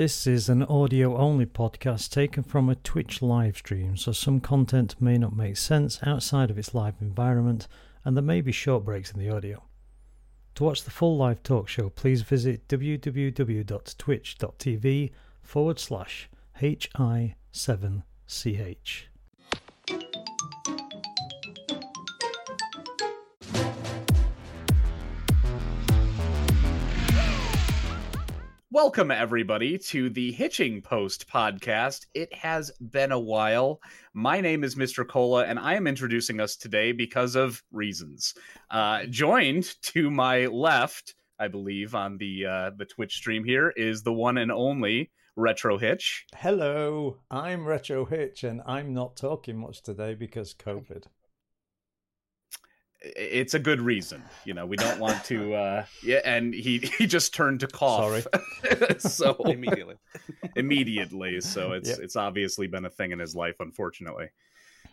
This is an audio only podcast taken from a Twitch live stream, so some content may not make sense outside of its live environment, and there may be short breaks in the audio. To watch the full live talk show, please visit www.twitch.tv forward slash HI7CH. Welcome, everybody, to the Hitching Post podcast. It has been a while. My name is Mr. Cola, and I am introducing us today because of reasons. Uh, joined to my left, I believe, on the uh, the Twitch stream here is the one and only Retro Hitch. Hello, I'm Retro Hitch, and I'm not talking much today because COVID. It's a good reason, you know. We don't want to, uh, yeah. And he he just turned to cough. Sorry. so immediately. immediately. So it's Yep. it's obviously been a thing in his life, unfortunately.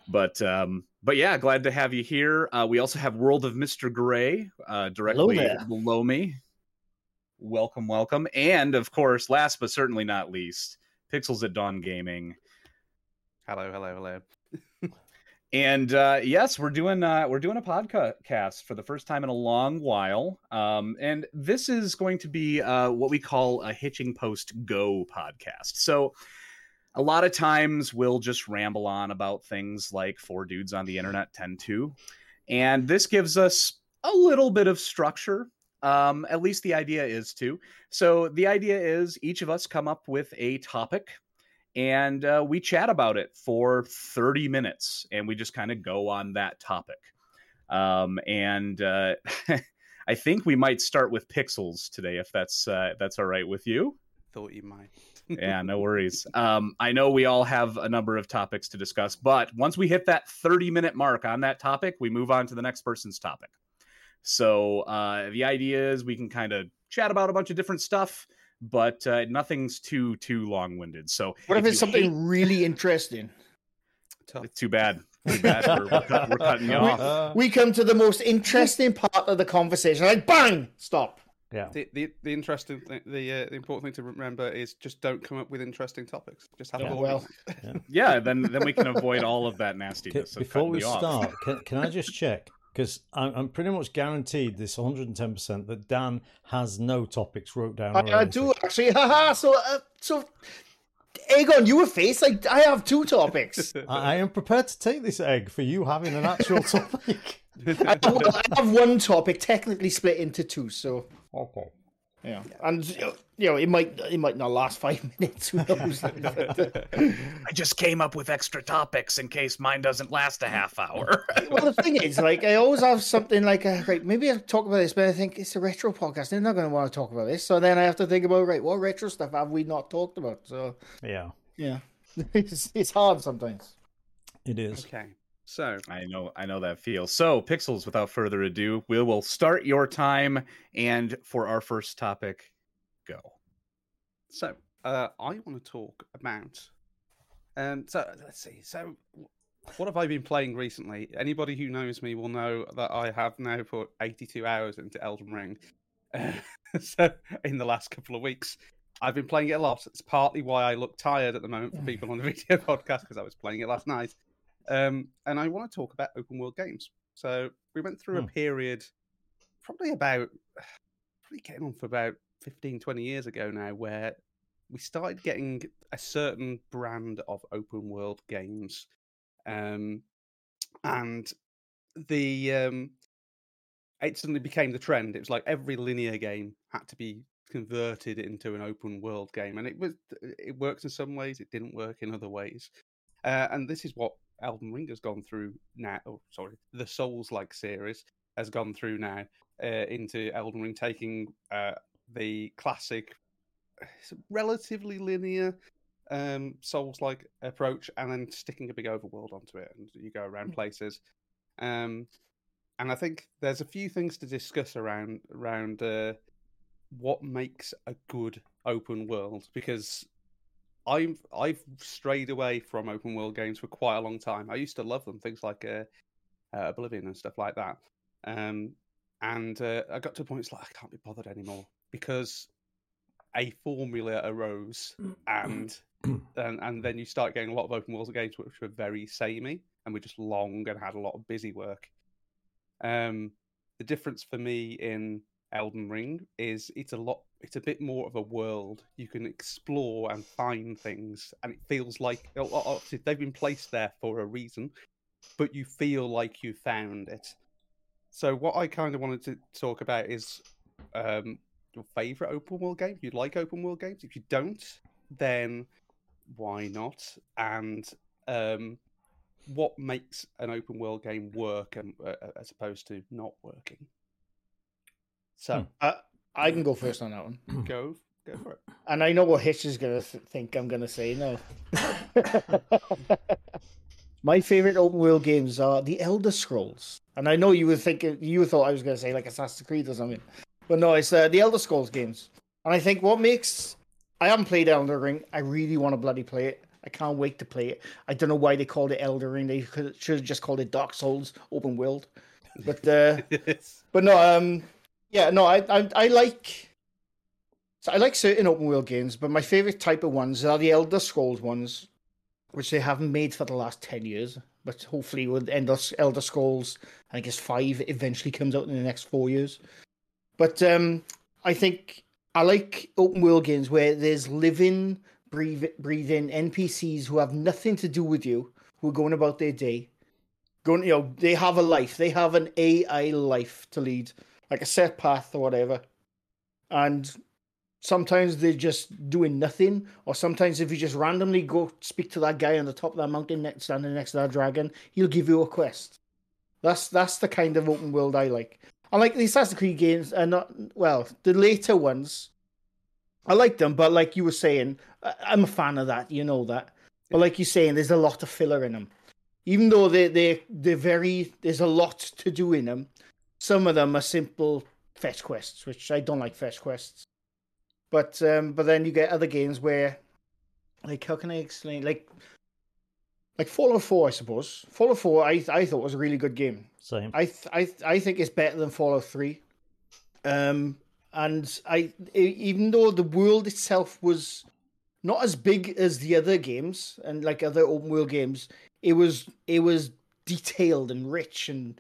But um, but yeah, glad to have you here. Uh, we also have World of Mister Gray uh, directly below me. Welcome, welcome, and of course, last but certainly not least, Pixels at Dawn Gaming. Hello, hello, hello. And uh, yes, we're doing uh, we're doing a podcast for the first time in a long while. Um, and this is going to be uh, what we call a Hitching Post Go podcast. So a lot of times we'll just ramble on about things like four dudes on the internet tend to, and this gives us a little bit of structure. Um, at least the idea is to. So the idea is each of us come up with a topic and uh, we chat about it for 30 minutes and we just kind of go on that topic. Um, and uh, i think we might start with pixels today if that's uh, if that's all right with you. Thought you might. yeah no worries. Um, i know we all have a number of topics to discuss but once we hit that 30 minute mark on that topic we move on to the next person's topic. So uh, the idea is we can kind of chat about a bunch of different stuff but uh, nothing's too too long-winded so What if, you it's something hate- really interesting? Tough. it's too bad. Too bad. We're, we're, cut, we're cutting you off. Uh, We come to the most interesting part of the conversation. Like, bang, stop. yeah. The, the the interesting thing, the uh, the important thing to remember is just don't come up with interesting topics. Just have Yeah. a Well, Yeah, then then we can avoid all of that Ca- nastiness. of Before we off. start, can, can I just check? Because I'm, I'm pretty much guaranteed this 110% that Dan has no topics wrote down. I, I do actually. Haha. So, uh, so, Aegon, you were face. Like, I have two topics. I, I am prepared to take this egg for you having an actual topic. I, well, I have one topic technically split into two. So, okay. Yeah, and you know, it might it might not last five minutes. Who knows? I just came up with extra topics in case mine doesn't last a half hour. well, the thing is, like, I always have something like, uh, right, maybe I'll talk about this, but I think it's a retro podcast. They're not going to want to talk about this. So then I have to think about, right, what retro stuff have we not talked about? So, Yeah, yeah, it's, it's hard sometimes. it is. okay. So I know, I know that feel. So, Pixels, without further ado, we will start your time. And for our first topic, go. so uh, I want to talk about. Um. So let's see. So what have I been playing recently? Anybody who knows me will know that I have now put 82 hours into Elden Ring. Uh, so in the last couple of weeks, I've been playing it a lot. It's partly why I look tired at the moment for people on the video podcast because I was playing it last night. Um, and I want to talk about open world games. So we went through Hmm. a period, probably about, probably getting on for about 15, 20 years ago now, where we started getting a certain brand of open world games. Um, and the um, it suddenly became the trend. It was like every linear game had to be converted into an open world game, and it was it works in some ways, it didn't work in other ways. Uh, and this is what Elden Ring has gone through now. Oh, sorry, the Souls like series has gone through now uh, into Elden Ring, taking uh, the classic, relatively linear um, Souls like approach, and then sticking a big overworld onto it, and you go around places. Um, and I think there's a few things to discuss around around uh, what makes a good open world because I've I've strayed away from open world games for quite a long time. I used to love them, things like uh, uh, Oblivion and stuff like that. Um, and uh, I got to a point it's like I can't be bothered anymore because a formula arose, and and and then you start getting a lot of open world games which were very samey and were just long and had a lot of busy work. Um, the difference for me in Elden Ring is it's a lot. It's a bit more of a world you can explore and find things, and it feels like obviously they've been placed there for a reason, but you feel like you found it. So what I kind of wanted to talk about is um, your favorite open world game. You like open world games, if you don't, then why not? And um, what makes an open world game work and uh, as opposed to not working? So Uh, I can go first on that one. go go for it. And I know what Hitch is going to th- think I'm going to say now. My favorite open world games are the Elder Scrolls. And I know you were thinking, you thought I was going to say like Assassin's Creed or something. But no, it's uh, the Elder Scrolls games. And I think what makes. I haven't played Elder Ring. I really want to bloody play it. I can't wait to play it. I don't know why they called it Elder Ring. They could, should have just called it Dark Souls Open World. But uh, but no, um, yeah, no, I, I, I like, I like certain open world games, but my favorite type of ones are the Elder Scrolls ones, which they haven't made for the last ten years. But hopefully, with Elder, Elder Scrolls, I guess five eventually comes out in the next four years. But um, I think I like open world games where there's living, breathe, breathing NPCs who have nothing to do with you, who are going about their day going you know they have a life they have an ai life to lead like a set path or whatever. And sometimes they're just doing nothing or sometimes if you just randomly go speak to that guy on the top of that mountain next standing next to that dragon he'll give you a quest. That's that's the kind of open world i like. I like the assassin's creed games are not well the later ones. I like them but like you were saying i'm a fan of that you know that. But like you're saying there's a lot of filler in them. Even though they they they're very there's a lot to do in them. Some of them are simple fetch quests, which I don't like fetch quests. But um, but then you get other games where, like, how can I explain? Like, like Fallout Four, I suppose. Fallout Four, I I thought was a really good game. Same. I th- I th- I think it's better than Fallout Three. Um, and I even though the world itself was not as big as the other games and like other open world games, it was it was detailed and rich and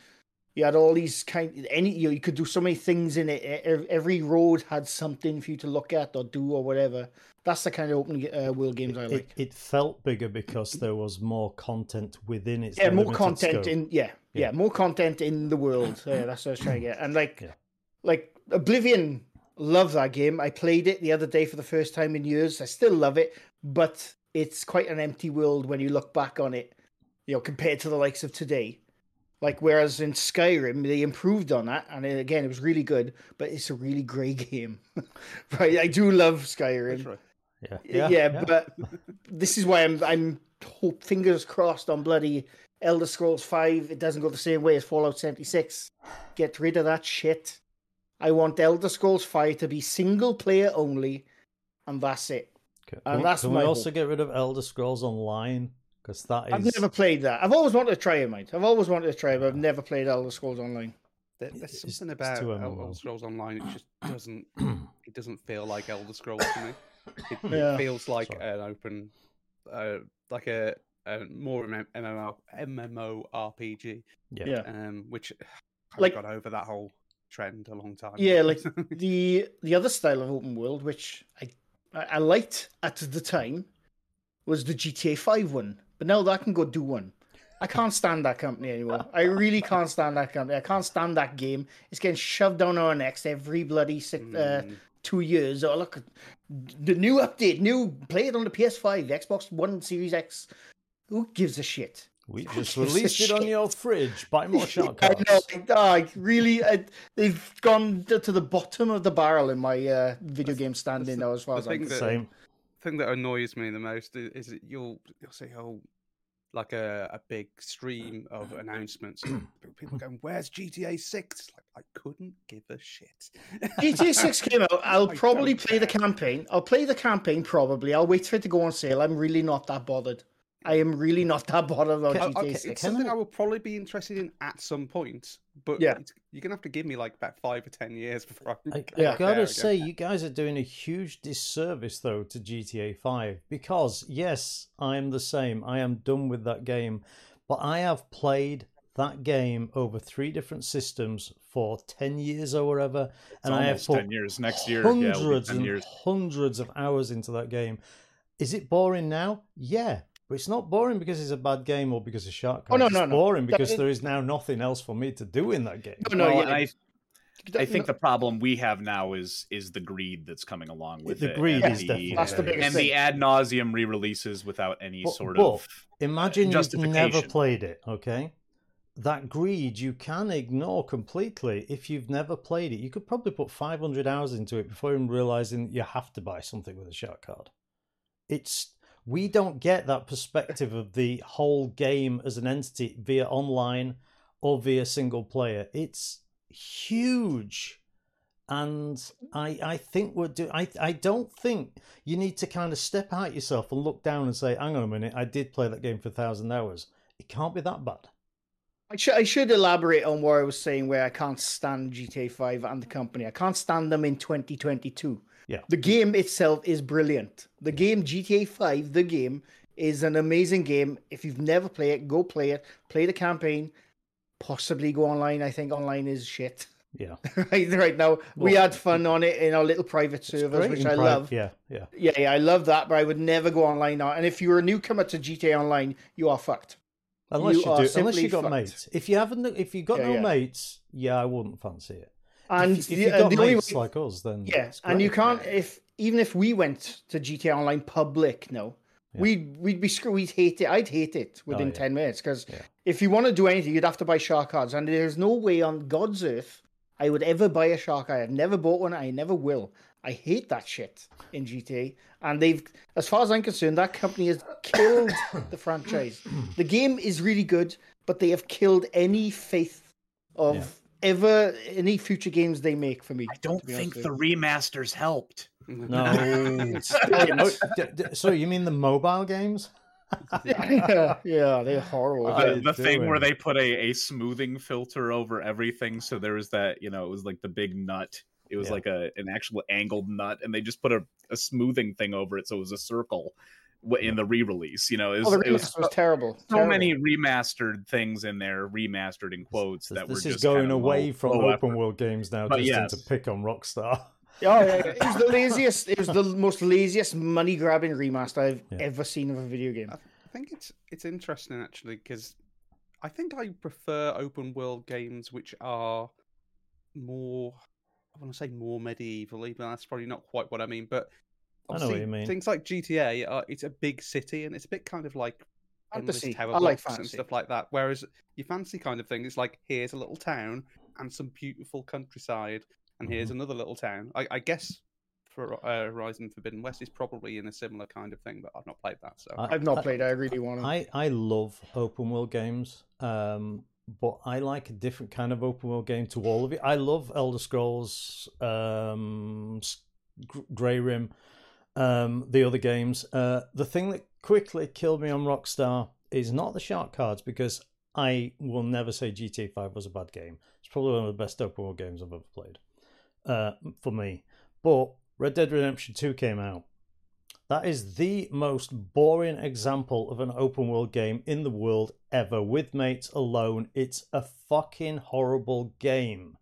you had all these kind any you, know, you could do so many things in it. Every road had something for you to look at or do or whatever. That's the kind of open uh, world games i like. it felt bigger because there was more content within it. Yeah more content scope. in yeah, yeah. Yeah. more content in the world. Yeah, that's what i was trying to get. And like Yeah. like oblivion love that game. I played it the other day for the first time in years. I still love it but it's quite an empty world when you look back on it you know compared to the likes of today like whereas in skyrim they improved on that and it, again it was really good but it's a really grey game right i do love skyrim Literally. Yeah. yeah, but this is why I'm I'm hope fingers crossed on bloody Elder Scrolls Five. It doesn't go the same way as Fallout seventy six. Get rid of that shit. I want Elder Scrolls Five to be single player only, and that's it. Can, And we- that's can my we also hope. get rid of Elder Scrolls Online? Because that is I've never played that. I've always wanted to try it, mate. I've always wanted to try it, but I've never played Elder Scrolls Online. There- It's- There's it's something about Elder Scrolls Online. It just doesn't. It doesn't feel like Elder Scrolls to me. It, it feels like Sorry. an open, uh, like a, a more of MMO MMO RPG, yeah. Yeah. um, which I Like- got over that whole trend a long time. Yeah, ago. like the the other style of open world, which I I I liked at the time, was the GTA Five one. But now that I can go do one. I can't stand that company anymore. I really can't stand that company. I can't stand that game. It's getting shoved down our necks every bloody six, uh, Mm, two years. Oh look, the new update, new play it on the PS5, Xbox One, Series X. Who gives a shit? We just released it on your fridge. Buy more I know, ah, really, I, they've gone to the bottom of the barrel in my uh, video game standing now, as far as I'm that- concerned. Same. Thing that annoys me the most is, is that you'll you'll see oh like a, a big uh, stream of uh, uh, announcements. People hmm. going, "Where's GTA 6? Like, I couldn't give a shit. GTA 6 came out. I'll I probably play the campaign. I'll play the campaign probably. I'll wait for it to go on sale. I'm really not that bothered. I am really not that bothered about GTA okay, 6. it's something I- I will probably be interested in at some point, but Yeah. you're gonna have to give me like about five or ten years before I. Can I, get I Yeah. gotta again. say, you guys are doing a huge disservice though to GTA 5 because, yes, I am the same. I am done with that game, but I have played that game over three different systems for 10 years or whatever, It's and I have put ten years next year. Yeah, hundreds ten and years. hundreds of hours into that game. Is it boring now? Yeah. But it's not boring because it's a bad game or because of shark Oh, no, cards. no, it's no. boring That because is- there is now nothing else for me to do in that game. No, no, Well, yeah, I, I think no, the problem we have now is is the greed that's coming along with it. The it. greed and is the- definitely That's the biggest and thing. the ad nauseum re-releases without any But- sort but of Imagine you've never played it, okay? That greed you can ignore completely if you've never played it. You could probably put 500 hours into it before even realizing you have to buy something with a shark card. It's we don't get that perspective of the whole game as an entity via online or via single player. It's huge. And I I think we're do I I don't think you need to kind of step out yourself and look down and say, hang on a minute, I did play that game for a thousand hours. It can't be that bad. I should, I should elaborate on what I was saying where I can't stand GTA 5 and the company. I can't stand them in 2022. Yeah. The game itself is brilliant. The game GTA 5, the game, is an amazing game. If you've never played it, go play it. Play the campaign. Possibly go online. I think online is shit. Yeah. right, right now, we had fun on it in our little private servers, which I love. Yeah, yeah. Yeah, yeah, I love that, but I would never go online now. And if you're a newcomer to GTA Online, you are fucked. Unless You you, do, unless you got fucked. mates. If you haven't, if you got Yeah, no yeah. mates, yeah, I wouldn't fancy it. And if, if the, you uh, got the only mates way, like us, then yeah, and you can't if even if we went to GTA Online public, no, Yeah. we'd we'd be screwed. We'd hate it. I'd hate it within Oh, yeah. ten minutes because Yeah. if you want to do anything, you'd have to buy shark cards, and there's no way on God's earth I would ever buy a shark card. I've never bought one. I never will. I hate that shit in GTA, and they've, as far as I'm concerned, that company has killed the franchise. The game is really good, but they have killed any faith of. Ever any future games they make for me. I don't think the remasters helped. No. D- d- so you mean the mobile games? yeah, yeah, they're horrible. What uh, the, you the thing where they put a, a smoothing filter over everything so there was that you know it was like the big nut it was Yeah. like a an actual angled nut and they just put a, a smoothing thing over it so it was a circle w- in the re-release you know it was, oh, the it was was terrible. so terrible. many remastered things in there remastered in quotes This, that were this just is going away low- from low open effort. world games now, But just yes. into pick on Rockstar. Oh, yeah, yeah. It was the laziest. It was the most laziest money grabbing remaster I've Yeah. ever seen of a video game. I think it's it's interesting actually because I think I prefer open world games which are more. I want to say more medieval, even that's probably not quite what I mean. But I know what you mean. things like GTA, are, it's a big city and it's a bit kind of like endless Fantasy. tower I like blocks and fantasy. stuff like that. Whereas your fancy kind of thing is like here's a little town and some beautiful countryside, and here's Mm-hmm. another little town. I, I guess for uh, Horizon Forbidden West is probably in a similar kind of thing, but I've not played that. So I- I've not I- played. I really want to. I, I love open world games, um, but I like a different kind of open world game to all of it. I love Elder Scrolls, um, Grey Rim, um, the other games. Uh, the thing that quickly killed me on Rockstar is not the shark cards because I will never say GTA 5 was a bad game. It's probably one of the best open world games I've ever played uh, for me. But Red Dead Redemption 2 came out. That is the most boring example of an open world game in the world ever. With mates alone, it's a fucking horrible game.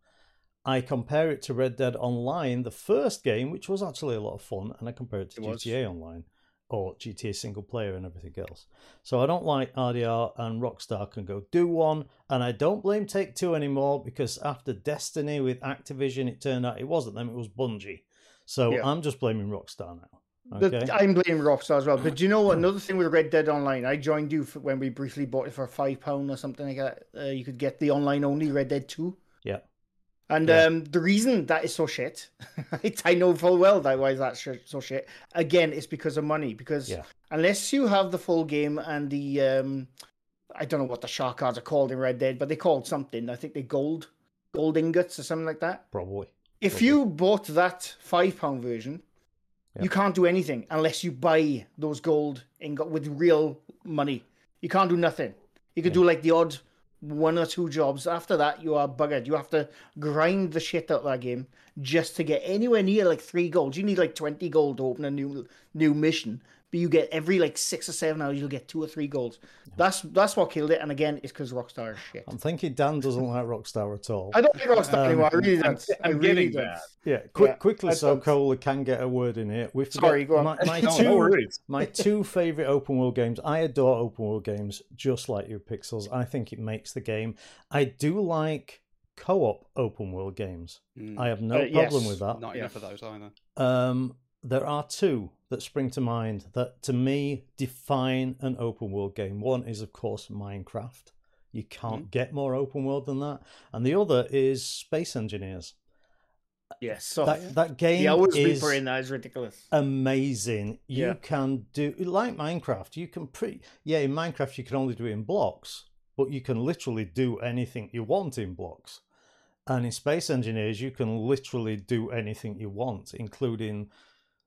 I compare it to Red Dead Online, the first game, which was actually a lot of fun, and I compare it to It was. GTA Online or GTA single player and everything else. So I don't like RDR and Rockstar can go do one, and I don't blame Take Two anymore because after Destiny with Activision, it turned out it wasn't them, it was Bungie. So Yeah. I'm just blaming Rockstar now. But I'm blaming Rockstar as well. But do you know what? Another thing with Red Dead Online, I joined you for, when we briefly bought it for five pound or something like that. Uh, you could get the online only Red Dead Two. Yeah. And Yeah. um, the reason that is so shit, I know full well that why is that sh- so shit. Again, it's because of money. Because Yeah. unless you have the full game and the um, I don't know what the shark cards are called in Red Dead, but they called something. I think they gold, gold ingots or something like that. Probably. If Probably. you bought that five pound version, You can't do anything unless you buy those gold ingot with real money. You can't do nothing. You could Yeah. do like the odd one or two jobs. After that, you are buggered. You have to grind the shit out of that game just to get anywhere near like three gold. You need like twenty gold to open a new new mission. But you get every like six or seven hours, you'll get two or three goals. That's that's what killed it. And again, it's because Rockstar is shit. I'm thinking Dan doesn't like Rockstar at all. I don't like Rockstar Um, anymore. I really I'm, don't. I I'm really getting don't. that. Yeah, quick, Yeah, quickly, so don't- Cola can get a word in here. We forget Sorry, go on. My, my No, two, no my two favorite open world games. I adore open world games, just like your Pixels. I think it makes the game. I do like co-op open world games. Mm, I have no Uh, problem yes. with that. not yeah. enough of those either. Um, there are two that spring to mind that, to me, define an open world game. One is, of course, Minecraft. You can't mm-hmm. get more open world than that, and the other is Space Engineers. Yes. So that that game the hours is in that is ridiculous. amazing. You Yeah. can do like Minecraft. You can pre yeah in Minecraft you can only do it in blocks, but you can literally do anything you want in blocks. And in Space Engineers, you can literally do anything you want, including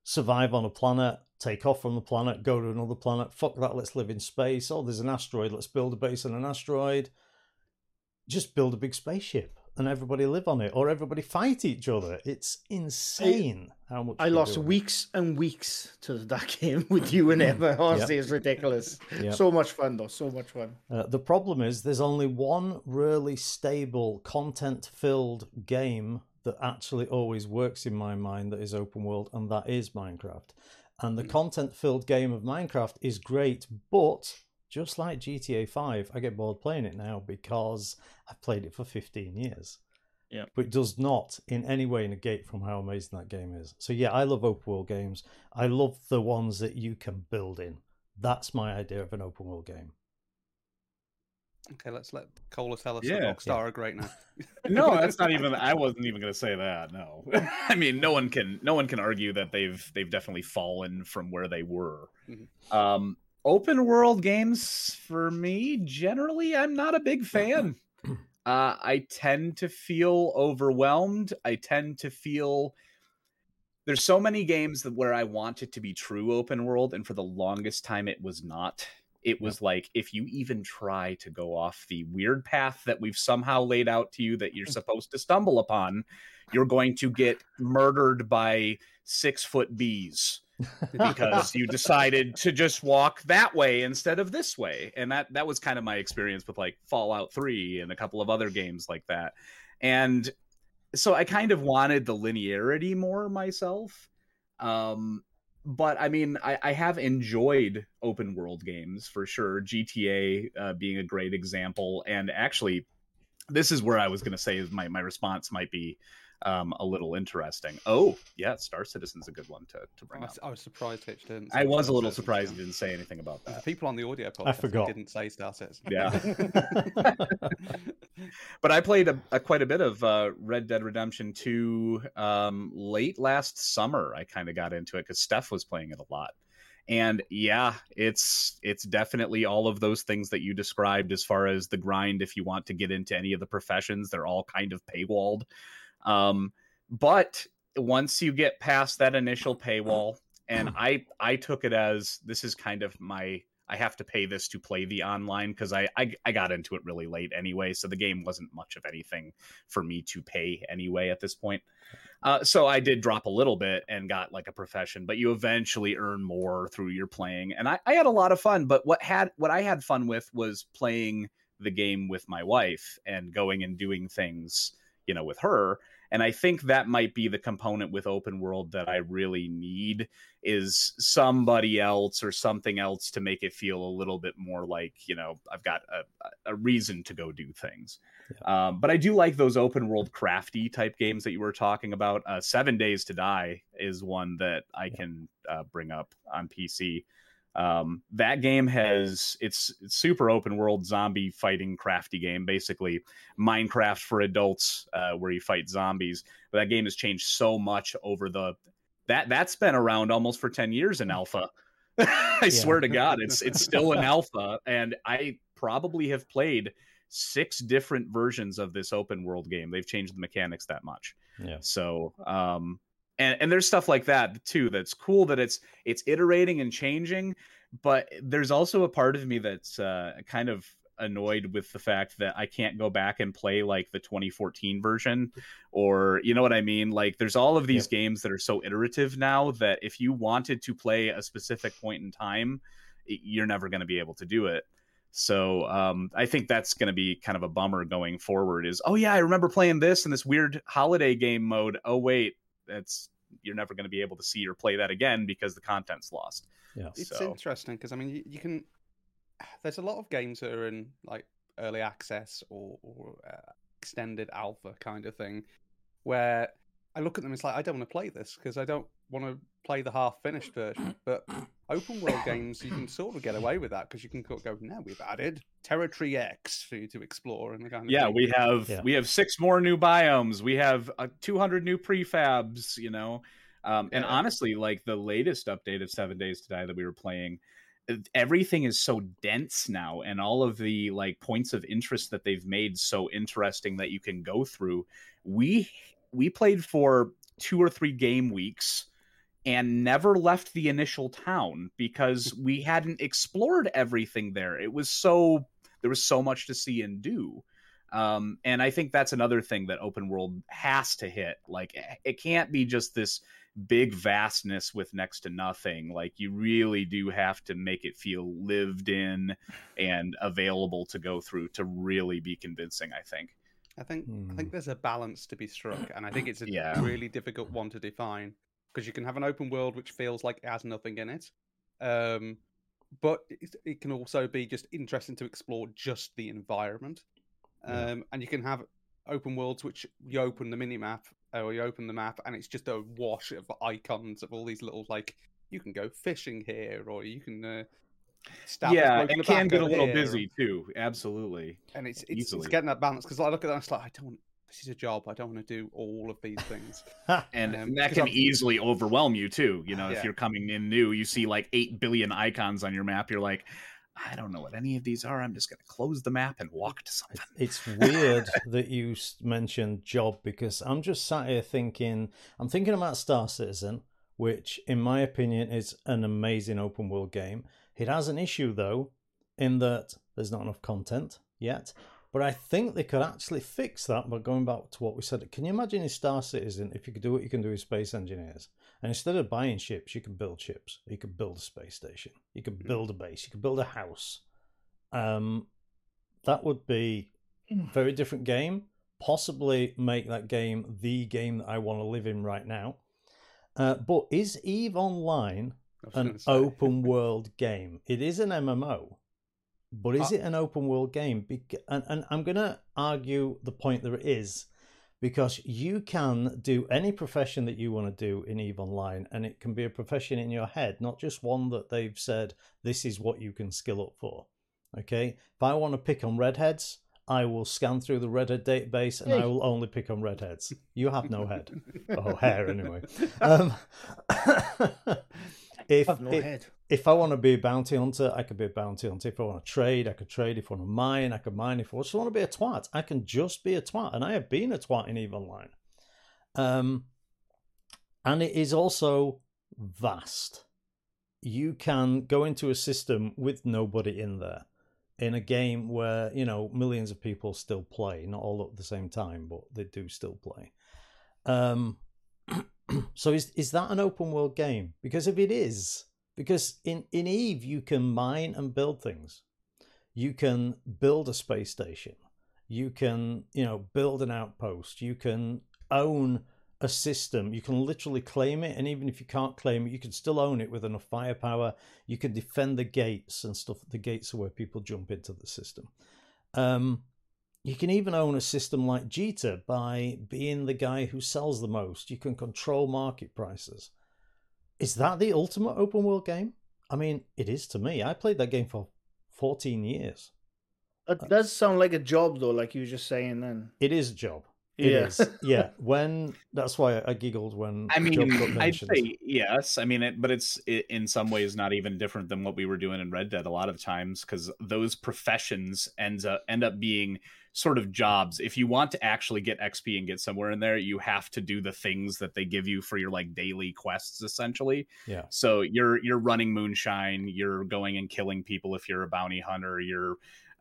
survive on a planet, take off from the planet, go to another planet. Fuck that, let's live in space. Oh, there's an asteroid. Let's build a base on an asteroid. Just build a big spaceship and everybody live on it, or everybody fight each other. It's insane how much I lost do. weeks and weeks to that game with you and Emma. Honestly, it's ridiculous. Yep. So much fun, though. So much fun. Uh, the problem is there's only one really stable, content-filled game that actually always works in my mind that is open world, and that is Minecraft. And the hmm. content-filled game of Minecraft is great, but just like GTA 5, I get bored playing it now because I've played it for 15 years. Yeah. But it does not in any way negate from how amazing that game is. So yeah, I love open world games. I love the ones that you can build in. That's my idea of an open world game. Okay, let's let Cola tell us Yeah. that Rockstar are great now. No, that's not even. I wasn't even going to say that. No, I mean, no one can. No one can argue that they've they've definitely fallen from where they were. Mhm. Um, open world games for me, generally, I'm not a big fan. Uh, I tend to feel overwhelmed. I tend to feel there's so many games that where I want it to be true open world, and for the longest time, it was not. It was like if you even try to go off the weird path that we've somehow laid out to you that you're supposed to stumble upon, you're going to get murdered by six foot bees because you decided to just walk that way instead of this way. And that that was kind of my experience with like fallout 3 and a couple of other games like that. And so i kind of wanted the linearity more myself um but i mean i, I have enjoyed open world games for sure. Gta uh, being a great example. And actually this is where i was going to say my, my response might be um, a little interesting oh yeah star citizen's a good one to, to I bring up I was surprised Hitch didn't. I say was a little Citizen, surprised yeah. you didn't say anything about The that. people on the audio podcast forgot. didn't say Star Citizen. Yeah. But I played a, a quite a bit of uh, Red Dead Redemption 2 um, late last summer. I kind of got into it because Steph was playing it a lot. And yeah, it's it's definitely all of those things that you described as far as the grind. If you want to get into any of the professions, they're all kind of paywalled. Um, but once you get past that initial paywall, and I I took it as this is kind of my I have to pay this to play the online because I, I I got into it really late anyway, so the game wasn't much of anything for me to pay anyway at this point. Uh, so I did drop a little bit and got like a profession, but you eventually earn more through your playing, and I, I had a lot of fun. But what had what I had fun with was playing the game with my wife and going and doing things, you know, with her. And I think that might be the component with open world that I really need is somebody else or something else to make it feel a little bit more like you know I've got a, a reason to go do things. Um, but I do like those open world crafty type games that you were talking about. Uh, Seven Days to Die is one that I can uh, bring up on PC. Um, that game has it's, it's super open world zombie fighting crafty game, basically Minecraft for adults, uh, where you fight zombies. But that game has changed so much over the that that's been around almost for 10 years in alpha i swear to god it's it's still in alpha and i probably have played six different versions of this open world game they've changed the mechanics that much Yeah. so um and and there's stuff like that too that's cool that it's it's iterating and changing but there's also a part of me that's uh, kind of annoyed with the fact that I can't go back and play like the 2014 version or you know what I mean? Like there's all of these yep. games that are so iterative now that if you wanted to play a specific point in time you're never going to be able to do it. So um, I think that's going to be kind of a bummer going forward is oh yeah I remember playing this in this weird holiday game mode. Oh wait that's you're never going to be able to see or play that again because the content's lost yeah it's so. interesting because I mean you, you can there's a lot of games that are in like early access or, or uh, extended alpha kind of thing, where I look at them. It's like I don't want to play this because I don't want to play the half finished version. But open world games, you can sort of get away with that because you can go, now we've added territory X for you to explore and kind of yeah, thing. we have yeah. we have six more new biomes. We have uh, 200 new prefabs. You know. Um, and yeah. honestly, like the latest update of Seven Days to Die that we were playing, everything is so dense now and all of the like points of interest that they've made so interesting that you can go through we we played for two or three game weeks and never left the initial town because we hadn't explored everything there it was so there was so much to see and do um, and i think that's another thing that open world has to hit like it can't be just this big vastness with next to nothing. Like you really do have to make it feel lived in and available to go through to really be convincing, I think. I think I think hmm. there's a balance to be struck, and I think it's a yeah. really difficult one to define because you can have an open world which feels like it has nothing in it, um, but it, it, can also be just interesting to explore just the environment, um, yeah. and you can have open worlds which you open the mini map or you open the map and it's just a wash of icons of all these little like you can go fishing here or you can uh, yeah it can get a little busy too absolutely and it's it's, it's getting that balance because i look at that and it's like i don't this is a job i don't want to do all of these things and um, that can I'm... easily overwhelm you too you know yeah. if you're coming in new you see like 8 billion icons on your map you're like I don't know what any of these are. I'm just going to close the map and walk to something. It's weird that you mentioned job because I'm just sat here thinking, I'm thinking about Star Citizen, which, in my opinion, is an amazing open world game. It has an issue, though, in that there's not enough content yet. But I think they could actually fix that by going back to what we said. Can you imagine in Star Citizen if you could do what you can do with Space Engineers? And instead of buying ships, you could build ships. You could build a space station. You could hmm. build a base. You could build a house. Um, that would be a hmm. very different game. Possibly make that game the game that I want to live in right now. Uh, but is Eve Online an open world game? It is an MMO, but is uh, it an open world game? And, and I'm going to argue the point that it is because you can do any profession that you want to do in Eve Online, and it can be a profession in your head, not just one that they've said this is what you can skill up for. Okay, if I want to pick on redheads, I will scan through the redhead database and hey. I will only pick on redheads. You have no head, oh hair anyway. Um, if, no if, if I want to be a bounty hunter, I could be a bounty hunter. If I want to trade, I could trade. If I want to mine, I could mine. If I just want to be a twat, I can just be a twat. And I have been a twat in EVE Online. Um, and it is also vast. You can go into a system with nobody in there in a game where, you know, millions of people still play, not all at the same time, but they do still play. Um, so is is that an open world game? Because if it is, because in, in Eve, you can mine and build things. You can build a space station. You can, you know, build an outpost. You can own a system. You can literally claim it. And even if you can't claim it, you can still own it with enough firepower. You can defend the gates and stuff. The gates are where people jump into the system. Um, you can even own a system like Jita by being the guy who sells the most. You can control market prices. Is that the ultimate open world game? I mean, it is to me. I played that game for 14 years. It does sound like a job, though, like you were just saying then. It is a job. It Yeah. is. Yeah. When that's why I giggled when I mean, I'd say yes. I mean, it, but it's i in some ways not even different than what we were doing in Red Dead a lot of times because those professions ends up end up being sort of jobs. If you want to actually get XP and get somewhere in there, you have to do the things that they give you for your like daily quests, essentially. Yeah. So you're you're running moonshine. You're going and killing people if you're a bounty hunter. You're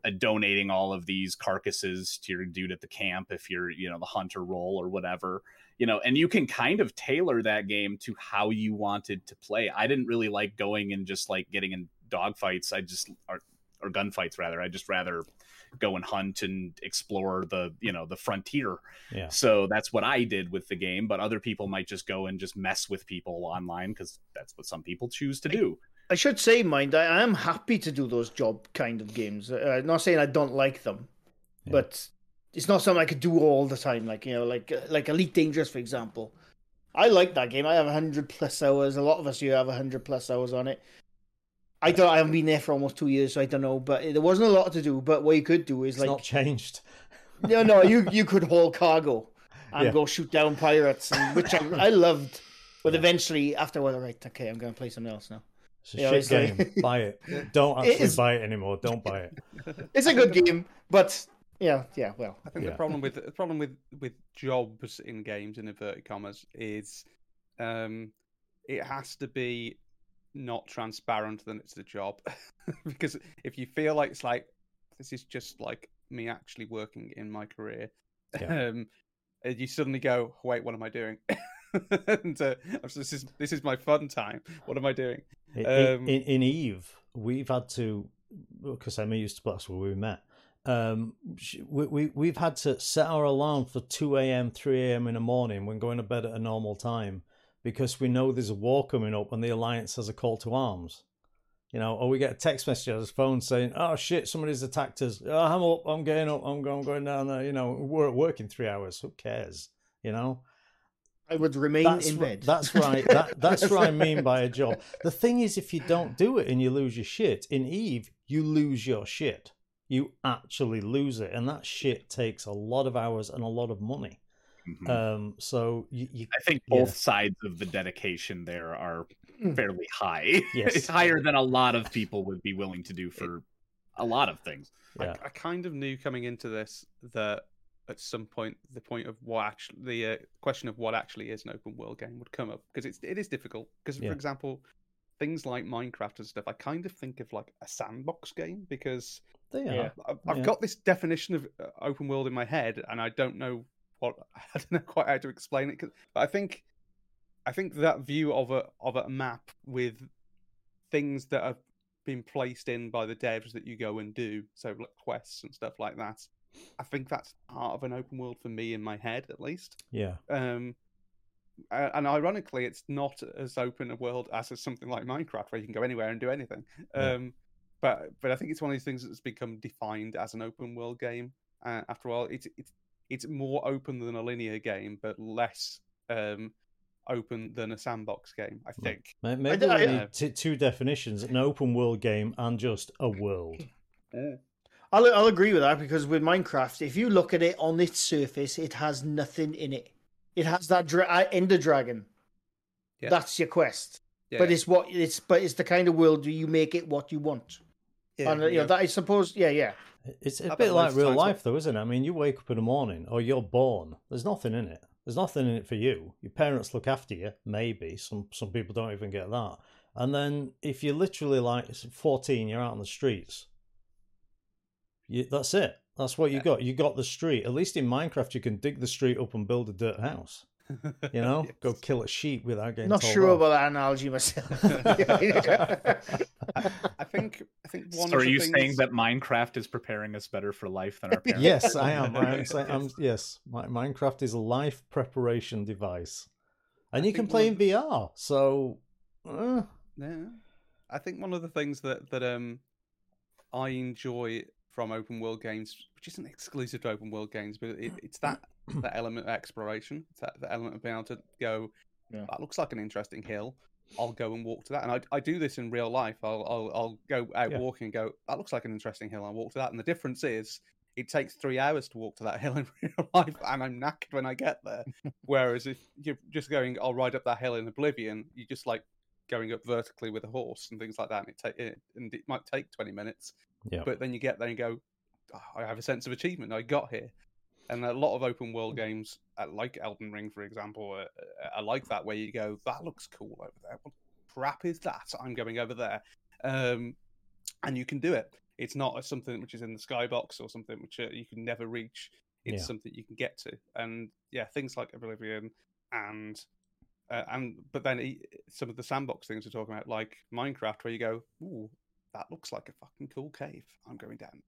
Uh, donating all of these carcasses to your dude at the camp if you're you know the hunter role or whatever you know and you can kind of tailor that game to how you wanted to play. I didn't really like going and just like getting in dogfights i just or, or gunfights rather. I just rather go and hunt and explore the you know the frontier. Yeah. so that's what i did with the game but other people might just go and just mess with people online because that's what some people choose to do I should say, mind, I, I am happy to do those job kind of games. Uh, not saying I don't like them, Yeah. but it's not something I could do all the time. Like you know, like uh, like Elite Dangerous, for example. I like that game. I have hundred plus hours. A lot of us here have hundred plus hours on it. I don't. I haven't been there for almost two years, so I don't know. But there wasn't a lot to do. But what you could do is It's like, not changed. no, no, you you could haul cargo and Yeah. go shoot down pirates, and, which I, I loved. But eventually, after a while, right, okay, I'm going to play something else now. It's a Yeah, shit it's like- game. buy it. Don't actually is- buy it anymore. Don't buy it. It's a good game, but yeah, yeah, well, I think Yeah. the problem with the problem with with jobs in games in inverted commas is um it has to be not transparent that it's a job because if you feel like it's like this is just like me actually working in my career Yeah. um and you suddenly go wait what am i doing and uh, this is this is my fun time what am i doing In, in- Um, in, in Eve, we've had to because Emma used to. That's where we met. Um, we, we we've had to set our alarm for two a.m., three a.m. in the morning when going to bed at a normal time because we know there's a war coming up and the alliance has a call to arms. You know, or we get a text message on his phone saying, "Oh shit, somebody's attacked us. Oh, I'm up. I'm getting up. I'm going, going down there. You know, we're at work in three hours. Who cares? You know." I would remain that's in wh- bed. That's right. That, that's what I mean by a job. The thing is, if you don't do it and you lose your shit, in Eve, you lose your shit. You actually lose it, and that shit takes a lot of hours and a lot of money. Mhm. Um, so you, you I think Yeah. both sides of the dedication there are Mm. fairly high. Yes. it's higher than a lot of people would be willing to do for a lot of things. yeah, I, I kind of knew coming into this that at some point the point of what actually the uh, question of what actually is an open world game would come up because it's it is difficult because Yeah. for example things like Minecraft and stuff I kind of think of like a sandbox game because they are. Yeah. I've, I've Yeah. got this definition of uh, open world in my head and I don't know what I don't know quite how to explain it 'cause- but I think I think that view of a of a map with things that are been placed in by the devs that you go and do, so like quests and stuff like that. I think that's part of an open world for me in my head, at least. Yeah, Um, and ironically, it's not as open a world as something like Minecraft, where you can go anywhere and do anything. Yeah. Um, but but I think it's one of these things that's become defined as an open world game. Uh, after all, it's it's it's more open than a linear game, but less um, open than a sandbox game. I think. May- maybe I- we I- need t- two definitions: an open world game and just a world. I'll I'll agree with that because with Minecraft, if you look at it on its surface, it has nothing in it. It has that dra- uh, Ender Dragon. Yeah. That's your quest. Yeah. But it's what it's but it's the kind of world where you make it what you want. yeah, and uh, you yeah. know that I suppose yeah yeah. It's a I've bit like real life, though, isn't it? I mean, you wake up in the morning, or you're born. There's nothing in it. There's nothing in it for you. Your parents look after you, maybe. Some some people don't even get that. And then if you're literally like 14, you're out on the streets. You, that's it. That's what you Yeah. got. You got the street. At least in Minecraft, you can dig the street up and build a dirt house. You know, go kill a sheep without getting Not told sure off. about that analogy myself. I, I think I think one. so of are the you things... saying that Minecraft is preparing us better for life than our parents? Yes, I am. I'm saying, I'm, yes, Mi- Minecraft is a life preparation device, and I you can play one- in VR. So, uh, Yeah, I think one of the things that that um I enjoy from open world games, which isn't exclusive to open world games, but it, it's that that element of exploration, it's that, that element of being able to go. Yeah. That looks like an interesting hill. I'll go and walk to that, and I, I do this in real life. I'll I'll, I'll go out Yeah. walking and go. That looks like an interesting hill. I'll walk to that, and the difference is it takes three hours to walk to that hill in real life, and I'm knackered when I get there. Whereas if you're just going, I'll ride up that hill in Oblivion, you're just like going up vertically with a horse and things like that, and it take it, and it might take twenty minutes. Yeah. But then you get there and go, "Oh, I have a sense of achievement. I got here. And a lot of open world games, uh, like Elden Ring, for example, are, are like that, where you go, that looks cool over there. What crap is that? I'm going over there. Um, and you can do it. It's not something which is in the skybox or something which uh, you can never reach. It's Yeah. something you can get to. And yeah, things like Oblivion and uh, and but then e- some of the sandbox things we're talking about, like Minecraft, where you go, "Ooh, that looks like a fucking cool cave. I'm going down."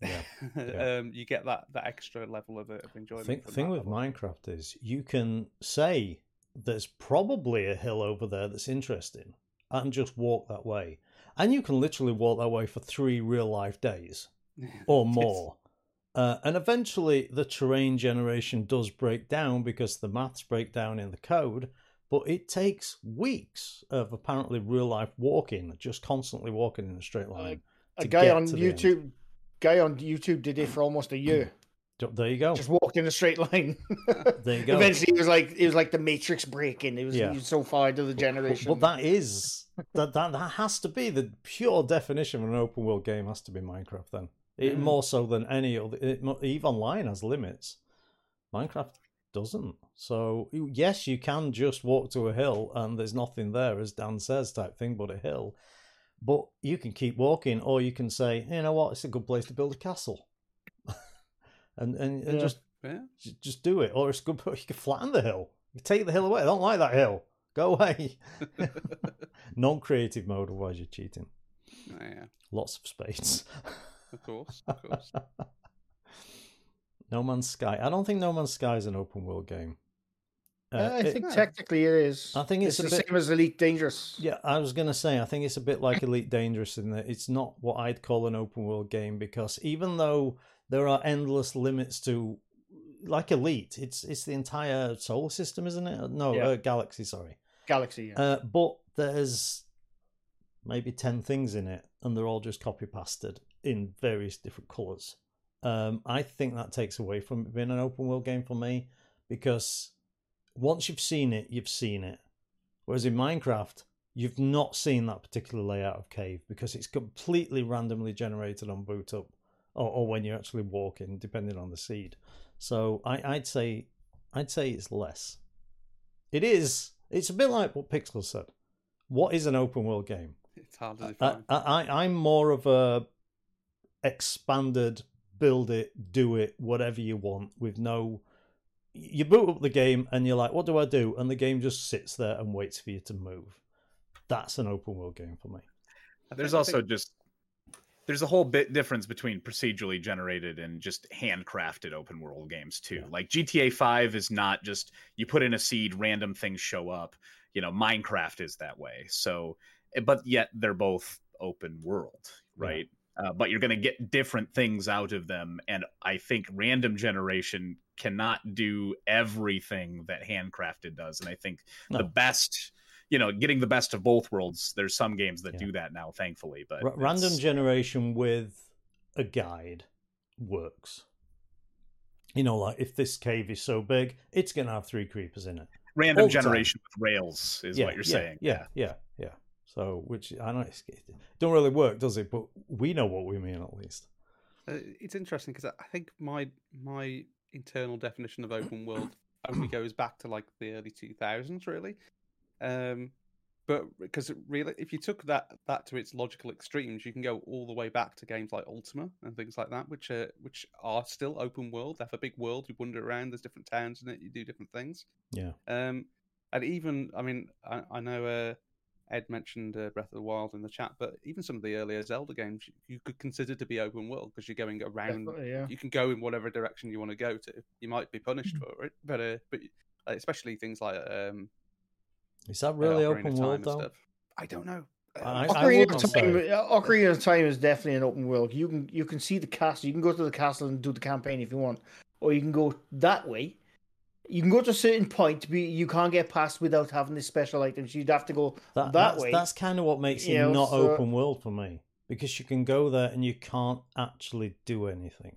Yeah, yeah. um, you get that that extra level of, of enjoyment. thing, from thing with level. Minecraft is you can say there's probably a hill over there that's interesting and just walk that way. And you can literally walk that way for three real life days or more. Uh, and eventually the terrain generation does break down because the maths break down in the code, but it takes weeks of apparently real life walking, just constantly walking in a straight line. A guy on the end. YouTube, guy on YouTube did it for almost a year. There you go. Just walked in a straight line. There you go. Eventually, it was like it was like the Matrix breaking. It was, Yeah. was so far into the generation. But that is that, that that has to be the pure definition of an open world game. Has to be Minecraft then, it, Yeah. more so than any other. It, Eve Online has limits. Minecraft doesn't. So yes, you can just walk to a hill and there's nothing there, as Dan says, type thing, but a hill. But you can keep walking, or you can say, you know what, it's a good place to build a castle, and and, and Yeah. just Yeah. Just do it. Or it's good. You can flatten the hill. You take the hill away. I don't like that hill. Go away. Non-creative mode, otherwise you're cheating. Oh, yeah, Lots of space. of course, of course. No Man's Sky. I don't think No Man's Sky is an open world game. Uh, Uh, I it- think technically it is. I think it's a the bit- same as Elite Dangerous. Yeah, I was gonna say I think it's a bit like Elite Dangerous in that it's not what I'd call an open world game because even though there are endless limits to like Elite, it's it's the entire solar system, isn't it? No, Yeah. uh, galaxy. Sorry. Galaxy. Yeah. Uh, but there's maybe 10 things in it, and they're all just copy pasted in various different colors. Um, I think that takes away from it being an open world game for me because once you've seen it, you've seen it. Whereas in Minecraft, you've not seen that particular layout of cave because it's completely randomly generated on boot up or, or when you're actually walking, depending on the seed. So I, I'd say I'd say it's less. It is. It's a bit like what Pixel said. What is an open world game? It's hard to define. I, I, I'm more of a expanded, build it, do it, whatever you want, with no. You boot up the game and you're like, what do I do? And the game just sits there and waits for you to move. That's an open world game for me. There's also just there's a whole bit difference between procedurally generated and just handcrafted open world games too. Yeah. Like GTA 5 is not just you put in a seed, random things show up. You know, Minecraft is that way. So, eh, but yet they're both open world, Yeah. right? Uh, but you're going to get different things out of them, and I think random generation cannot do everything that handcrafted does. And I think No. the best you know getting the best of both worlds there's some games that Yeah. do that now thankfully but Ra- random generation with a guide works. You know, like if this cave is so big, it's going to have three creepers in it. random the time. generation with rails is what you're yeah, saying Yeah, yeah, yeah. So, which I know it's, it don't really work, does it? But we know what we mean at least. Uh, it's interesting because I think my my internal definition of open world only goes back to like the early 2000s, really. Um, but because really, if you took that that to its logical extremes, you can go all the way back to games like Ultima and things like that, which are which are still open world. They have a big world. You wander around. There's different towns in it. You do different things. Yeah, Um, and even, I mean, I, I know uh, Ed mentioned uh, Breath of the Wild in the chat, but even some of the earlier Zelda games you, you could consider to be open world because you're going around. Yeah. You can go in whatever direction you want to go to. You might be punished Hmm. for it, but uh, but uh, especially things like um, is that uh, really Ocarina open Time world though? stuff. I don't know. Uh, I- I Ocarina wouldn't of Time, uh, Ocarina of Time is definitely an open world. You can you can see the castle. You can go to the castle and do the campaign if you want, or you can go that way. You can go to a certain point, but you can't get past without having the special items. You'd have to go That, that that's, way. That's kind of what makes it You know, not so- open world for me because you can go there and you can't actually do anything.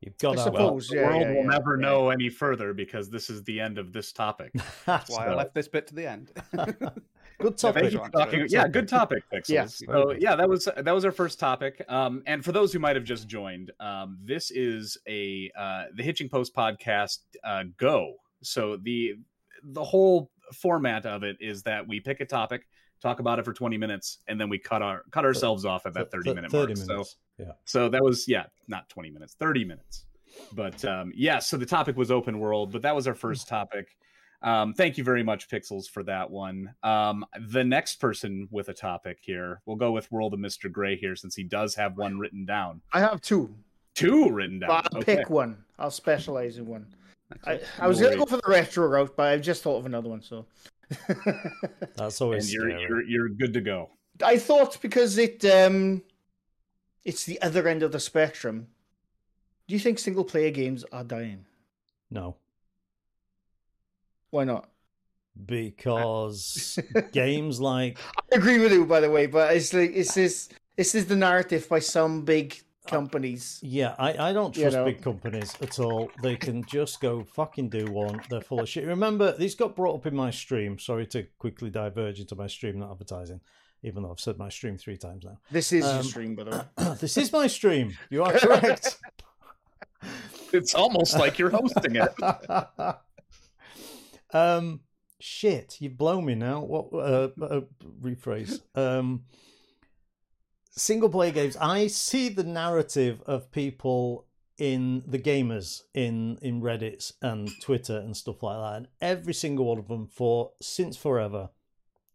You've got I to have suppose. the yeah, world yeah, will yeah, never yeah. know any further because this is the end of this topic. That's Why I left this bit to the end. good topic. Thank you for talking. Yeah, good topic, Pixels. Yeah. So yeah, that was that was our first topic. Um, and for those who might have just joined, um, this is a uh, the Hitching Post podcast uh, Go. So the the whole format of it is that we pick a topic, talk about it for twenty minutes, and then we cut our cut ourselves off at that Th- thirty th- minute 30 mark. minutes. So yeah. so that was yeah, not 20 minutes, 30 minutes. But um yeah, so the topic was open world, but that was our first topic. Um thank you very much Pixels for that one. Um the next person with a topic here, we'll go with World of Mr. Gray here since he does have one written down. I have two. Two written down. But I'll Okay. pick one. I'll specialize in one. I, I was gonna go for the retro route, but I've just thought of another one. So That's And always you're, scary. you're you're good to go. I thought because it um, it's the other end of the spectrum. Do you think single player games are dying? No, Why not? because games like I agree with you, by the way, but it's like it's this this is the narrative by some big companies. Yeah, I, I don't You trust know. big companies at all. They can just go fucking do one. They're full of shit. Remember, these got brought up in my stream. Sorry to quickly diverge into my stream, not advertising, even though I've said my stream three times now. This is Um, your stream, by the way. this is my stream. You are correct. It's almost like you're hosting it. um, shit, you've blown me now. What? Uh, uh, rephrase. Um, single player games. I see the narrative of people in the gamers in in Reddit and Twitter and stuff like that, and every single one of them for since forever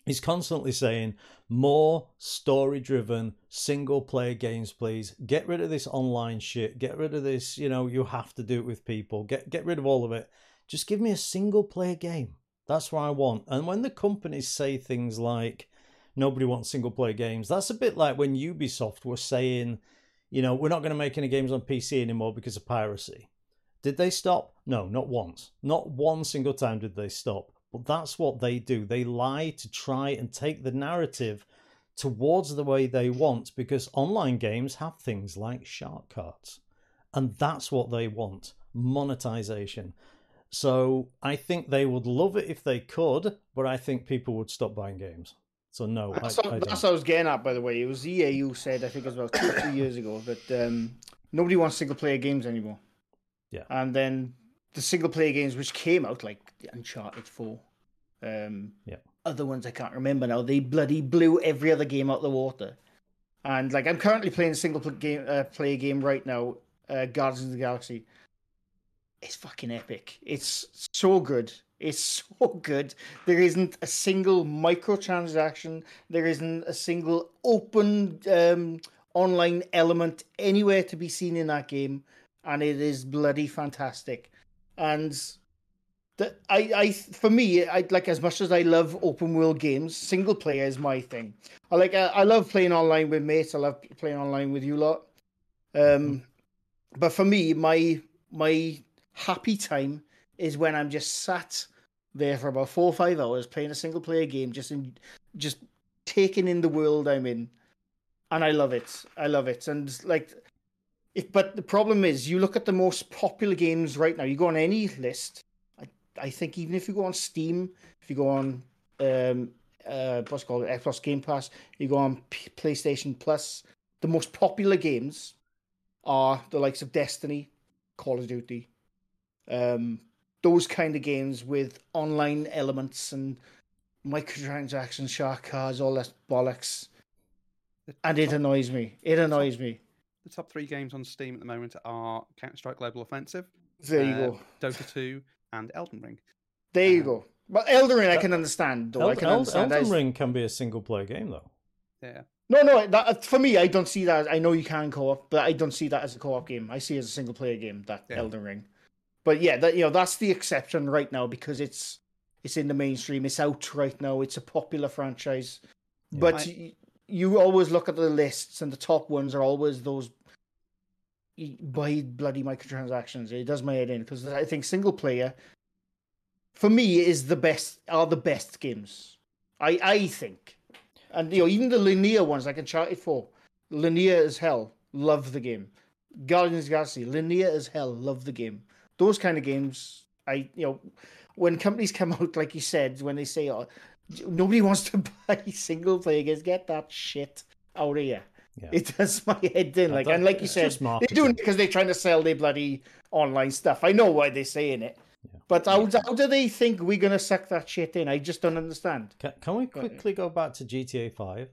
is constantly saying more story driven single player games please. Get rid of this online shit. Get rid of this you know you have to do it with people. Get get rid of all of it. Just give me a single player game. That's what i want. And when the companies say things like nobody wants single player games. That's a bit like when ubisoft was saying you know we're not going to make any games on pc anymore because of piracy. Did they stop? No not once. Not one single time did they stop. But that's what they do. They lie to try and take the narrative towards the way they want because online games have things like shark cards and that's what they want monetization. So i think they would love it if they could but i think people would stop buying games so no I, That's, I what, don't. that's what I was getting at, by the way. It was EA who said, I think it was about two, three years ago, that um, nobody wants single player games anymore. Yeah. And then the single player games which came out, like Uncharted 4, um, Yeah. other ones I can't remember now, they bloody blew every other game out the water. And like I'm currently playing a single pl- game, uh, player game right now, uh, Guardians of the Galaxy. It's fucking epic. It's so good. It's so good. There isn't a single microtransaction. There isn't a single open um, online element anywhere to be seen in that game, and it is bloody fantastic. And the, I, I, for me, I like as much as I love open world games. Single player is my thing. I like. I, I love playing online with mates. I love playing online with you lot. Um, but for me, my my happy time is when I'm just sat there for about four or five hours playing a single player game, just in, just taking in the world I'm in, and I love it. I love it, and like, if but the problem is, you look at the most popular games right now. You go on any list. I I think even if you go on Steam, if you go on um uh what's called Xbox Game Pass, you go on P- PlayStation Plus, the most popular games are the likes of Destiny, Call of Duty, um, those kind of games with online elements and microtransactions, shark cards, all that bollocks. And it annoys me. It annoys me. The top three games on Steam at the moment are Counter Strike Global Offensive, There you uh, go. Dota 2, and Elden Ring. There you uh, go. But Elden Ring, I can understand. Though I can Eld- understand. Elden Ring can be a single player game though. Yeah. No, no. That, for me, I don't see that. I know you can co-op, but I don't see that as a co-op game. I see it as a single-player game. That Yeah. Elden Ring. But yeah, that you know, that's the exception right now because it's it's in the mainstream. It's out right now. It's a popular franchise. Yeah. But I- y- you always look at the lists, and the top ones are always those buy bloody microtransactions. It does my head in because I think single player, for me, is the best. Are the best games. I I think, and you know even the linear ones I can like Uncharted Four, linear as hell. Love the game. Guardians of the Galaxy, linear as hell. Love the game. Those kind of games, I you know, when companies come out like you said, when they say, "Oh, nobody wants to buy single player games," get that shit out of here. Yeah. It does my head in. Like and like you said, they're doing it because they're trying to sell their bloody online stuff. I know why they're saying it. Yeah. But how, how do they think we're gonna suck that shit in? I just don't understand. Can, can we quickly go back to GTA 5,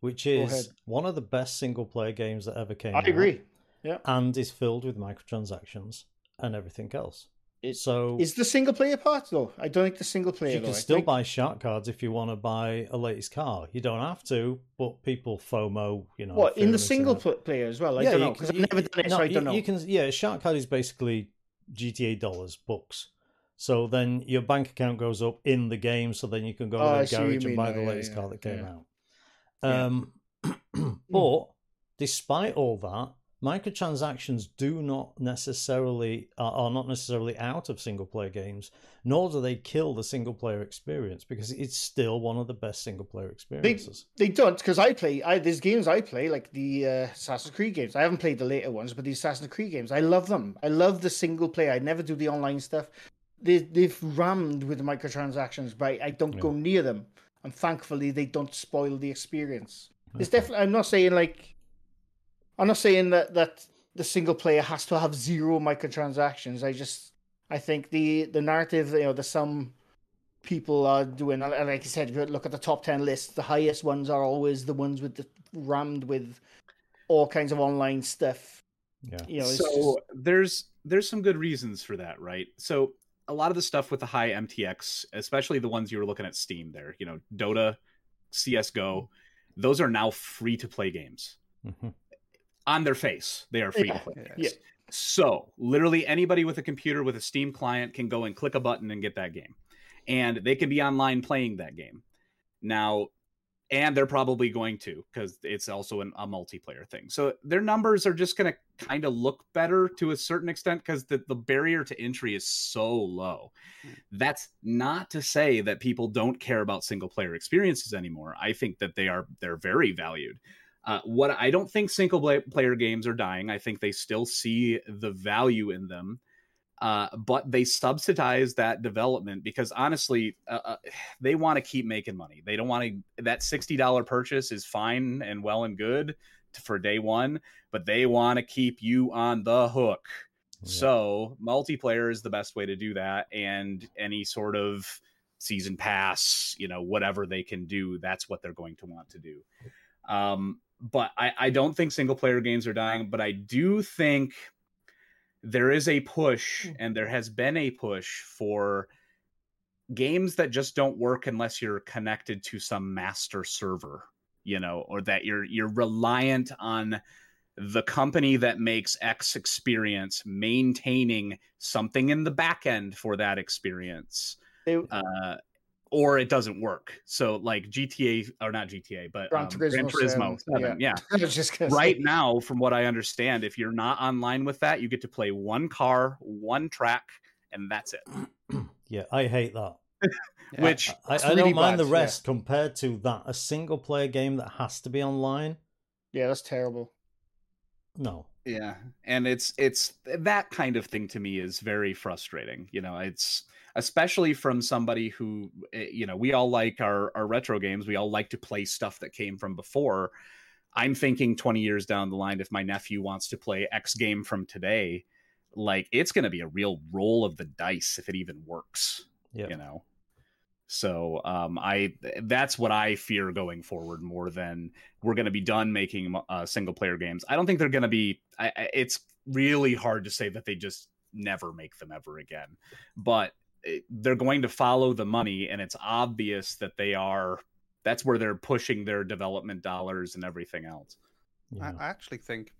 which is one of the best single player games that ever came I out, agree. Yeah. And is filled with microtransactions and everything else. It- so Is the single player part though? I don't think the single player. you can I still buy shark cards if you want to buy a latest car. You don't have to, but people FOMO, you know. What in the single pl- player as well? I Yeah, don't you know because I've never done it, no, so I you- don't know. You can, yeah, shark card is basically GTA dollars, bucks. So then your bank account goes up in the game, so then you can go Oh, to the you garage and buy now, the latest yeah, car that came out. Um, but despite all that, microtransactions do not necessarily are, not necessarily out of single player games, nor do they kill the single player experience because it's still one of the best single player experiences. They don't because I play. I there's games I play like the uh, Assassin's Creed games. I haven't played the later ones, but the Assassin's Creed games, I love them. I love the single player. I never do the online stuff. They they've rammed with microtransactions, but I don't go near them. And thankfully, they don't spoil the experience. It's definitely. I'm not saying like. I'm not saying that that the single player has to have zero microtransactions. I just I think the the narrative, you know, the some people are doing, and like I said, if you look at the top ten lists. The highest ones are always the ones with the rammed with all kinds of online stuff. Yeah. You know, so just- there's there's some good reasons for that, right? So a lot of the stuff with the high MTX, especially the ones you were looking at Steam there, you know, Dota, CS:GO, those are now free to play games. Mhm. On their face, they are free Yeah, to play. yeah. So, literally anybody with a computer with a Steam client can go and click a button and get that game. And they can be online playing that game. Now, and they're probably going to because it's also an, a multiplayer thing. So their numbers are just going to kind of look better to a certain extent because the, the barrier to entry is so low. Hmm. That's not to say that people don't care about single player experiences anymore. I think that they are they're very valued. Uh, what I don't think single player games are dying. I think they still see the value in them, uh, but they subsidize that development because honestly, uh, uh, they want to keep making money. They don't want to. That sixty dollar purchase is fine and well and good for day one, but they want to keep you on the hook. Yeah. So multiplayer is the best way to do that, and any sort of season pass, you know, whatever they can do, that's what they're going to want to do. Um, but I, I don't think single player games are dying, but I do think there is a push, and there has been a push for games that just don't work unless you're connected to some master server, you know, or that you're you're reliant on the company that makes X experience maintaining something in the back end for that experience. They- Uh, or it doesn't work. So like GTA or not GTA, but Gran um, Turismo Gran Turismo 7, 7, yeah. I just Right say, now, from what I understand, if you're not online with that, you get to play one car, one track, and that's it. Yeah, I hate that. Yeah. Which I, It's I really don't mind bad, the yeah. rest compared to that. A single player game that has to be online. yeah, that's terrible. No. Yeah and it's it's that kind of thing to me is very frustrating you know it's especially from somebody who eh, you know we all like our our retro games we all like to play stuff that came from before i'm thinking 20 years down the line if my nephew wants to play x game from today like it's going to be a real roll of the dice if it even works Yeah. you know so um i that's what i fear going forward more than we're going to be done making uh, single player games. I don't think they're going to be I, I, it's really hard to say that they just never make them ever again. But it- they're going to follow the money and it's obvious that they are that's where they're pushing their development dollars and everything else. You I. I actually think,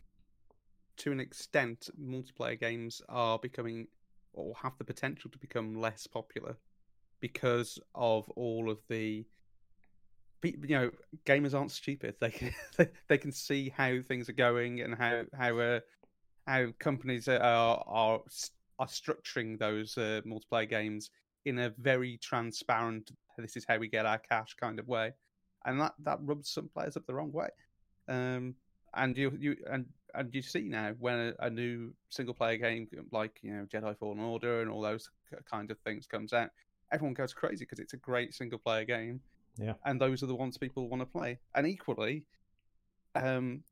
to an extent, multiplayer games are becoming or have the potential to become less popular because of all of the. You know, gamers aren't stupid. They can they can see how things are going and how how uh, how companies are are are structuring those uh, multiplayer games in a very transparent. This is how we get our cash kind of way, and that that rubs some players up the wrong way. Um, and you you and and you see now when a, a new single player game like you know Jedi Fallen Order and all those kind of things comes out, everyone goes crazy because it's a great single player game. Yeah. and those are the ones people want to play. And equally, um,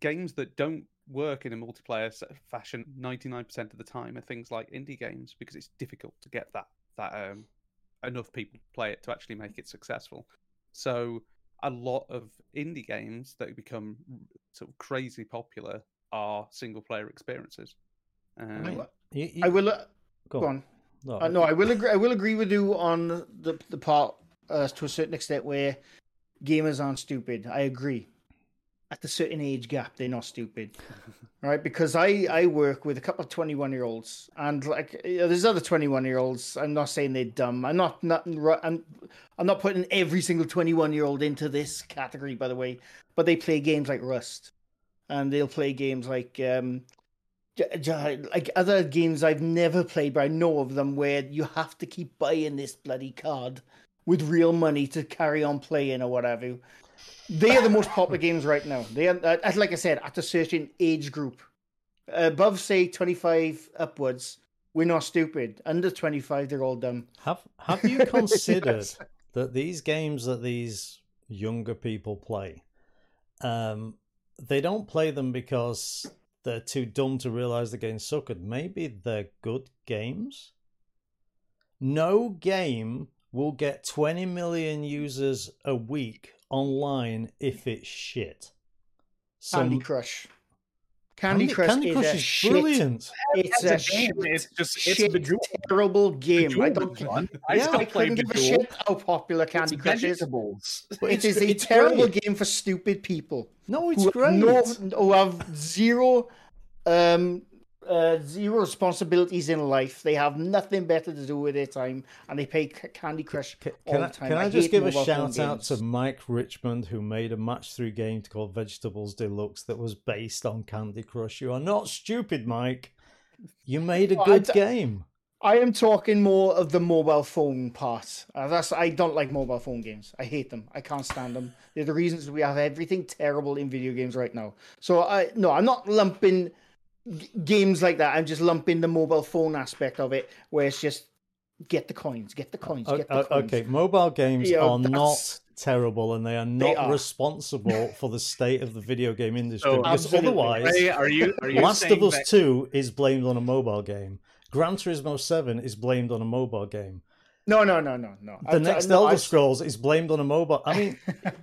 games that don't work in a multiplayer fashion 99% of the time are things like indie games because it's difficult to get that that um, enough people to play it to actually make it successful. So a lot of indie games that become sort of crazy popular are single player experiences. Um, I, You- you- I will. Uh, go go on. on. No, Uh, no, I will agree. I will agree with you on the the part uh, to a certain extent where gamers aren't stupid. I agree. At a certain age gap, they're not stupid, right? Because I I work with a couple of twenty one year olds, and like you know, there's other twenty one year olds. I'm not saying they're dumb. I'm not not I'm I'm not putting every single twenty one year old into this category, by the way. But they play games like Rust, and they'll play games like um, like other games I've never played, but I know of them where you have to keep buying this bloody card with real money to carry on playing or whatever. They are the most popular games right now. They are, uh, like I said, at a certain age group, above say twenty five upwards. We're not stupid. Under twenty five, they're all dumb. Have Have you considered that these games that these younger people play, um, they don't play them because they're too dumb to realize the game's suckered. Maybe they're good games. No game will get 20 million users a week online if it's shit. Candy Crush. Candy, Candy, Crush Candy is Crush a is shit. brilliant. It's As a, a game, shit, it's just it's shit, Bejeweled. terrible game. I don't, is fun. I Yeah. still I play couldn't give a shit how popular It's Candy Crush is. vegetables. But It it's- a it's terrible great. game for stupid people No, it's who great. have, no, who have zero, um, uh, zero responsibilities in life. They have nothing better to do with their time, and they play C- Candy Crush Can, all can the I, time. can I, I just give a shout out to. Mike Richmond who made a match through game called Vegetables Deluxe that was based on Candy Crush? You are not stupid, Mike. You made a Well, good d- game. I am talking more of the mobile phone part. Uh, that's I don't like mobile phone games. I hate them. I can't stand them. They're the reasons we have everything terrible in video games right now. So I no, I'm not lumping games like that. I'm just lumping the mobile phone aspect of it, where it's just get the coins, get the coins, get the o- coins. okay, mobile games You know, are not terrible and they are They not are. responsible for the state of the video game industry So- because Absolutely. otherwise are you are you Last of Us that- 2 is blamed on a mobile game. Gran Turismo 7 is blamed on a mobile game. No, no, no, no, no. The I'm ta- next no, Elder I'm- Scrolls is blamed on a mobile. I mean,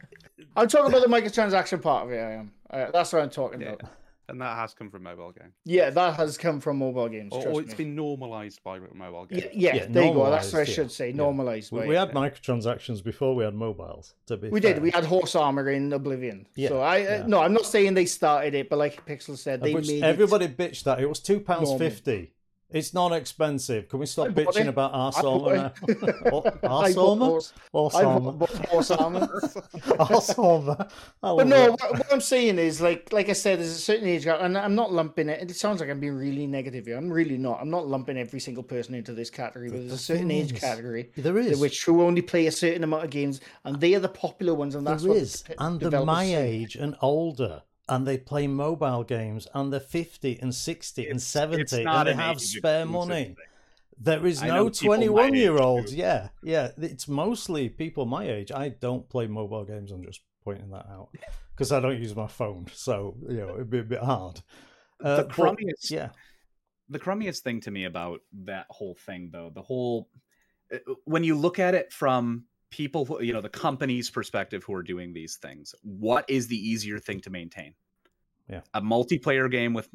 I'm talking about the microtransaction part of it. I am. Uh, that's what I'm talking Yeah, about. And that has come from mobile games, Yeah, that has come from mobile games. or, trust or it's me. been normalized by mobile Yeah, games. yeah, Yeah, there you go. That's what I should yeah. say. Yeah. Normalized. we, we had yeah. microtransactions before we had mobiles. To be We fair. did. We had horse armor in Oblivion. Yeah, So I yeah. uh, no, I'm not saying they started it, but like Pixel said, they Which made everybody bitched that it was two pounds Normal. fifty. It's not expensive. Can we stop bitching it. about it. arse I bought armor now? it. Or- I Arse armor? Arse armor? bought bought armor. Arse armor. But no, what, what I'm saying is like like I said, there's a certain age gap, and I'm not lumping it. It sounds like I'm being really negative here. I'm really not. I'm not lumping every single person into this category. But there's a certain age category There is. which who only play a certain amount of games, and they are the popular ones, and that's there what is. the And they're my age and older. And they play mobile games and they're 50 and 60 and 70 and they an have spare money. thing. There is no 21 year olds. Yeah, yeah. It's mostly people my age. I don't play mobile games. I'm just pointing that out because I don't use my phone. So, you know, it'd be a bit hard. Uh, the but, crummiest yeah. the crummiest thing to me about that whole thing though the whole uh, when you look at it from people who you know the company's perspective who are doing these things what is the easier thing to maintain? Yeah. a multiplayer game with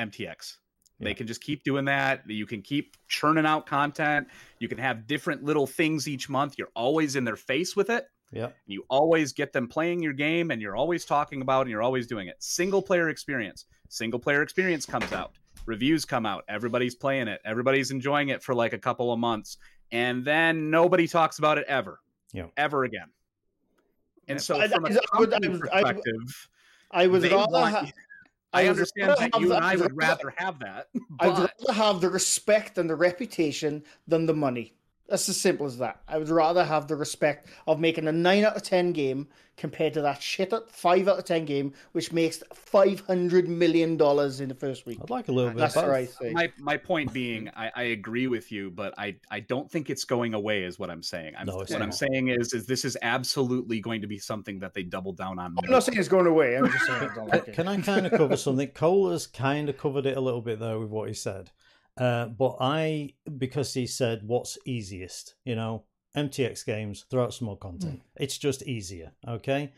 mtx Yeah. they can just keep doing that. You can keep churning out content. You can have different little things each month. You're always in their face with it. Yeah. you always get them playing your game and you're always talking about it and you're always doing it. Single player experience. Single player experience comes out. Reviews come out. Everybody's playing it. Everybody's enjoying it for like a couple of months. And then nobody talks about it ever Yeah. ever again and so I- from a I would- I company would- I would- perspective I would they want- Ha- i would understand that have you and i I'd rather- rather have that I'd rather have the respect and the reputation than the money. That's as simple as that. I would rather have the respect of making a nine out of ten game compared to that shit at five out of ten game, which makes five hundred million dollars in the first week. I'd like a little bit That's of both. the right. My my point being, I, I agree with you, but I I don't think it's going away. Is what I'm saying. I'm, No, it's what I'm saying is is this is absolutely going to be something that they double down on. I'm not saying it's going away. I'm just saying I don't like Can, it. can I kind of cover something? Cole has kind of covered it a little bit there with what he said. Uh, but I, because he said what's easiest, you know, MTX games, throw out some more content. It's just easier, okay?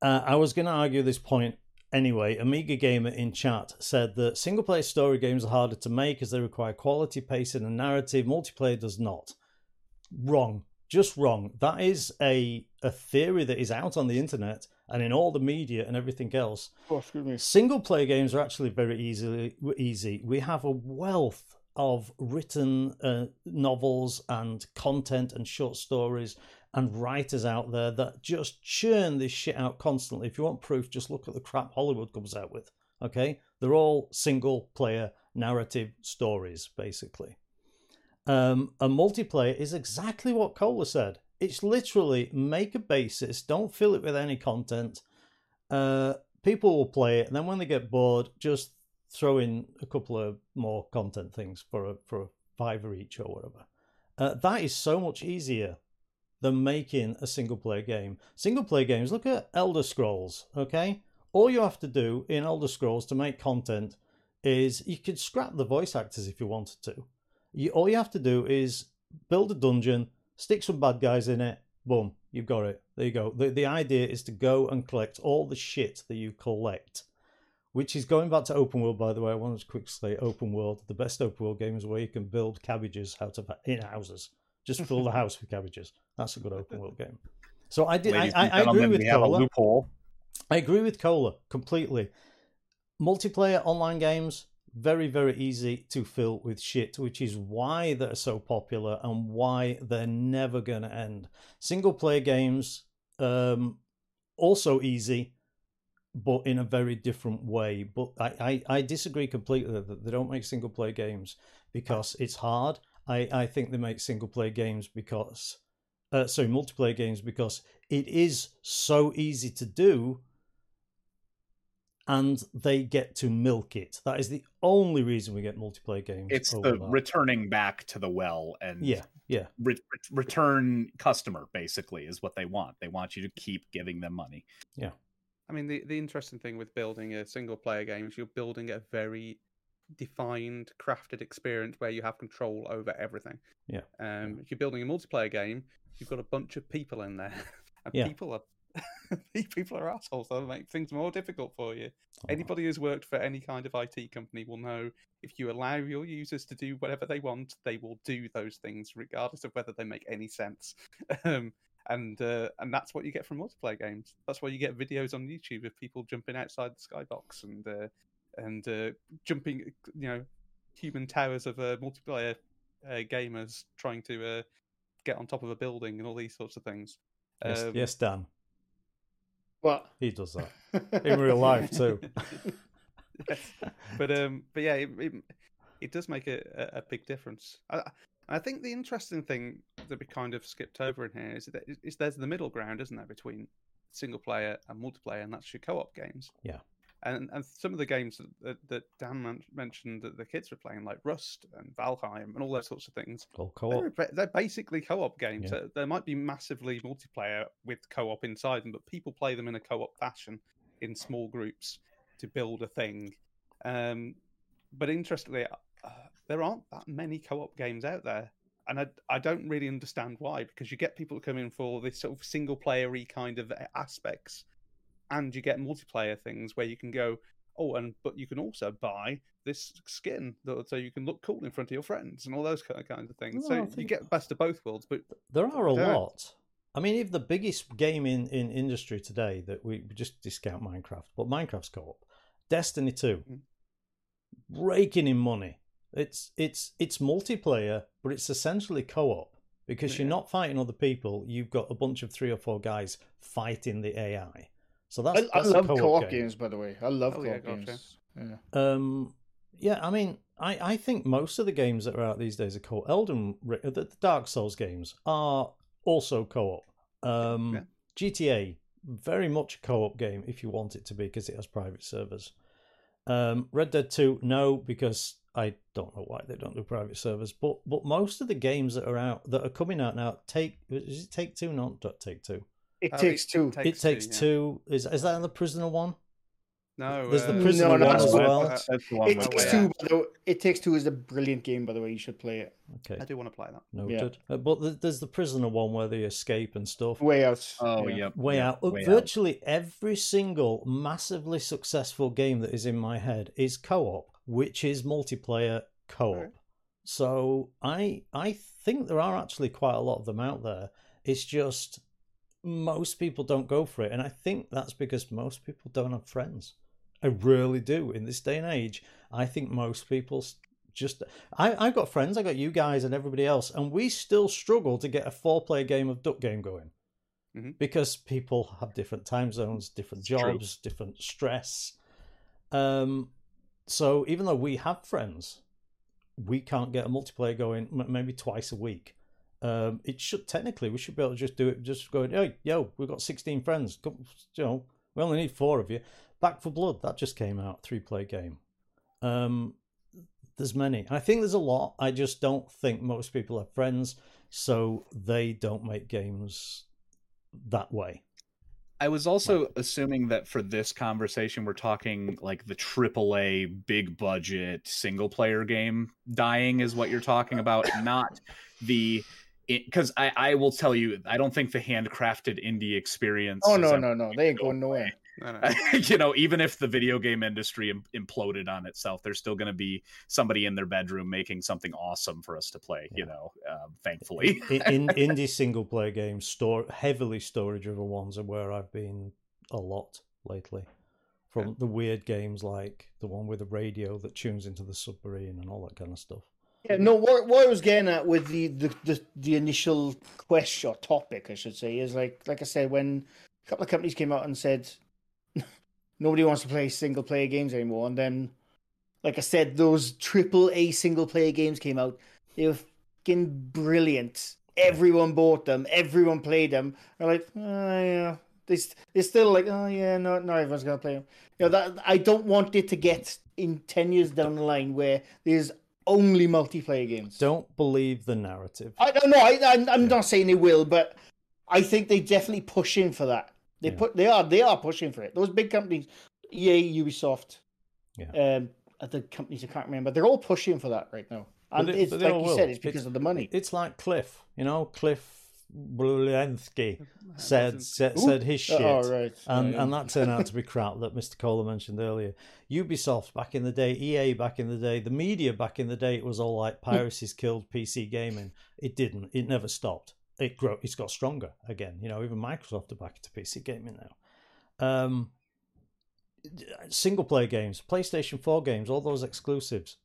Uh, I was going to argue this point anyway. Amiga Gamer in chat said that single player story games are harder to make as they require quality, pacing, and narrative. Multiplayer does not. Wrong. Just wrong. That is a, a theory that is out on the internet and in all the media and everything else. Oh, excuse me. Single player games are actually very easily easy. We have a wealth of written uh, novels and content and short stories and writers out there that just churn this shit out constantly. If you want proof, just look at the crap Hollywood comes out with. Okay, they're all single player narrative stories, basically. Um, a multiplayer is exactly what Cola said. It's literally make a basis, don't fill it with any content. Uh, people will play it, and then when they get bored, just throw in a couple of more content things for a for a fiver each or whatever. Uh, that is so much easier than making a single player game. Single player games. Look at Elder Scrolls. Okay, all you have to do in Elder Scrolls to make content is you could scrap the voice actors if you wanted to. You, all you have to do is build a dungeon, stick some bad guys in it, boom, you've got it. There you go. The, the idea is to go and collect all the shit that you collect, which is going back to open world, by the way. I want to quickly say open world. The best open world game is where you can build cabbages out of in houses. Just fill the house with cabbages. That's a good open world game. So I did. I, Ladies I, I agree with Cola. I agree with Cola completely. Multiplayer online games, very, very easy to fill with shit, which is why they're so popular and why they're never going to end. Single player games, um, also easy, but in a very different way. But I, I, I disagree completely that they don't make single player games because it's hard. I, I think they make single player games because, uh, sorry, multiplayer games because it is so easy to do and they get to milk it. That is the only reason we get multiplayer games. It's the that. returning back to the well and Yeah, yeah. re- re- return customer basically is what they want. They want you to keep giving them money. Yeah, I mean, the, the interesting thing with building a single player game is you're building a very defined, crafted experience where you have control over everything. Yeah. Um, if you're building a multiplayer game, you've got a bunch of people in there, and Yeah. people are people are assholes. They'll make things more difficult for you. Oh, Anybody who's worked for any kind of IT company will know if you allow your users to do whatever they want, they will do those things regardless of whether they make any sense. Um, and uh, and that's what you get from multiplayer games. That's why you get videos on YouTube of people jumping outside the skybox and uh, and uh, jumping, you know, human towers of uh, multiplayer uh, gamers trying to uh, get on top of a building and all these sorts of things. Yes, Um, yes, Dan. What? He does that in real life too. yes. but um, but yeah, it, it, it does make a, a, a big difference. I, I think the interesting thing that we kind of skipped over in here is that is, is there's the middle ground, isn't there, between single player and multiplayer, and that's your co-op games. Yeah. And and some of the games that, that, Dan mentioned that the kids were playing, like Rust and Valheim and all those sorts of things, All co-op. they're, they're basically co-op games. Yeah. There might be massively multiplayer with co-op inside them, but people play them in a co-op fashion in small groups to build a thing. Um, but interestingly, uh, there aren't that many co-op games out there, and I, I don't really understand why. Because you get people in for this sort of single-playery kind of aspects, and you get multiplayer things where you can go, oh, and but you can also buy this skin that, so you can look cool in front of your friends and all those kind of kinds of things. Well, I so you get the best of both worlds. But There are a Yeah. lot. I mean, if the biggest game in, in industry today that we we just discount Minecraft, but Minecraft's co-op, Destiny Two, Mm. raking in money. It's it's it's multiplayer, but it's essentially co-op because you're not fighting other people. You've got a bunch of three or four guys fighting the AI. So that's I, I that's a love co-op, co-op game. games, by the way. I love Oh, co-op yeah, gotcha. games. Yeah. Um, Yeah, I mean, I, I think most of the games that are out these days are co Elden Ri- the, the Dark Souls games are also co op. Um, Yeah. GTA, very much a co op game if you want it to be because it has private servers. Um, Red Dead 2, no, because I don't know why they don't do private servers. But but most of the games that are out that are coming out now, take is it Take Two, not Take Two. It Oh, takes two. it takes yeah. two. Is is that the prisoner one? No, There's the uh, prisoner No, no, one that's as well. That's, that's one It takes two. By the way. It takes two is a brilliant game. By the way, you should play it. Okay, I do want to play that. noted. Uh, but th- there's the prisoner one where they escape and stuff. Way out. Oh, Yeah. yep. Way yep, out. Uh, way out. Virtually every single massively successful game that is in my head is co-op, which is multiplayer co-op. Right. So I I think there are actually quite a lot of them out there. It's just most people don't go for it, and I think that's because most people don't have friends. I really do in this day and age. I think most people just I I've got friends. I got you guys and everybody else, and we still struggle to get a four-player game of Duck Game going Mhm. because people have different time zones, different It's true. jobs, different stress. Um, so even though we have friends, we can't get a multiplayer going maybe twice a week. Um, it should technically we should be able to just do it. Just going, hey, yo, we've got sixteen friends. Come, you know, we only need four of you. Back for Blood that just came out, three play game. Um, there's many. I think there's a lot. I just don't think most people have friends, so they don't make games that way. I was also assuming that for this conversation, we're talking like the AAA big budget single player game dying is what you're talking about, not the. Because I, I will tell you, I don't think the handcrafted indie experience. Oh no, no, no! They ain't going nowhere. No, no. you know, even if the video game industry im- imploded on itself, there's still going to be somebody in their bedroom making something awesome for us to play. You know, um, thankfully. in, in indie single player games, store heavily story driven ones are where I've been a lot lately. From Yeah. the weird games like the one with the radio that tunes into the submarine and all that kind of stuff. Yeah, no. What, what I was getting at with the, the the the initial question or topic, I should say, is like like I said, when a couple of companies came out and said nobody wants to play single player games anymore, and then, like I said, those triple A single player games came out. They were fucking brilliant. Everyone bought them. Everyone played them. They're like, oh yeah. They they're still like, oh yeah, no, not everyone's gonna play them. You know that I don't want it to get in ten years down the line where there's only multiplayer games. Don't believe the narrative. I don't know. I, I'm, I'm not saying they will, but I think they definitely pushing for that. They Yeah. put they are they are pushing for it. Those big companies, EA, Ubisoft, Yeah. um, other companies I can't remember. They're all pushing for that right now, and they- it's like you will. said, it's because It's- of the money. It's like Cliff, you know, Cliff Bleszinski said said, said his shit. Oh right, and Yeah. and that turned out to be crap that Mr. Kohler mentioned earlier. Ubisoft back in the day, EA back in the day, the media back in the day, it was all like piracy's killed PC gaming. It didn't. It never stopped. It grow. It's got stronger again. You know, even Microsoft are back into PC gaming now. Um, single player games, PlayStation Four games, all those exclusives.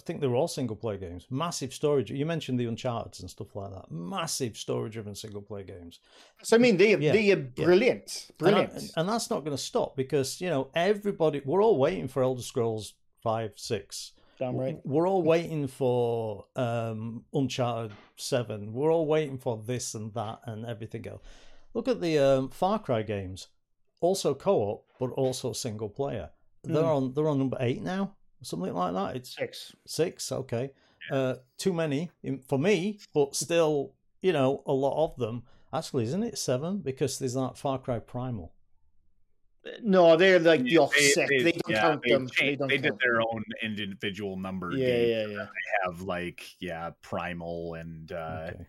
I think they were all single player games. Massive storage. You mentioned the Uncharted and stuff like that. Massive story driven single player games. So I mean, they Yeah, they are brilliant, And I- brilliant. And, that's not going to stop because, you know, everybody, we're all waiting for Elder Scrolls 5, 6. Damn right. We're all waiting for um, Uncharted 7. We're all waiting for this and that and everything else. Look at the um, Far Cry games. Also co op, but also single player. They're Hmm. on they're on number eight now, something like that. It's Six. six, okay. Uh, too many in, for me, but still, you know, a lot of them. Actually, isn't it seven? Because there's that Far Cry Primal. No, they're like the offset. They, don't yeah, count they them. cha- They, don't they did their them. own individual number. Yeah, yeah, yeah. They have like yeah, Primal and uh, Okay.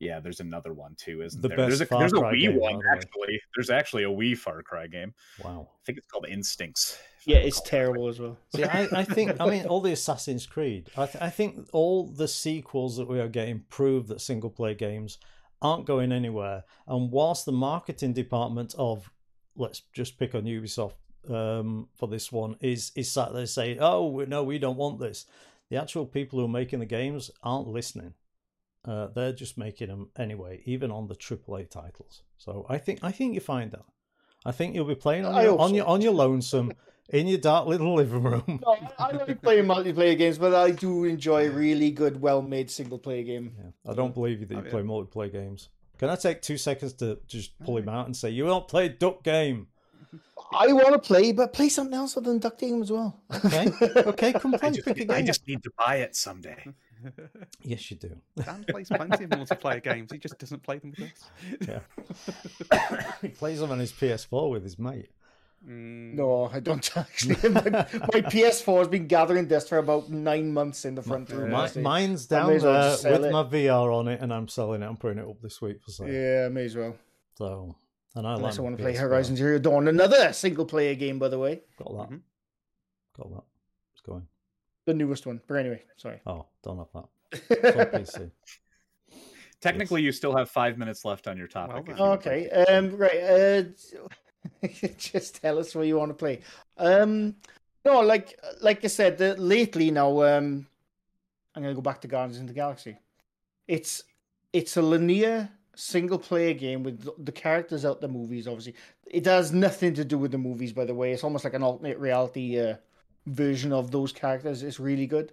yeah, there's another one too, isn't The there? There's a best Far there's a Wii game, one by the way. actually. There's actually a Wii Far Cry game. Wow. I think it's called Instincts. If Yeah, it's terrible as well. See, I, I think, I mean, all the Assassin's Creed, I, th- I think all the sequels that we are getting prove that single player games aren't going anywhere. And whilst the marketing department of, let's just pick on Ubisoft um, for this one, is, is sat there saying, oh, we- no, we don't want this, the actual people who are making the games aren't listening. Uh, they're just making them anyway, even on the AAA titles. So I think I think you find that. I think you'll be playing on I your, on so. your on your lonesome, in your dark little living room. No, I, I like playing multiplayer games, but I do enjoy a really good, well-made single-player game. Yeah. I don't believe you that you Oh, yeah. play multiplayer games. Can I take two seconds to just pull him out and say, you don't play Duck Game? I want to play, but play something else other than Duck Game as well. Okay, okay, come I play, just, pick a I game. just need to buy it someday. Yes, you do. Dan plays plenty of multiplayer games. He just doesn't play them with us. Yeah. he plays them on his PS4 with his mate. Mm, No, I don't actually. my, my PS4 has been gathering dust for about nine months in the front room. Mi- mine's down may well there with it. my VR on it, and I'm selling it. I'm putting it up this week for sale. Yeah, may as well. So, and I Unless like I want to play PS4. Horizon Zero Dawn, another single-player game, by the way, Got that. Mhm. Got that. It's going. the newest one. But anyway, sorry. Oh, don't have that. It's on PC. Technically, you still have five minutes left on your topic. Well, if you Okay. like. Um. Right. Uh, just tell us where you want to play. Um. No, like like I said, lately now. Um. I'm gonna go back to Guardians of the Galaxy. It's it's a linear single player game with the- the characters out the movies. Obviously, it has nothing to do with the movies. By the way, it's almost like an alternate reality uh, version of those characters. It's really good.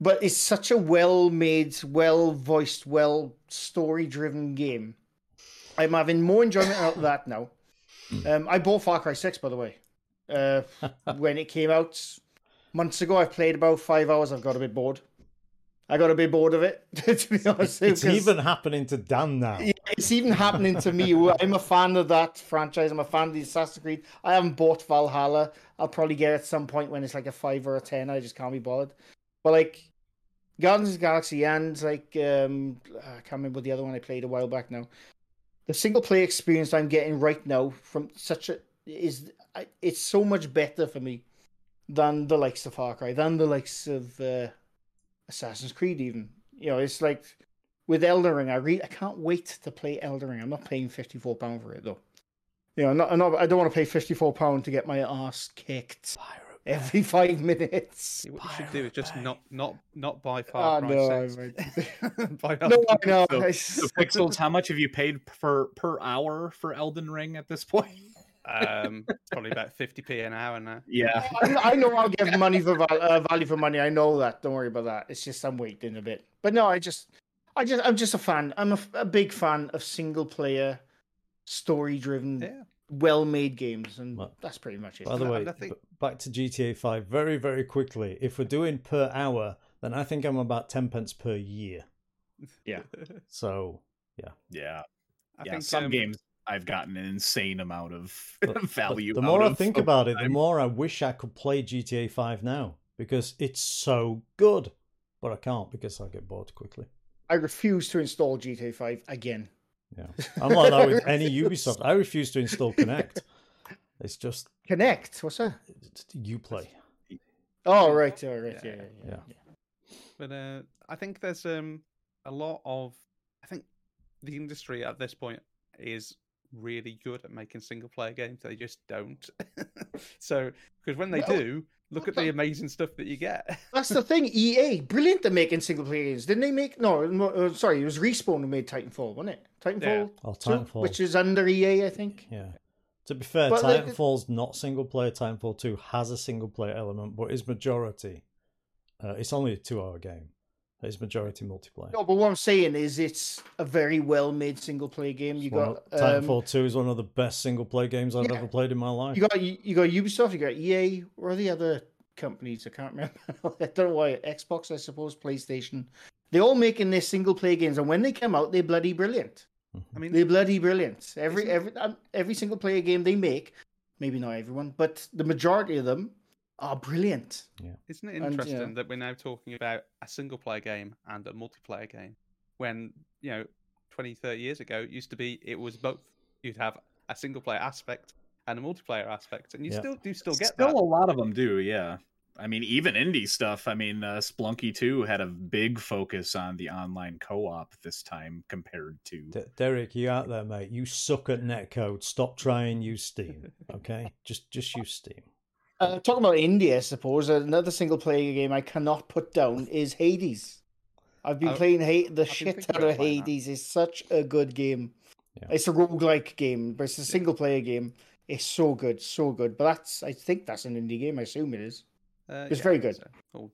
But it's such a well made, well voiced, well story driven game. I'm having more enjoyment out of that now. Um, I bought Far Cry 6, by the way. Uh, when it came out months ago, I've played about five hours. I've got a bit bored. I got a bit bored of it, to be honest. It's even happening to Dan now. yeah, it's even happening to me. I'm a fan of that franchise. I'm a fan of the Assassin's Creed. I haven't bought Valhalla. I'll probably get it at some point when it's like a five or a ten. I just can't be bothered. But like Guardians of the Galaxy and like um I can't remember the other one I played a while back now. The single player experience I'm getting right now from such a is it's so much better for me than the likes of Far Cry, than the likes of uh, Assassin's Creed. Even you know, it's like with Elden Ring, I re- I can't wait to play Elden Ring. I'm not paying fifty four pound for it though. You know, not, not, I don't want to pay fifty four pound to get my ass kicked every five minutes. What you should do is just not not not buy Oh Far Cry no, I 6. buy no, I know. So- So, Pixels, how much have you paid per per hour for Elden Ring at this point? um, probably about 50p an hour now. Yeah, I, I know I'll give money for val- uh, value for money. I know that. Don't worry about that. It's just I'm waiting a bit. But no, I just, I just, I'm just a fan. I'm a, a big fan of single player, story driven, Yeah. Well made games, and Well, that's pretty much it. By the way, and think- back to GTA 5 very, very quickly. If we're doing per hour, then I think I'm about 10 pence per year. Yeah. So, yeah, I yeah. think Some um, games I've gotten an insane amount of but- but value. the out more I of think over about it, the more I wish I could play GTA 5 now because it's so good. But I can't because I get bored quickly. I refuse to install GTA 5 again. Yeah. I'm like that with any Ubisoft. I refuse to install Connect. It's just Connect, what's that? you play. Oh, right, oh, right, yeah, Yeah, yeah, yeah. Yeah. But uh, I think there's um a lot of I think the industry at this point is really good at making single player games. They just don't. so because when they Well, do, look at the amazing stuff that you get. That's the thing. EA, brilliant at making single player games. Didn't they make? No, no uh, sorry, it was Respawn who made Titanfall, wasn't it? Titanfall, Oh, 2, Titanfall. which is under EA, I think. Yeah. To be fair, But like- Titanfall's not single player. Titanfall 2 has a single player element, but is majority. Uh, it's only a two hour game. It's majority multiplayer. No, but what I'm saying is, it's a very well made single player game. You Well, got um, Titanfall 2 is one of the best single player games I've Yeah. ever played in my life. you got you got Ubisoft, you got EA, or the other companies. I can't remember. I don't know why. Xbox, I suppose, PlayStation. They're all making their single player games, and when they come out, they're bloody brilliant. I mean, They're bloody brilliant. Every every um, every single player game they make, maybe not everyone, but the majority of them are brilliant. Yeah. Isn't it And, yeah. interesting that we're now talking about a single player game and a multiplayer game when, you know, 20, 30 years ago, it used to be it was both. You'd have a single player aspect and a multiplayer aspect, and you Yeah. still do still get Still that. a lot of them do, yeah. I mean, even indie stuff. I mean, uh, Spelunky 2 had a big focus on the online co-op this time compared to. D- Derek, you out there, mate? You suck at netcode. Stop trying. Use Steam. Okay, just just use Steam. Uh, talking about India, I suppose another single player game I cannot put down is Hades. I've been I've- playing ha- the been shit out of playing that. Hades. It's such a good game. Yeah. It's a roguelike game, but it's a single player game. It's so good, so good. But that's I think that's an indie game. I assume it is. Uh, It's yeah, very good. so. Or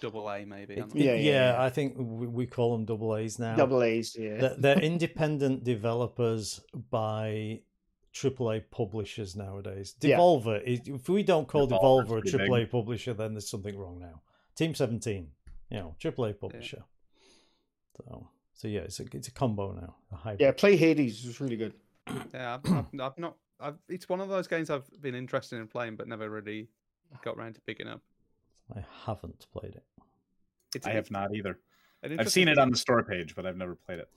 double A maybe. It- it- Yeah, yeah, yeah, yeah. I think we, we call them double A's now. Double A's, yeah. They're, they're independent developers by AAA publishers nowadays. Yeah. Devolver, is, if we don't call Devolver's Devolver a pretty big. AAA publisher, then there's something wrong now. Team 17, you know, AAA publisher. So, so yeah, it's a it's a combo now. A hybrid. yeah, play Hades is really good. Yeah, I've, I've, I've not. I've, it's one of those games I've been interested in playing, but never really got around to picking up. I haven't played it. It's I have not either. I've seen it on the store page, but I've never played it.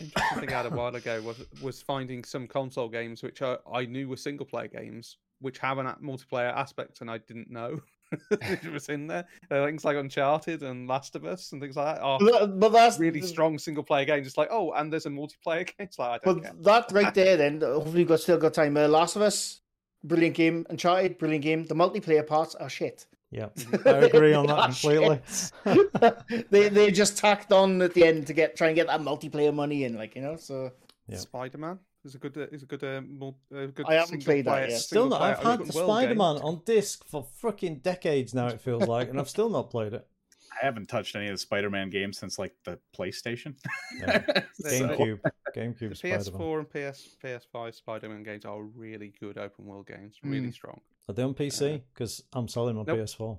Interesting thing I had a while ago was was finding some console games which I, I knew were single player games, which have an a- multiplayer aspect, and I didn't know it was in there. Uh, things like Uncharted and Last of Us and things like that are But, but that's really strong single player games. It's like, oh, and there's a multiplayer game. It's like, I don't care. But that right there, then hopefully you've got still got time. Uh, Last of Us, brilliant game. Uncharted, brilliant game. The multiplayer parts are shit. Yeah, I agree on that completely. they they just tacked on at the end to get try and get that multiplayer money in, like you know. So Yeah. Spider Man is a good uh, is a good uh, mul- uh, good. I haven't single played that yet. Still single not. I've had the. Spider Man on disc for freaking decades now. It feels like, and I've still not played it. I haven't touched any of the Spider-Man games since like the PlayStation. Yeah. So- GameCube, The GameCube Spider Man. PS4 and PS PS5 Spider-Man games are really good open world games, really Mm. strong. Are they on PC? Because uh, I'm selling my Nope. PS4.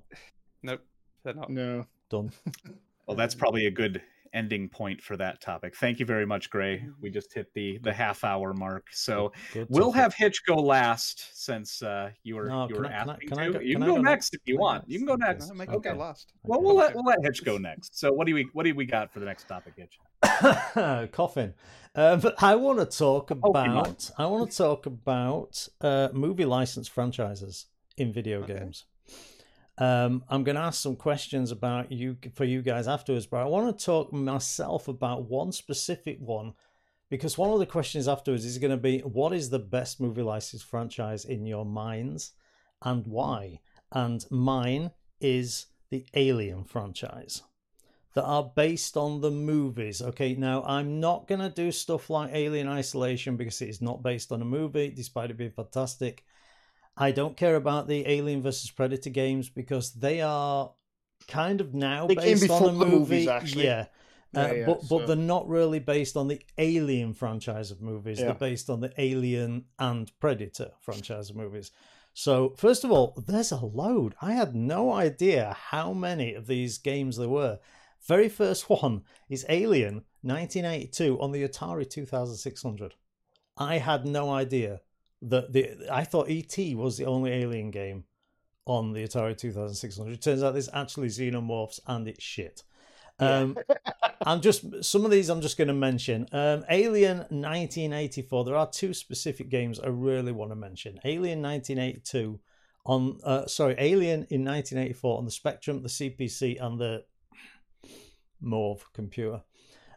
Nope, they're not. no, Done. Well, that's probably a good ending point for that topic. Thank you very much, Gray. We just hit the the half hour mark, so Good we'll topic. have Hitch go last since uh, you were No, you were I- can I- asking can to. go- you can can go go next if you want. You can go next? Okay. go last. Well, we'll let we'll let Hitch go next. So what do we what do we got for the next topic, Hitch? coughing. Um, but I want to talk Pokemon. about. I want to talk about uh, movie license franchises in video Okay. games. Um, I'm going to ask some questions about you for you guys afterwards, but I want to talk myself about one specific one because one of the questions afterwards is going to be what is the best movie license franchise in your minds and why? And mine is the Alien franchise that are based on the movies. Okay, now I'm not going to do stuff like Alien Isolation because it is not based on a movie, despite it being fantastic. I don't care about the Alien versus Predator games because they are kind of now They based on a the movie. movies, actually. Yeah. Uh, Yeah, yeah, but but they're not really based on the Alien franchise of movies. Yeah. They're based on the Alien and Predator franchise of movies. So first of all, there's a load. I had no idea how many of these games there were. Very first one is Alien 1982 on the Atari 2600. I had no idea that the I thought ET was the only Alien game on the Atari 2600. It turns out there's actually xenomorphs and it's shit. Um, I'm just some of these I'm just going to mention. Um, Alien 1984. There are two specific games I really want to mention. Alien 1982 on uh, sorry, Alien in 1984 on the Spectrum, the CPC, and the Morve computer.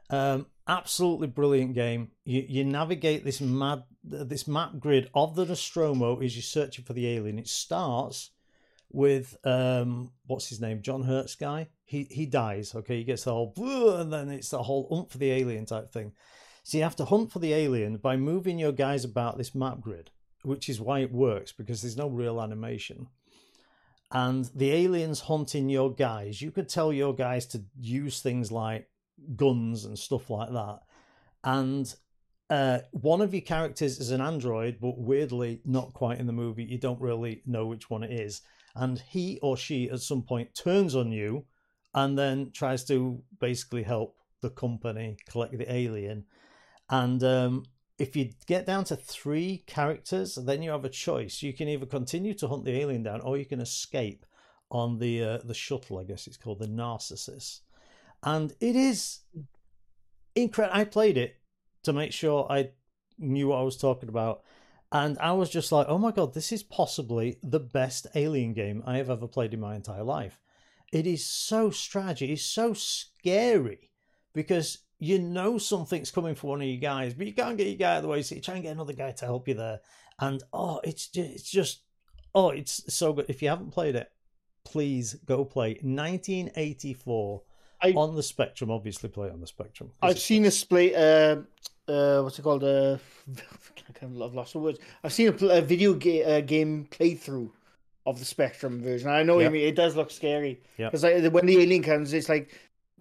Um, absolutely brilliant game. You you navigate this mad this map grid of the Nostromo is you're searching for the alien. It starts with um what's his name John Hurts guy. He he dies. Okay, he gets the whole and then it's the whole hunt for the alien type thing. So you have to hunt for the alien by moving your guys about this map grid, which is why it works because there's no real animation. And the aliens hunting your guys. You could tell your guys to use things like guns and stuff like that. And uh, one of your characters is an android, but weirdly not quite in the movie. You don't really know which one it is. And he or she at some point turns on you and then tries to basically help the company collect the alien. And um, if you get down to three characters, then you have a choice. You can either continue to hunt the alien down, or you can escape on the uh, the shuttle. I guess it's called the Narcissus, and it is incredible. I played it to make sure I knew what I was talking about, and I was just like, "Oh my god, this is possibly the best Alien game I have ever played in my entire life." It is so strategic. It's so scary because you know something's coming for one of you guys, but you can't get your guy out of the way, so you try and get another guy to help you there. And oh, it's just, it's just oh, it's so good. If you haven't played it, please go play 1984 I- on the Spectrum. Obviously, play it on the Spectrum. I've seen a split uh, uh, what's it called? Uh, I've lost the words. I've seen a, a video ga- uh, game playthrough of the Spectrum version. I know Yeah. you mean. It does look scary Yeah. because like, when the alien comes, it's like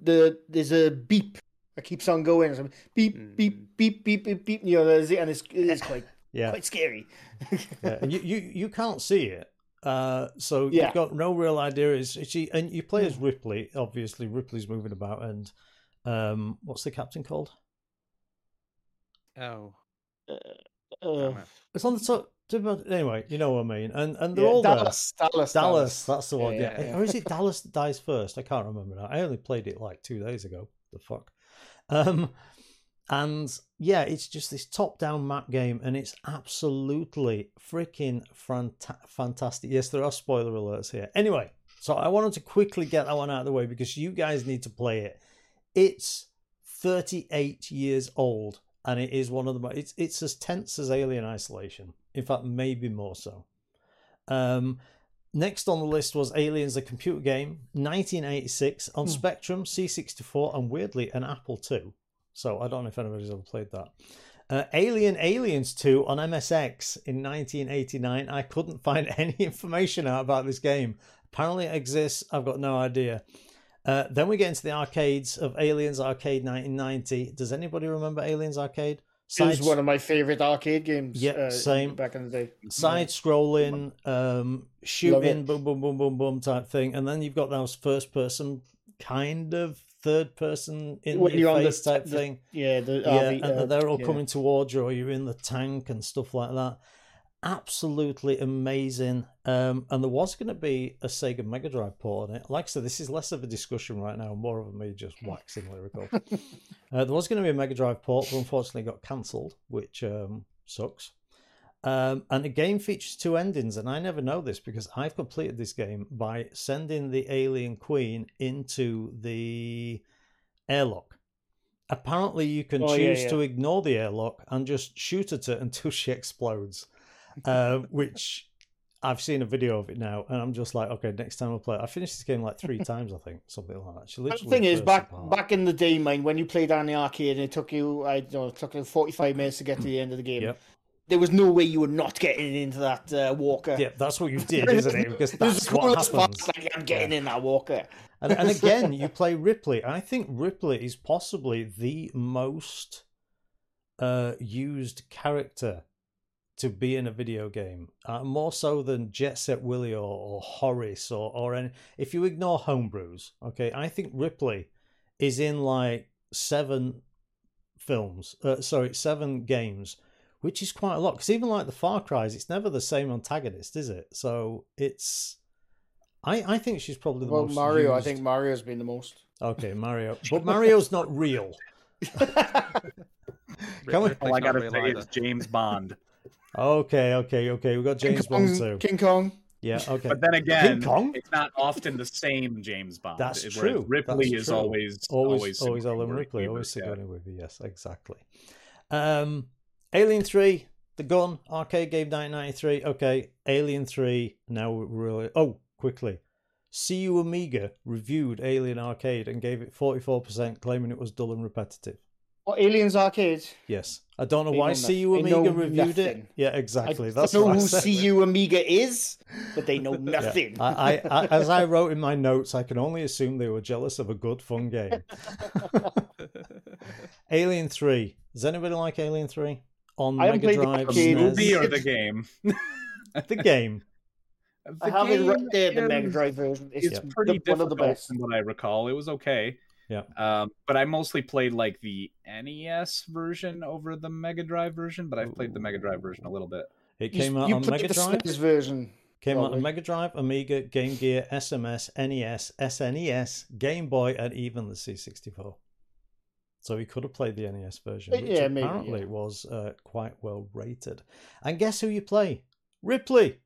the there's a beep that keeps on going. It's like, beep Mm. beep beep beep beep beep. You know, there's, and it's it's quite Yeah. quite scary. yeah. And you, you you can't see it. Uh, so Yeah. you've got no real idea. Is is she and you play as Ripley. Obviously, Ripley's moving about, and um, what's the captain called? Oh, Uh, damn it. It's on the top. Anyway, you know what I mean. And and they're yeah, all there. Dallas, Dallas, Dallas, that's the one. Yeah, Yeah, yeah, yeah. or is it Dallas that dies first? I can't remember now. I only played it like two days ago. The fuck. Um, and yeah, it's just this top-down map game, and it's absolutely freaking fanta- fantastic. Yes, there are spoiler alerts here. Anyway, so I wanted to quickly get that one out of the way because you guys need to play it. It's 38 years old, and it is one of the most. It's it's as tense as Alien Isolation. In fact, maybe more so. Um, next on the list was Aliens, a computer game, 1986 on Hmm. Spectrum, C64, and weirdly an Apple II. So I don't know if anybody's ever played that. Uh, Alien Aliens 2 on MSX in 1989. I couldn't find any information out about this game. Apparently it exists. I've got no idea. Uh, then we get into the arcades of Aliens Arcade 1990. Does anybody remember Aliens Arcade? It was one of my favorite arcade games. Yeah, uh, same. back in the day. side scrolling, um, shooting, boom, boom, boom, boom, boom type thing, and then you've got those first person kind of third person in When your on the- face type the- thing. Yeah, the Yeah, RV, and uh, they're all yeah. coming towards you, or you're in the tank and stuff like that. Absolutely amazing. Um, and there was going to be a Sega Mega Drive port on it. Like I said, this is less of a discussion right now, more of me just waxing lyrical. uh, there was going to be a Mega Drive port, but unfortunately got cancelled, which um, sucks. Um, and the game features two endings, and I never know this because I've completed this game by sending the alien queen into the airlock. Apparently, you can Oh, choose yeah. to ignore the airlock and just shoot at it until she explodes, uh, which I've seen a video of it now, and I'm just like, okay, next time I'll play. it. I finished this game like three times, I think, something like that. She The thing is, back apart. back in the day, mine, when you played on the arcade and it took you, I don't know, it took you 45 minutes to get to the end of the game. Yep. There was no way you were not getting into that uh, walker. Yeah, that's what you did, isn't it? Because that's what happens. Like, I'm getting in that walker. And, and again, you play Ripley. I think Ripley is possibly the most uh, used character to be in a video game, uh, more so than Jet Set Willy or, or Horace or or any. If you ignore homebrews, okay, I think Ripley is in like seven films. Uh, sorry, seven games. Which is quite a lot because even like the Far Cries, it's never the same antagonist, is it? So it's, I I think she's probably the most. Well, most. Mario, I think Mario's been the most. Okay, Mario. But Mario's not real. Can we- All I gotta say either. is James Bond. Okay, okay, okay. We've got James King Kong, Bond too. King Kong. Yeah, okay. But then again, King Kong? it's not often the same James Bond. That's whereas true. Ripley That's is true. always always, always always, Sigourney Alan Ripley, always yeah. Sigourney Weaver. Yes, exactly. Um, Alien Three, The Gun, arcade game, 1993. Okay, Alien Three. Now we're really. Oh, quickly. CU Amiga reviewed Alien Arcade and gave it 44%, claiming it was dull and repetitive. What Aliens Arcade? Yes, I don't know They why know. CU Amiga know reviewed it. nothing. Yeah, I exactly. don't That's know I who. CU Amiga is, but they know Yeah. nothing. I, I, I, as I wrote in my notes, I can only assume they were jealous of a good, fun game. Alien Three. Does anybody like Alien Three on I haven't Mega played the Drive? The arcade. SNES? movie or the game? The game. I The have it right game there, the Mega Drive version. It's It's pretty the, one of the best. from what I recall. It was okay. Yeah. Um, but I mostly played like the NES version over the Mega Drive version. But I've played the Mega Drive version a little bit. It You- came out you on played Mega the Drive. SNES version. Came out on probably. Mega Drive, Amiga, Game Gear, SMS, NES, SNES, Game Boy, and even the C64. So he could have played the NES version, Uh, which yeah, maybe, apparently yeah. was uh, quite well rated. And guess who you play? Ripley.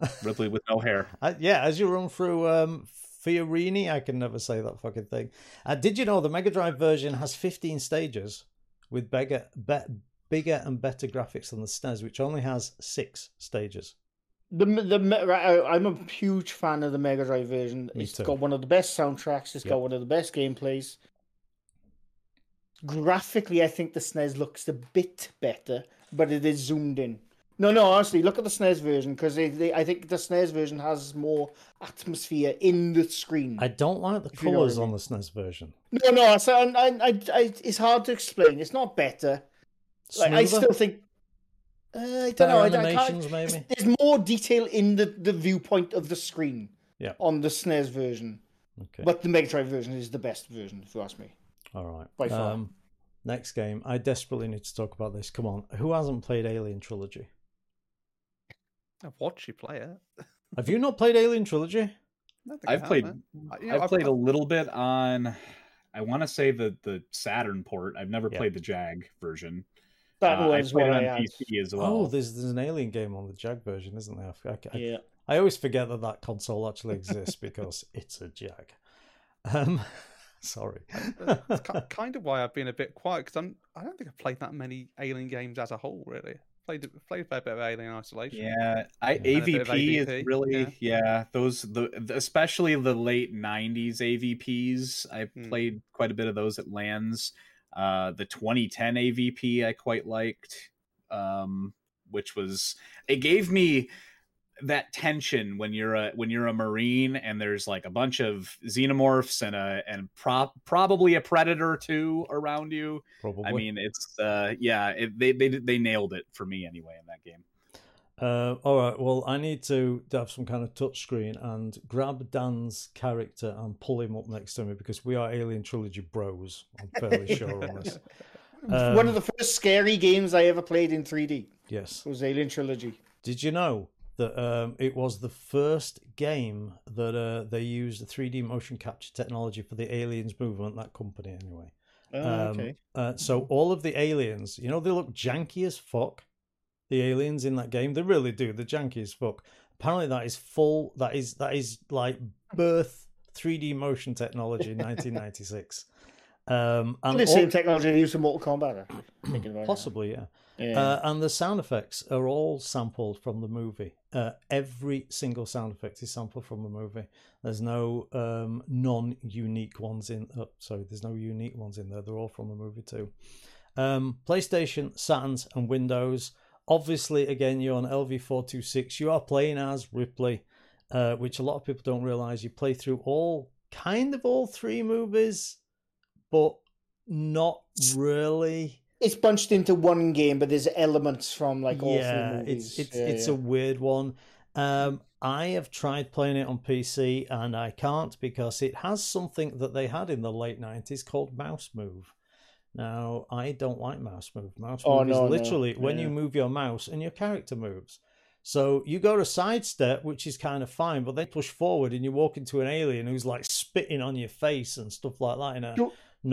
Ripley with no hair. Uh, yeah, as you run through um, Fiorini, I can never say that fucking thing. Uh, did you know the Mega Drive version has 15 stages with bigger, be- bigger and better graphics than the SNES, which only has six stages? The the right, I- I'm a huge fan of the Mega Drive version. Me It's too. got one of the best soundtracks. It's Yep. got one of the best gameplays. Graphically, I think the SNES looks a bit better, but it is zoomed in. No, no, honestly, look at the SNES version because I think the SNES version has more atmosphere in the screen. I don't like the If you know I colours on the SNES version. No, no, so I, I, I, I, it's hard to explain. It's not better. Like I still think. Uh, I don't Better know. I, I can't, maybe? There's more detail in the, the viewpoint of the screen. Yeah. On the SNES version, Okay. but the Mega Drive version is the best version, if you ask me. All right. by far. Um, next game. I desperately need to talk about this. Come on. Who hasn't played Alien Trilogy? I've watched you play it. Have you not played Alien Trilogy? I don't think I I've have, played. I- you know, I've played a little bit on. I want to say the the Saturn port. I've never Yeah. played the Jag version. That Uh, I was played what it I on had. PC as well. Oh, there's there's an Alien game on the Jag version, isn't there? I, I- I- Yeah. I always forget that that console actually exists because it's a Jag. Um, sorry. That's kind of why I've been a bit quiet because I'm. I don't think I've played that many Alien games as a whole. Really, played played a fair bit of Alien Isolation. Yeah, I And a bit of AVP, AVP, is really yeah. yeah. Those the the- especially the late '90s AVPs. I Hmm. played quite a bit of those at LANs. Uh, the 2010 AVP I quite liked, um, which was it gave me that tension when you're a when you're a marine and there's like a bunch of xenomorphs and a and pro- probably a predator too around you. Probably. I mean, it's uh yeah, it, they they they nailed it for me anyway in that game. Uh, all right. Well, I need to have some kind of touchscreen and grab Dan's character and pull him up next to me because we are Alien Trilogy bros. I'm fairly sure on this. One Um, of the first scary games I ever played in 3D Yes. was Alien Trilogy. Did you know that um, it was the first game that uh, they used 3D motion capture technology for the Aliens movement? That company, anyway. Oh, Um, uh, so all of the aliens, you know, they look janky as fuck. The aliens in that game, they really do. They're janky as fuck. Apparently, that is full. That is that is like birth 3D motion technology, 1996. Um, and the all- same technology they used in Mortal Kombat. possibly, yeah. Yeah. Uh, and the sound effects are all sampled from the movie. Uh, every single sound effect is sampled from the movie. There's no um, non-unique ones in. Oh, sorry, there's no unique ones in there. They're all from the movie too. Um, PlayStation, Saturns, and Windows. Obviously, again, you're on LV426. You are playing as Ripley, uh, which a lot of people don't realize. You play through all kind of all three movies, but not really it's bunched into one game, but there's elements from like all yeah, three movies. it's it's Yeah, it's yeah. a weird one. Um, I have tried playing it on PC and I can't because it has something that they had in the late nineties called mouse move. Now I don't like mouse move. Mouse Oh, move no, is no. literally when you move your mouse and your character moves. So you go to sidestep, which is kind of fine, but then push forward and you walk into an alien who's like spitting on your face and stuff like that in a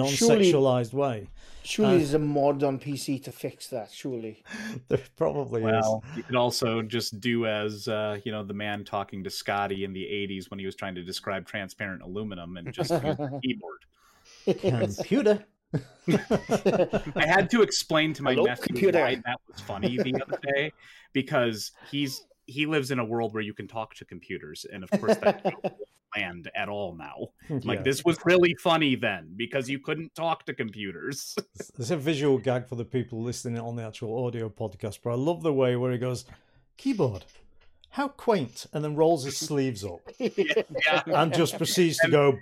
Sure- non-sexualized way. Surely uh, there's a mod on PC to fix that. Surely. There probably is. You could also just do as uh, you know the man talking to Scotty in the '80s when he was trying to describe transparent aluminum and just use keyboard. Computer. I had to explain to my Hello, nephew computer. why that was funny the other day because he's he lives in a world where you can talk to computers, and of course that land at all now. Hmm, like this was really funny then because you couldn't talk to computers. There's a visual gag for the people listening on the actual audio podcast, but I love the way where he goes, keyboard, how quaint, and then rolls his sleeves up yeah. and just proceeds to go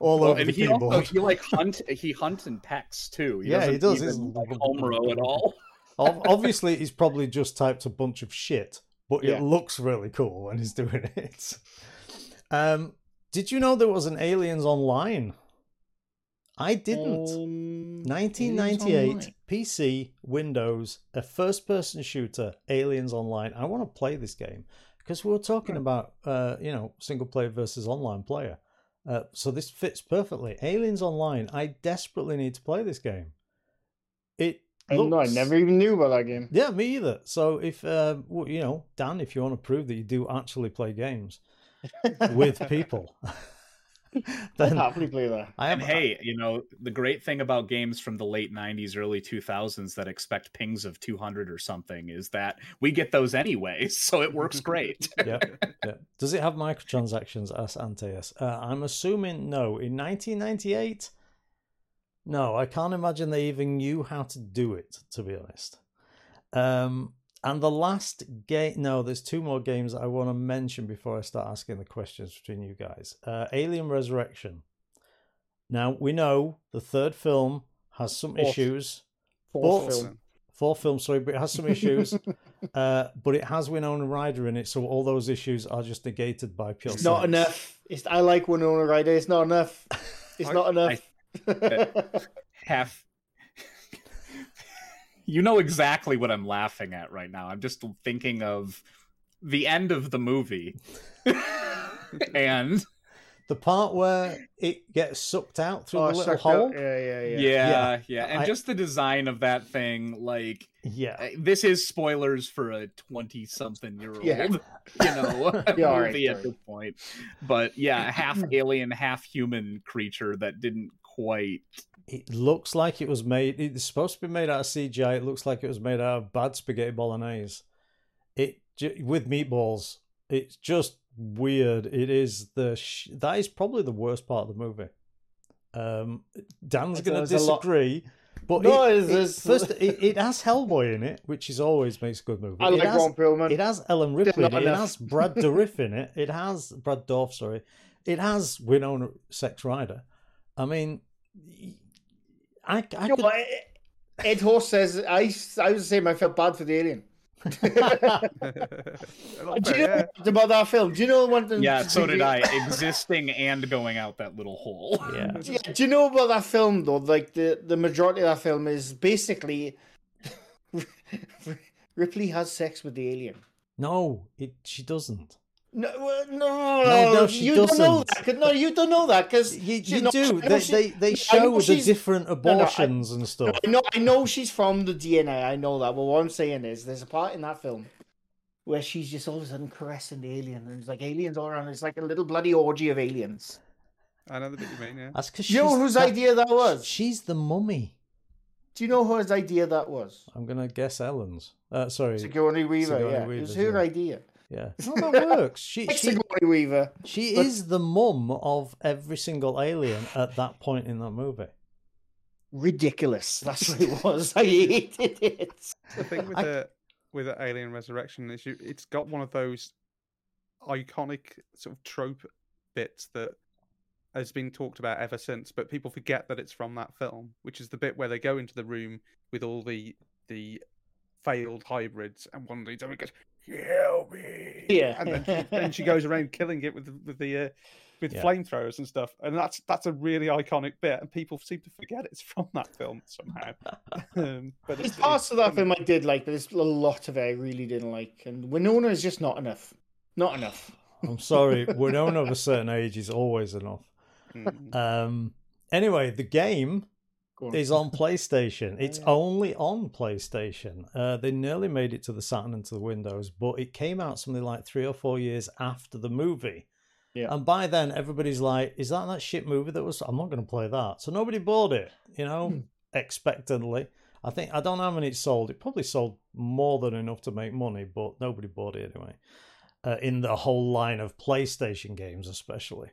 all Well, over and the he keyboard. also he like hunt he hunts and pecks too. Yeah, he doesn't even, like home row at all. Ob- Obviously, he's probably just typed a bunch of shit, but Yeah. it looks really cool when he's doing it. Um, did you know there was an Aliens Online? I didn't. Um, 1998 PC, Windows, a first person shooter, Aliens Online. I want to play this game because we were talking about, uh, you know, single player versus online player. Uh, so this fits perfectly. Aliens Online. I desperately need to play this game. It I don't know, I never even knew about that game. Yeah, me either. So if uh, w- you know, Dan, if you want to prove that you do actually play games with people, I'd then happily play that. I And have. hey, you know, the great thing about games from the late 90s, early 2000s that expect pings of 200 or something is that we get those anyway, so it works great. yeah, yeah. Does it have microtransactions as Antaeus? Uh, I'm assuming no. In 1998, No, I can't imagine they even knew how to do it, to be honest. Um, and the last game, no, there's two more games I want to mention before I start asking the questions between you guys. Uh, Alien Resurrection. Now, we know the third film has some Fourth. issues. Fourth But- film. Fourth film, sorry, but it has some issues. uh, but it has Winona Ryder in it, so all those issues are just negated by pure It's not enough. It's, I like Winona Ryder. It's not enough. It's I- not enough. Half. you know exactly what I'm laughing at right now. I'm just thinking of the end of the movie. and The part where it gets sucked out through Oh, the little hole. Yeah, yeah, yeah. yeah, yeah, Yeah. and I- just the design of that thing like Yeah. this is spoilers for a 20 something year old Yeah. you know Yeah, all right, movie at sorry. this point but yeah half alien half human creature that didn't quite It looks like it was made. It's supposed to be made out of CGI. It looks like it was made out of bad spaghetti bolognese. It with meatballs. It's just weird. It is the sh- that is probably the worst part of the movie. Um, Dan's going to there's a lot- disagree, but No, it, it- it's- first it, it has Hellboy in it, which is always makes a good movie. I it like has, Ron Perlman. It has Ellen Ripley. In not it. it has Brad Dourif in it. It has Brad Dorff. Sorry, it has Winona Sex Rider. I mean, I, I You know could, what? Ed Horse says I. I was saying I felt bad for the alien. Do you know yeah. about that film? Do you know one thing? yeah so did i existing and going out that little hole yeah. Yeah, do you know about that film though? Like the the majority of that film is basically Ripley has sex with the alien. No, it she doesn't. No, uh, no, No, no, she you don't know doesn't. No, you don't know that because You, you do. They, they they show the she's- different no, I- abortions and stuff. I know, I know she's from the DNA. I know that. But what I'm saying is, there's a part in that film where she's just all of a sudden caressing the alien, and it's like aliens all around. It's like a little bloody orgy of aliens. I know the bit you mean, yeah. That's because you know whose idea that was? She's the mummy. Do you know whose idea that was? I'm gonna guess Ellen's. Uh, sorry. Sigourney Weaver. Sigourney yeah, it was her yeah. idea. Yeah. No, that works. She Like she Sigourney Weaver. she but- is the mum of every single alien at that point in that movie. Ridiculous. That's what it was. I hated it. The thing with I- the with the Alien Resurrection is you, it's got one of those iconic sort of trope bits that has been talked about ever since, but people forget that it's from that film, which is the bit where they go into the room with all the the failed hybrids, and one of these goes, "Help me!" Yeah. and then she, then she goes around killing it with the, with the uh, with Yeah. flamethrowers and stuff, and that's that's a really iconic bit, and people seem to forget it's from that film somehow. um, but There's it's, parts it's of that film I did like, but there's a lot of it I really didn't like. And Winona is just not enough. Not enough. I'm sorry, Winona of a certain age is always enough. Mm. Um. Anyway, the game Go on. Is on PlayStation. It's yeah. only on PlayStation. Uh, they nearly made it to the Saturn and to the Windows, but it came out something like three or four years after the movie. Yeah. And by then, everybody's like, "Is that that shit movie that was?" I'm not going to play that. So nobody bought it. You know, Hmm. expectantly. I think I don't know how many it sold. It probably sold more than enough to make money, but nobody bought it anyway. Uh, in the whole line of PlayStation games, especially.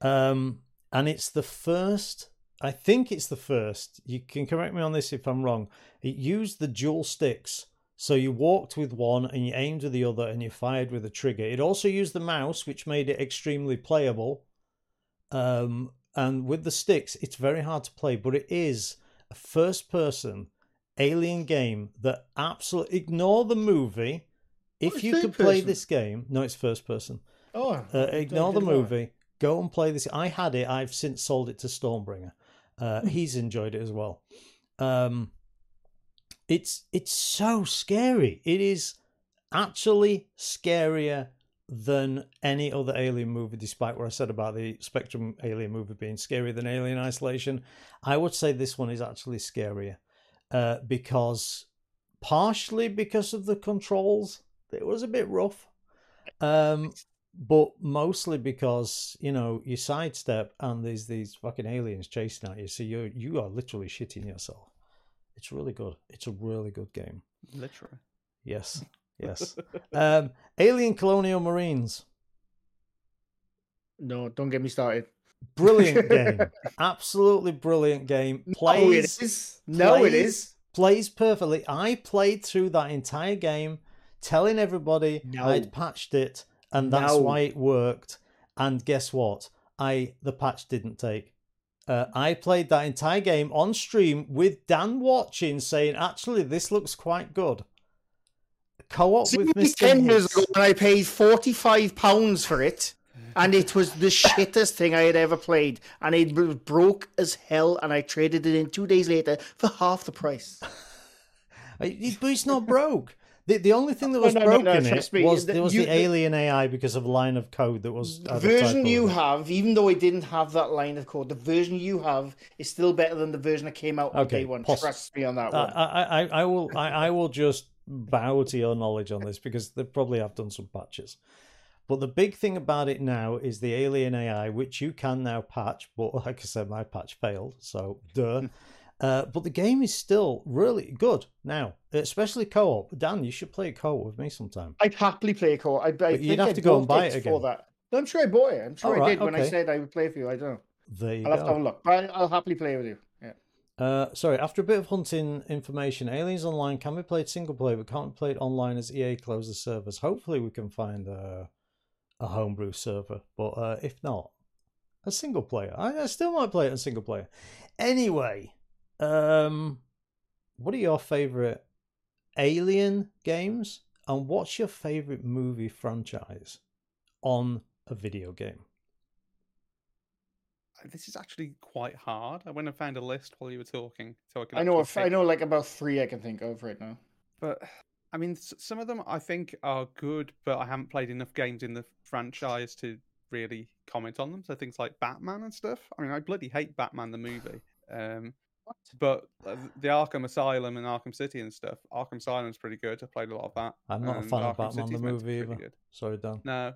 Um, and it's the first. I think it's the first. You can correct me on this if I'm wrong. It used the dual sticks. So you walked with one and you aimed with the other and you fired with a trigger. It also used the mouse, which made it extremely playable. Um, and with the sticks, it's very hard to play, but it is a first person alien game that absolutely ignore the movie. If you could play this game, no, it's first person. Oh, Uh, ignore the didn't know that. movie. Go and play this. I had it. I've since sold it to Stormbringer. Uh, he's enjoyed it as well. Um, it's it's so scary. It is actually scarier than any other Alien movie. Despite what I said about the Spectrum Alien movie being scarier than Alien Isolation, I would say this one is actually scarier uh, because partially because of the controls. It was a bit rough. Um, but mostly because you know you sidestep and there's these fucking aliens chasing at you, so you you are literally shitting yourself. It's really good. It's a really good game. Literally. Yes, yes. um, Alien Colonial Marines. No, don't get me started. Brilliant game. Absolutely brilliant game. Plays, no, it is. No, plays- is. Plays perfectly. I played through that entire game telling everybody No. I'd patched it and that's No. why it worked. And guess what? I the patch didn't take. Uh, I played that entire game on stream with Dan watching, saying, "Actually, this looks quite good." Co-op See, with Mr. ten years ago, when I paid forty-five pounds for it, and it was the shittest thing I had ever played, and it was broke as hell, and I traded it in two days later for half the price. But it's not broke. The, the only thing that was no, no, broken no, it me, was the- there was you- the alien AI because of a line of code that was The version you have, even though it didn't have that line of code, the version you have is still better than the version that came out on Okay, day one. poss- Trust me on that I, one. I, I, I will I, I will just bow to your knowledge on this because they probably have done some patches. But the big thing about it now is the alien AI, which you can now patch. But like I said, my patch failed, so duh. uh, but the game is still really good now, especially co-op. Dan, you should play co-op with me sometime. I'd happily play a. I, I you'd have I to go and buy it again. that. No, I'm sure I bought it. I'm sure I Alright, did when I said I would play for you. I don't know. There you I'll have to have a look. But I'll happily play with you. Yeah. Uh, sorry, after a bit of hunting information, Aliens Online can be played single player, but can't be played online as EA closes the servers. Hopefully, we can find a, a homebrew server, but uh, if not, a single player. I, I still might play it in single player. Anyway, um, what are your favorite Alien games, and what's your favorite movie franchise on a video game? This is actually quite hard. I went and found a list while you were talking, so I could. I know. actually If, I know like about three I can think of right now. But I mean, some of them I think are good, but I haven't played enough games in the franchise to really comment on them. So things like Batman and stuff. I mean, I bloody hate Batman the movie. Um, but uh, the Arkham Asylum and Arkham City and stuff. Arkham Asylum's pretty good. I played a lot of that. I'm not a and fan of Arkham Batman the City's meant to movie either. good. Sorry, Dan. No.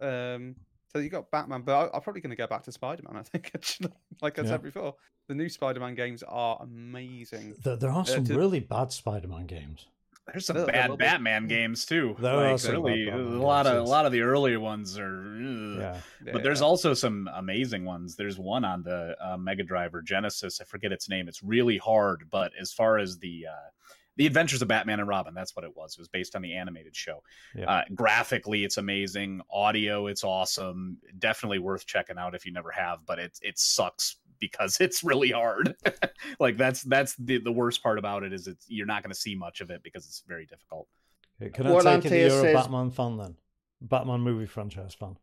Um, so you got Batman, but I, I'm probably going to go back to Spider Man. I think actually, like I Yeah. said before, the new Spider Man games are amazing. There, there are some to- really bad Spider-Man games. There's some There- there bad will be. Batman games too. There like, are really, a lot of a lot of the earlier ones are. Yeah. But there's Yeah. also some amazing ones. There's one on the uh, Mega Drive or Genesis. I forget its name. It's really hard, but as far as the uh, the Adventures of Batman and Robin, that's what it was. It was based on the animated show. Yeah. Uh, graphically, it's amazing. Audio, it's awesome. Definitely worth checking out if you never have. But it it sucks because it's really hard. like that's that's the the worst part about it is it's you're not going to see much of it because it's very difficult. Okay, Can I What take it that you're a Batman fan then? Batman movie franchise fan.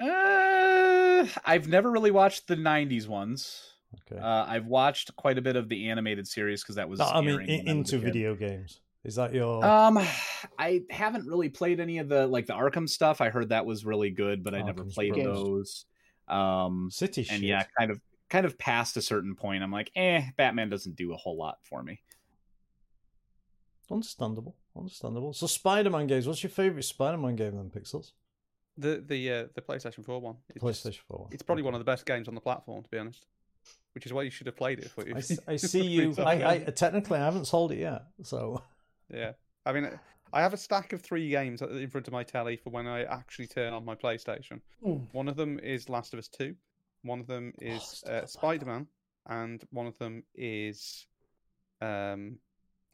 Uh, I've never really watched the '90s ones. Okay. Uh, I've watched quite a bit of the animated series because that was. No, I mean, in, when I was into video games. Is that your? Um, I haven't really played any of the like the Arkham stuff. I heard that was really good, but I never played brilliant. those. Um, City and shit. yeah, kind of, kind of past a certain point, I'm like, eh, Batman doesn't do a whole lot for me. Understandable. Understandable. So Spider-Man games. What's your favorite Spider-Man game then, Pixels? the the uh, the PlayStation Four one. It's, PlayStation 4. It's probably one of the best games on the platform, to be honest. Which is why you should have played it. For I, s- I see you. I, I technically I haven't sold it yet, so Yeah, I mean, I have a stack of three games in front of my telly for when I actually turn on my PlayStation. Mm. One of them is Last of Us Two. One of them is still uh. Spider Man, and one of them is um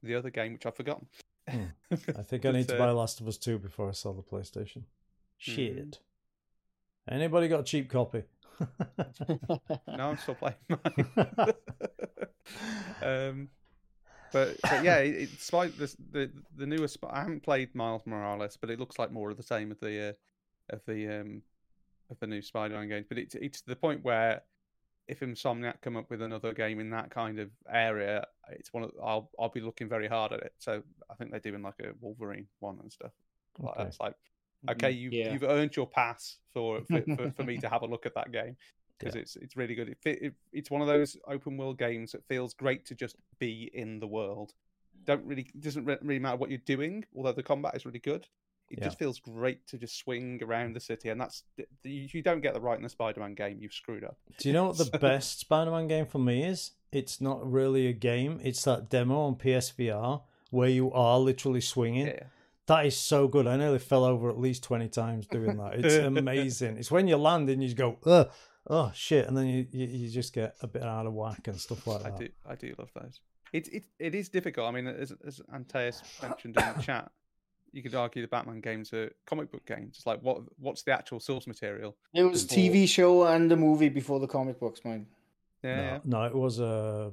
the other game which I've forgotten. Hmm. I think I need to uh, buy Last of Us 2 before I sell the PlayStation. Hmm. Shit. Anybody got a cheap copy? No, I'm still playing mine. um, but but yeah, it, it, Spy, the the the newest. I haven't played Miles Morales, but it looks like more of the same of the uh, of the um of the new Spider-Man games. But it's it's the point where if Insomniac come up with another game in that kind of area, it's one of I'll I'll be looking very hard at it. So I think they're doing like a Wolverine one and stuff. Like Okay. that's like mm-hmm. okay, you Yeah. you've earned your pass for for, for for me to have a look at that game because Yeah. it's it's really good. It, it it's one of those open world games that feels great to just be in the world. Don't really doesn't really matter what you're doing, although the combat is really good. It Yeah. just feels great to just swing around the city, and that's if you don't get the right in the Spider-Man game, you've screwed up. Do you know what the So- best Spider-Man game for me is? It's not really a game. It's that demo on PSVR where you are literally swinging. Yeah, That is so good. I nearly fell over at least twenty times doing that. It's amazing. it's when you land and you go, Ugh, oh shit, and then you, you, you just get a bit out of whack and stuff like I that. do, I do love those. It it it is difficult. I mean, as as Antaeus mentioned in the chat, you could argue the Batman games are comic book games. It's like what what's the actual source material? It was Before- TV show and a movie before the comic books, mine. Yeah, no, no, it was a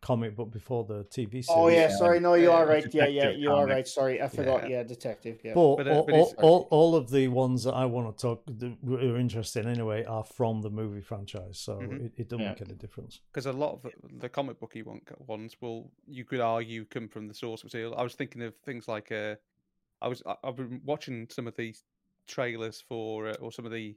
comic book before the TV series. Oh yeah, Yeah. sorry, no, you Yeah, are right. Yeah, yeah, detective you are right. Sorry, I forgot. Yeah. Yeah, detective. Yeah. But, But, uh, all, but all, all, all of the ones that I want to talk that are interesting anyway are from the movie franchise, so Mhm. it, it doesn't Yeah. make any difference. because a lot of the, the comic booky one, ones will you could argue come from the source material. I was thinking of things like uh, I was I, I've been watching some of these trailers for uh, or some of the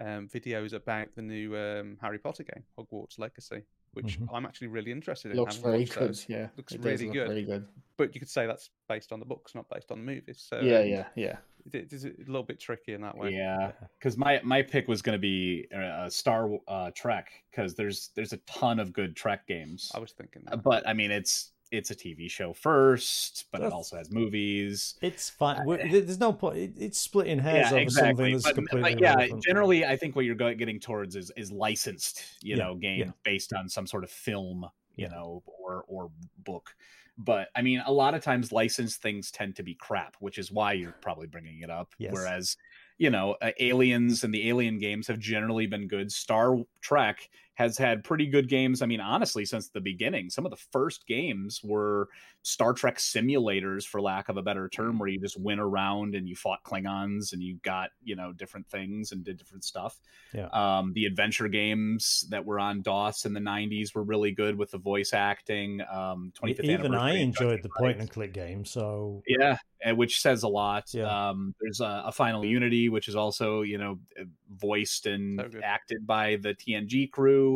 um, videos about the new um, Harry Potter game, Hogwarts Legacy, which Mhm. I'm actually really interested in. looks very good. those. Yeah, Looks it really look good. Very good. But you could say that's based on the books, not based on the movies. So Yeah, um, yeah, yeah. it, it is a little bit tricky in that way. Yeah, because my my pick was going to be uh, Star uh, Trek because there's there's a ton of good Trek games. I was thinking. That. But I mean, it's it's a TV show first, but it also has movies. It's fine. we There's no point. It, it's splitting hairs over something that's But, completely but yeah, generally, I think what you're getting towards is is licensed, you Yeah, know, game yeah. based on some sort of film, you Yeah. know, or or book. But I mean, a lot of times licensed things tend to be crap, which is why you're probably bringing it up. Yes. Whereas, you know, uh, Aliens and the Alien games have generally been good. Star Trek has had pretty good games. I mean, honestly, since the beginning, some of the first games were Star Trek simulators, for lack of a better term, where you just went around and you fought Klingons and you got, you know, different things and did different stuff. Yeah. Um, the adventure games that were on DOS in the 90s were really good with the voice acting. Um, 25th E, Even I anniversary of enjoyed the Judgment point Night. and click game, so Yeah, which says a lot. Yeah. Um, there's a, a Final Unity, which is also you know uh, voiced and So acted by the TNG crew.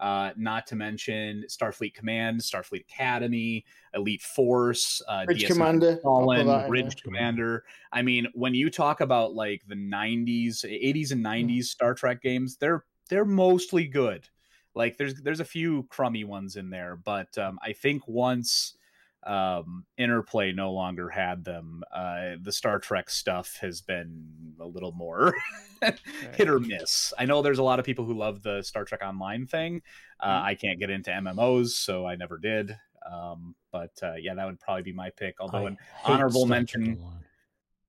Uh, not to mention Starfleet Command, Starfleet Academy, Elite Force, uh, Bridge DS9 Commander. Fallen, Bridge. Commander. I mean, when you talk about like the '90s, '80s, and '90s Star Trek games, they're they're mostly good. Like there's there's a few crummy ones in there, but um, I think once um, Interplay no longer had them, uh, the Star Trek stuff has been a little more hit or miss. I know there's a lot of people who love the Star Trek Online thing. Uh, Mhm. I can't get into MMOs, so I never did. Um, but uh, yeah, that would probably be my pick. Although I an honorable Star mention-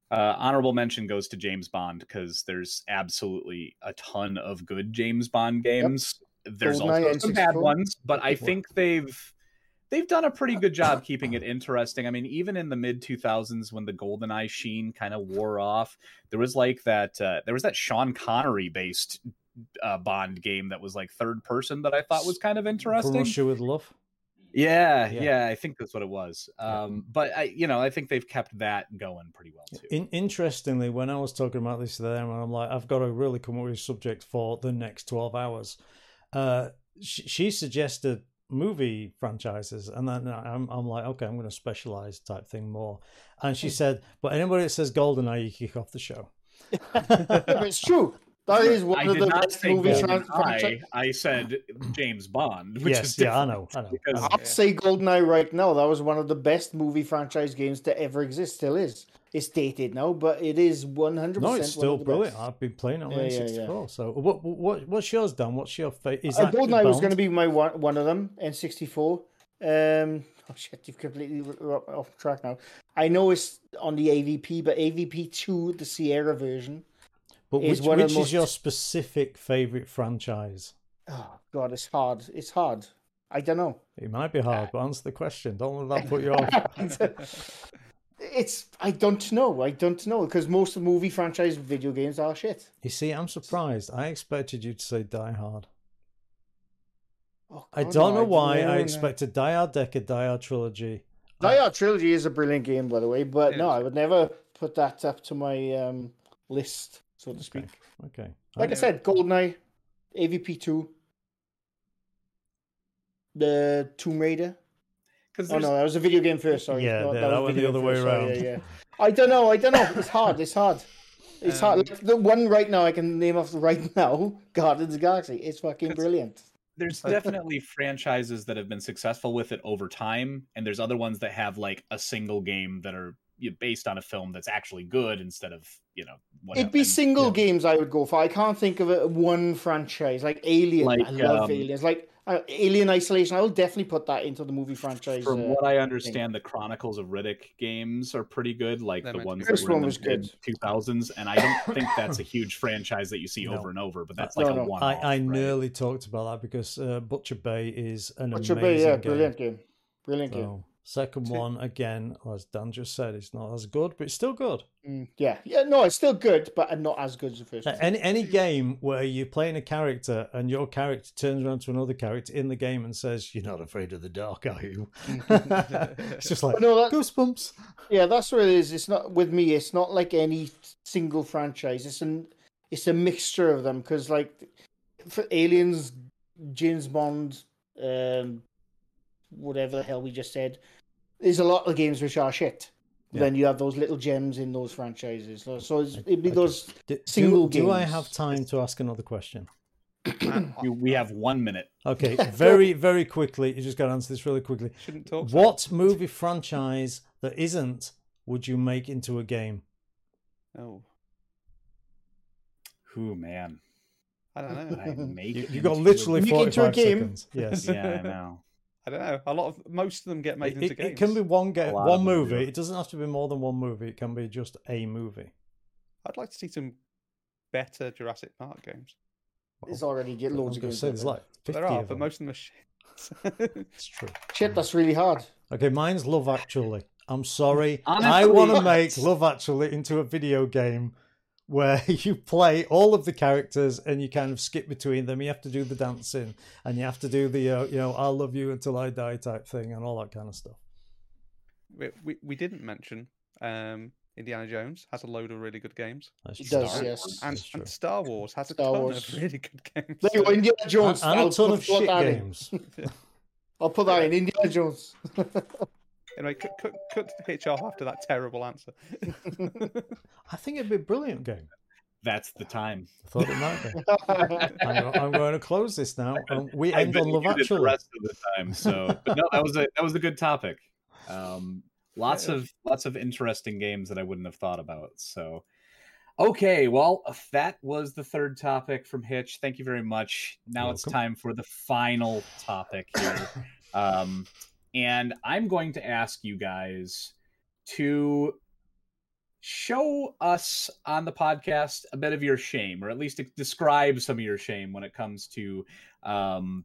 uh, honorable mention goes to James Bond because there's absolutely a ton of good James Bond games. There's GoldenEye also some bad ones, but I think they've they've done a pretty good job keeping it interesting. I mean, even in the mid 2000s when the GoldenEye sheen kind of wore off, there was like that uh, there was that Sean Connery based uh, Bond game that was like third person that I thought was kind of interesting. Russia with Love. Yeah, Yeah. yeah, I think that's what it was. Yeah. Um, but I, you know, I think they've kept that going pretty well too. In, interestingly, when I was talking about this to them, and I'm like, I've got to really come up with a subject for the next 12 hours. Uh, she suggested movie franchises, and then I'm, I'm like, okay, I'm going to specialize type thing more. And she hmm. said, but anybody that says GoldenEye, you kick off the show. But it's true. That is one I of the best say movie GoldenEye. franchises. I said James Bond, which yes, is yeah, I know, I know. because- I know. I'd say GoldenEye right now. That was one of the best movie franchise games to ever exist. Still is. It's dated now, but it is one hundred No, percent. it's still brilliant. I've been playing it on Yeah, yeah, N64. So, what, what, what's yours, Dan? What's your favorite? Is Uh, that GoldenEye was going to be my one, one of them. N sixty four. Um, oh shit, you've completely off track now. I know it's on the AVP, but AVP two, the Sierra version. But is which, one of which the is your specific favorite franchise? Oh god, it's hard. It's hard. I don't know. It might be hard, but answer the question. Don't let that put you off. it's I don't know. I don't know because most of movie franchise video games are shit. You see, I'm surprised. I expected you to say Die Hard. Oh, I don't no, know why. didn't I expected Die Hard Decade, Die Hard Trilogy. Die Hard Trilogy is a brilliant game, by the way, but It no. I would never put that up to my um, list, so to speak. Okay. Okay. Like I Yeah. said, GoldenEye, AVP two, the Tomb Raider. Because Oh no, that was a video game first. Sorry, Yeah, No, yeah, that was the other way first, sorry, around. Yeah, yeah. I don't know. I don't know. It's hard. It's hard. It's hard. Um, Like, the one right now I can name off right now, Guardians of the Galaxy. It's fucking brilliant. there's definitely franchises that have been successful with it over time, and there's other ones that have like a single game that are based on a film that's actually good instead of you know whatever. It'd be single yeah. games I would go for. I can't think of a one franchise like Alien. Like, I love um, Aliens. Like uh, Alien Isolation, I will definitely put that into the movie franchise. From uh, what I understand, thing. the Chronicles of Riddick games are pretty good, like the ones that were in the two thousands. And I don't think that's a huge franchise that you see no. over and over, but that's like no, a one. I, I right? nearly talked about that because uh, Butcher Bay is an Butcher amazing Bay, yeah, game. brilliant game, brilliant so, game. Second one, again, as Dan just said, it's not as good, but it's still good. Mm, yeah, yeah, no, it's still good, but not as good as the first. Any any game where you're playing a character and your character turns around to another character in the game and says, "You're not afraid of the dark, are you?" it's just like no, that, goosebumps. Yeah, that's what it is. It's not with me. It's not like any single franchise. It's an it's a mixture of them because like for Aliens, James Bond, um, whatever the hell we just said. There's a lot of games which are shit. Yeah. Then you have those little gems in those franchises. So, so it'd be those do, single do, games. Do I have time to ask another question? we have one minute. Okay, very, very quickly. You just got to answer this really quickly. Shouldn't talk. What movie franchise that isn't would you make into a game? Oh. Who man? I don't know. I make you, you got literally forty-five seconds. Yes. yeah, I know. I don't know. A lot of most of them get made it, into it, games. It can be one game, one movie. It doesn't have to be more than one movie. It can be just a movie. I'd like to see some better Jurassic Park games. There's already get loads of games. There's like 50 there are, but most of them are shit. it's true. Shit, that's really hard. Okay, mine's Love Actually. I'm sorry. Honestly, I want to make Love Actually into a video game where you play all of the characters and you kind of skip between them. You have to do the dancing and you have to do the uh, you know I'll love you until I die type thing and all that kind of stuff. We we, we didn't mention um, Indiana Jones has a load of really good games. It does, yes. And, and, Star Wars has a Star ton Wars. of really good games. There you go, Indiana Jones. And, and a ton of shit games. I'll put that in Indiana Jones. Anyway, cut, cut, cut the pitch off after that terrible answer. I think it'd be a brilliant game. That's the time. I thought it might be. I'm, I'm, going to close this now. Um, we end on Love Actually. The rest of the time. So, but no, that was a that was a good topic. Um, lots yeah. of lots of interesting games that I wouldn't have thought about. So, okay, well, that was the third topic from Hitch. Thank you very much. Now Welcome. it's time for the final topic here. um, and I'm going to ask you guys to show us on the podcast a bit of your shame, or at least describe some of your shame when it comes to um,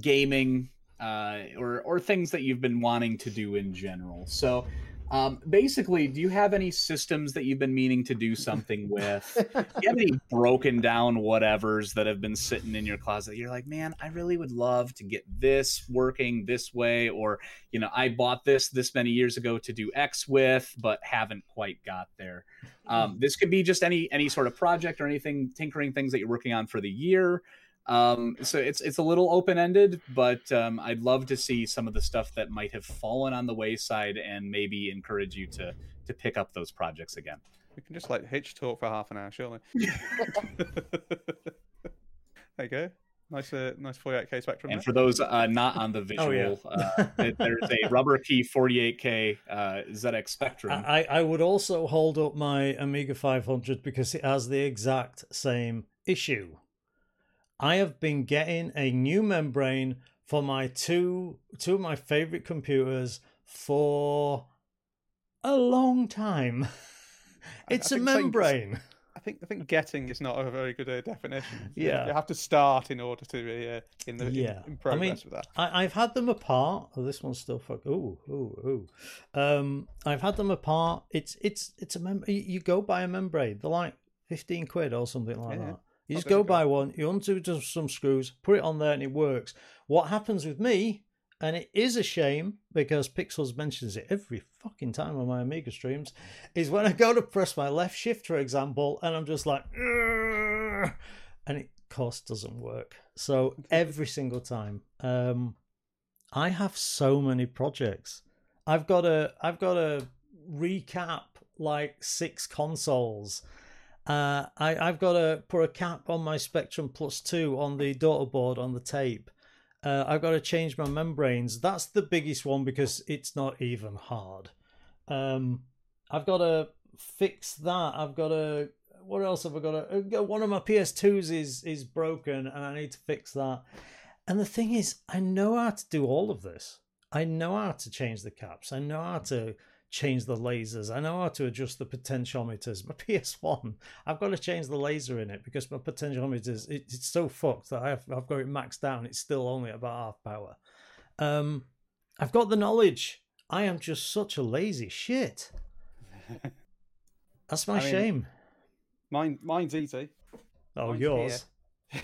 gaming uh, or or things that you've been wanting to do in general. So um, basically, do you have any systems that you've been meaning to do something with? do you have any broken down whatevers that have been sitting in your closet? You're like, man, I really would love to get this working this way, or you know, I bought this this many years ago to do X with, but haven't quite got there. Um, this could be just any any sort of project or anything tinkering things that you're working on for the year. Um, so it's it's a little open ended, but um, I'd love to see some of the stuff that might have fallen on the wayside and maybe encourage you to to pick up those projects again. We can just like hitch talk for half an hour, surely. there you go. Nice, uh, nice 48k spectrum. And there. for those uh, not on the visual, oh, yeah. uh, there's a rubber key 48k uh, ZX Spectrum. I, I would also hold up my Amiga 500 because it has the exact same issue. I have been getting a new membrane for my two two of my favorite computers for a long time. it's a membrane. I think I think getting is not a very good uh, definition. Yeah, you have to start in order to be uh, in the yeah. in, in progress I mean, with that. I, have had them apart. Oh, this one's still fuck. Ooh, ooh, ooh. Um, I've had them apart. It's it's it's a mem. You go buy a membrane. They're like fifteen quid or something like yeah. that. You just go buy one, you undo some screws, put it on there, and it works. What happens with me, and it is a shame because Pixels mentions it every fucking time on my Amiga streams, is when I go to press my left shift, for example, and I'm just like, and it course doesn't work. So every single time, um, I have so many projects. I've got a, I've got a recap like six consoles uh, I, have got to put a cap on my Spectrum Plus 2 on the daughter board on the tape. Uh, I've got to change my membranes. That's the biggest one because it's not even hard. Um, I've got to fix that. I've got to. What else have I got to? One of my PS2s is is broken, and I need to fix that. And the thing is, I know how to do all of this. I know how to change the caps. I know how to change the lasers. I know how to adjust the potentiometers. My PS1, I've got to change the laser in it because my potentiometers it, it's so fucked that I've I've got it maxed down. It's still only about half power. Um, I've got the knowledge. I am just such a lazy shit. That's my I mean, shame. Mine, mine's easy. Oh, mine's yours.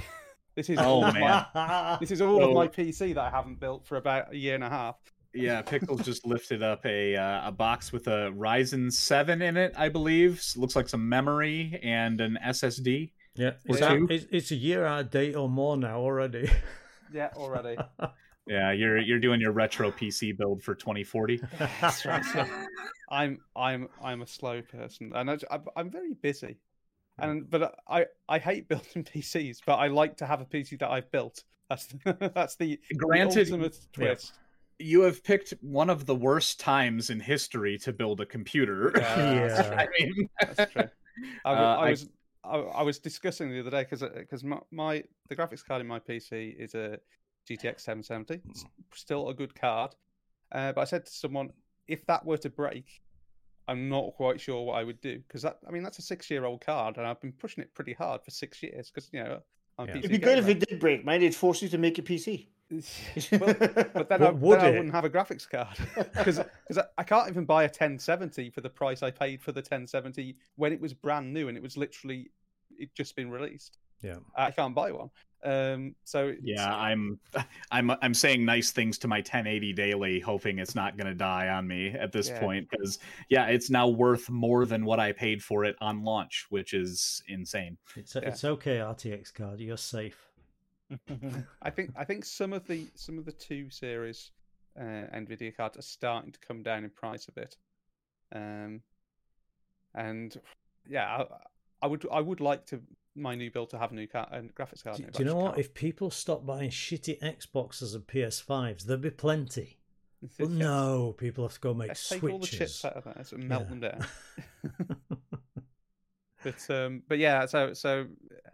This is Oh, all of man. my, this is all of my PC that I haven't built for about a year and a half. Yeah, Pixels just lifted up a uh, a box with a Ryzen seven in it, I believe. S- Looks like some memory and an SSD. yeah, Or it's, out- it's, it's a year out of date or more now already. Yeah, already. Yeah, you're you're doing your retro PC build for 2040. That's right. So I'm I'm I'm a slow person, and I, I'm, I'm very busy, and but I I hate building PCs, but I like to have a PC that I've built. That's that's the, the Granted, ultimate yeah. twist. You have picked one of the worst times in history to build a computer. Yeah, Yeah. I mean, That's true. I, Uh, I I- was I, I was discussing the other day because because my, my the graphics card in my PC is a GTX 770. It's still a good card, uh, but I said to someone, if that were to break, I'm not quite sure what I would do because that I mean that's a six year old card and I've been pushing it pretty hard for six years because you know. Yeah. It'd be great if it did break, man. It'd force you to make a PC. well, but then, I, would then I, wouldn't have a graphics card because I, I can't even buy a 1070 for the price I paid for the 1070 when it was brand new and it was literally it just been released. yeah. I can't buy one. Um, so it's- yeah, I'm I'm I'm saying nice things to my 1080 daily, hoping it's not going to die on me at this Yeah. point because yeah, it's now worth more than what I paid for it on launch, which is insane. It's, Yeah. it's okay, RTX card. You're safe. I think I think some of the some of the two series uh, Nvidia cards are starting to come down in price a bit. Um, and yeah, I, I would I would like to my new build to have a new car and graphics card. Do, do you know what? If people stop buying shitty Xboxes and PS5s, there'll be plenty. Well, can't. no, people have to go make Let's take all the chips switches. out of that and melt Yeah. them down. But um, but yeah, so so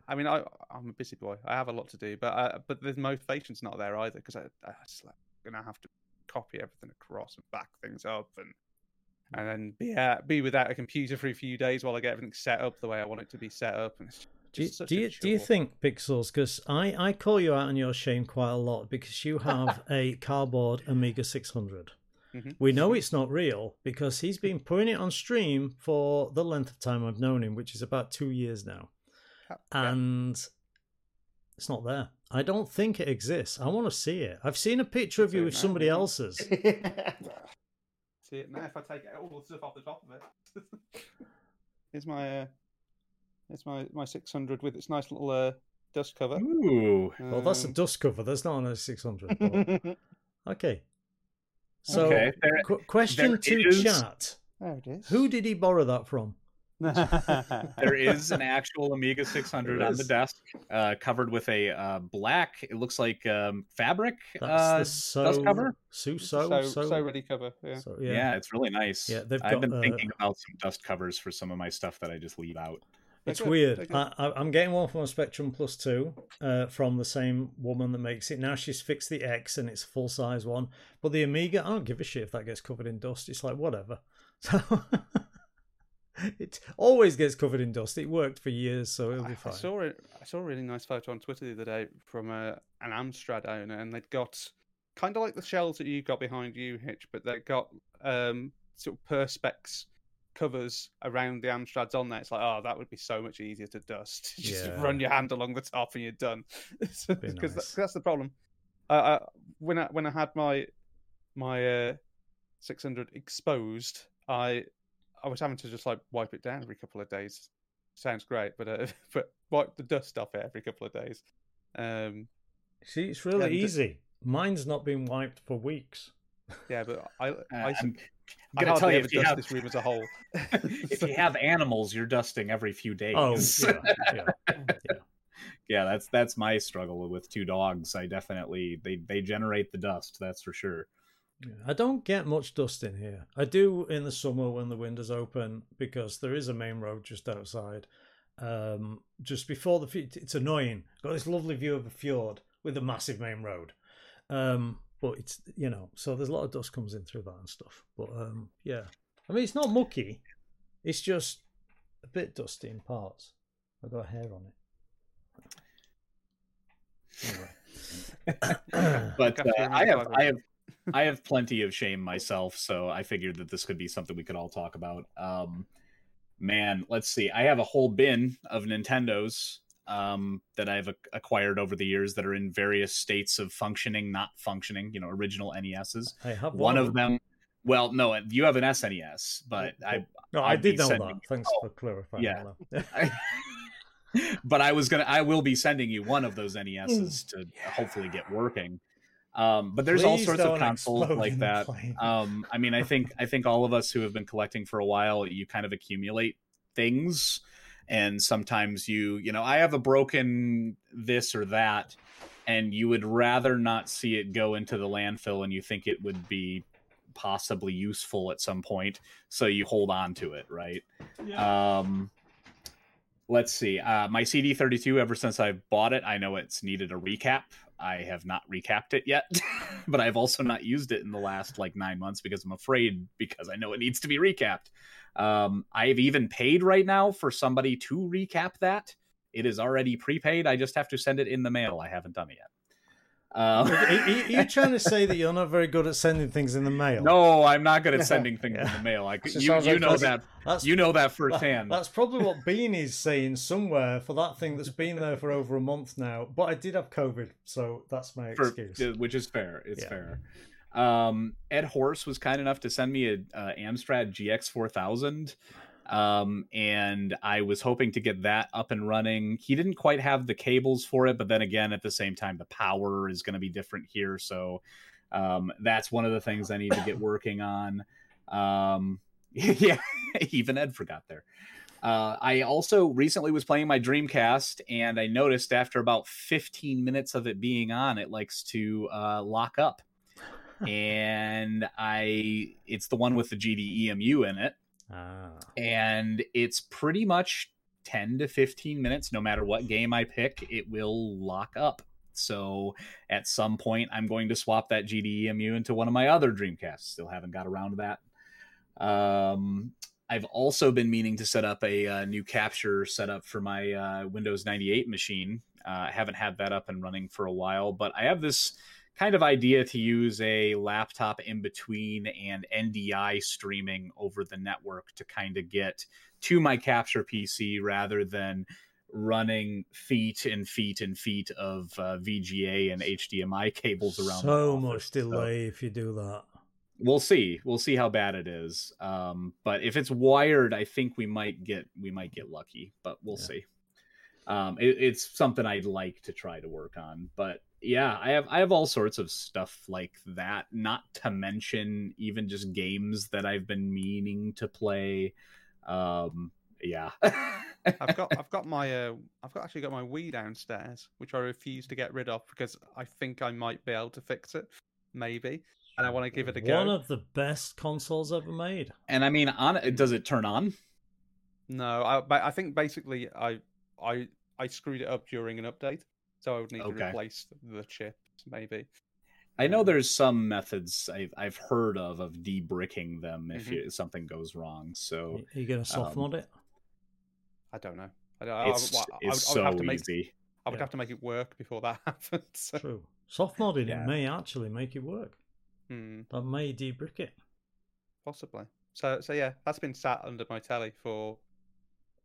I mean, I I'm a busy boy. I have a lot to do, but I, but the motivation's not there either because I I just like gonna have to copy everything across and back things up and and then be out, be without a computer for a few days while I get everything set up the way I want it to be set up. And Do you, do you, do you think Pixels? Because I, I call you out on your shame quite a lot because you have a cardboard Amiga 600. Mhm. We know it's not real because he's been putting it on stream for the length of time I've known him, which is about two years now. And it's not there. I don't think it exists. I want to see it. I've seen a picture of you with now, somebody yeah. else's. See it now if I take all the stuff off the top of it. here's my uh, here's my my 600 with its nice little uh, dust cover. Ooh, Well, that's a Um, dust cover. That's not on a 600. but- okay. So, okay. There, qu- question there to is- chat: there it is. Who did he borrow that from? There is an actual Amiga 600 on the desk, uh, covered with a uh, black. It looks like um, fabric. That's uh, the so dust cover? Su so, so so so. ready cover. Yeah. so, yeah. yeah. it's really nice. Yeah, they've I've got, been uh, thinking about some dust covers for some of my stuff that I just leave out. It's good, weird. they're. I, I, I'm getting one from a Spectrum Plus two uh, from the same woman that makes it. Now she's fixed the X and it's a full size one. But the Amiga, I don't give a shit if that gets covered in dust. It's like whatever. So it always gets covered in dust. It worked for years, so it'll I, be I fine. saw it. I saw a really nice photo on Twitter the other day from a, an Amstrad owner, and they'd got kind of like the shells that you got behind you, Hitch, but they got um, sort of perspex covers around the Amstrads on there. It's like, oh, that would be so much easier to dust. Just Yeah. run your hand along the top and you're done. Because nice. that's the problem. Uh, uh, when I when I had my my uh, 600 exposed, I I was having to just like wipe it down every couple of days. Sounds great, but uh, but wipe the dust off it every couple of days. Um, See, it's really And- easy. Mine's not been wiped for weeks. yeah, but I Uh, I, I'm I gonna tell you if you dust have this room as a whole. if you have animals, you're dusting every few days. Oh, yeah, yeah, yeah. yeah, that's that's my struggle with two dogs. I definitely they they generate the dust. That's for sure. Yeah, I don't get much dust in here. I do in the summer when the windows open because there is a main road just outside. Um, just before the f- it's annoying. Got this lovely view of a fjord with a massive main road. Um, but it's you know, so there's a lot of dust comes in through that and stuff. But um, yeah, I mean it's not mucky. It's just a bit dusty in parts. I've got hair on it. Anyway. but uh, I have. I have I have plenty of shame myself, so I figured that this could be something we could all talk about. Um, man, let's see. I have a whole bin of Nintendos um, that I've ac- acquired over the years that are in various states of functioning, not functioning. You know, original NESs. I have One of them. Well, no, you have an SNES, but I No, I'd I did know that. Thanks oh, for clarifying. yeah. but I was gonna I will be sending you one of those NESs to hopefully get working. Um, but there's all sorts of consoles like that. Um, I mean, I think I think all of us who have been collecting for a while, you kind of accumulate things, and sometimes you you know I have a broken this or that, and you would rather not see it go into the landfill, and you think it would be possibly useful at some point, so you hold on to it, right? Um, let's see. Uh, my CD32, ever since I bought it, I know it's needed a recap. I have not recapped it yet, but I've also not used it in the last like nine months because I'm afraid because I know it needs to be recapped. Um, I've even paid right now for somebody to recap that. It is already prepaid. I just have to send it in the mail. I haven't done it yet. Um, Are, you trying to say that you're not very good at sending things in the mail? no, I'm not good at sending things Yeah. in the mail. I, you you like know that that's you know that that- firsthand. That's probably what Beanie's saying somewhere for that thing that's been there for over a month now. But I did have COVID, so that's my for, excuse. uh, which is fair. It's Yeah. fair. Um, Ed Horse was kind enough to send me a uh, Amstrad GX four thousand, um, and I was hoping to get that up and running. He didn't quite have the cables for it, but then again, at the same time, the power is going to be different here, so um, that's one of the things I need to get working on. Um, yeah, even Ed forgot there. Uh, I also recently was playing my Dreamcast, and I noticed after about 15 minutes of it being on, it likes to uh, lock up. and I, it's the one with the GDEMU in it, ah, and it's pretty much 10 to 15 minutes, no matter what game I pick, it will lock up. So at some point, I'm going to swap that GDEMU into one of my other Dreamcasts. Still haven't got around to that. Um, I've also been meaning to set up a uh, new capture setup for my uh, Windows 98 machine. Uh, I haven't had that up and running for a while, but I have this kind of idea to use a laptop in between and NDI streaming over the network to kind of get to my capture PC rather than running feet and feet and feet of uh, VGA and HDMI cables around. so much So- delay if you do that. we'll see we'll see how bad it is um but if it's wired i think we might get we might get lucky but we'll Yeah. see um it, it's something i'd like to try to work on but yeah i have i have all sorts of stuff like that not to mention even just games that i've been meaning to play um yeah I've got I've got my uh, I've got actually got my Wii downstairs, which I refuse to get rid of because I think I might be able to fix it, maybe, and I want to give it a go. One of the best consoles ever made. and i mean on does it turn on No, I but I think basically I I I screwed it up during an update, so I would need Okay. to replace the chips, maybe. I know there's some methods I've I've heard of of debricking them if Mhm. you, something goes wrong. So Are you going to soft um, mod it? I don't know. I, I, it's I, I, it's I so would have to make easy. I would Yeah. have to make it work before that happens. So, True. Soft modding Yeah. it may actually make it work. hmm, That may debrick it. possibly. So so yeah, that's been sat under my telly for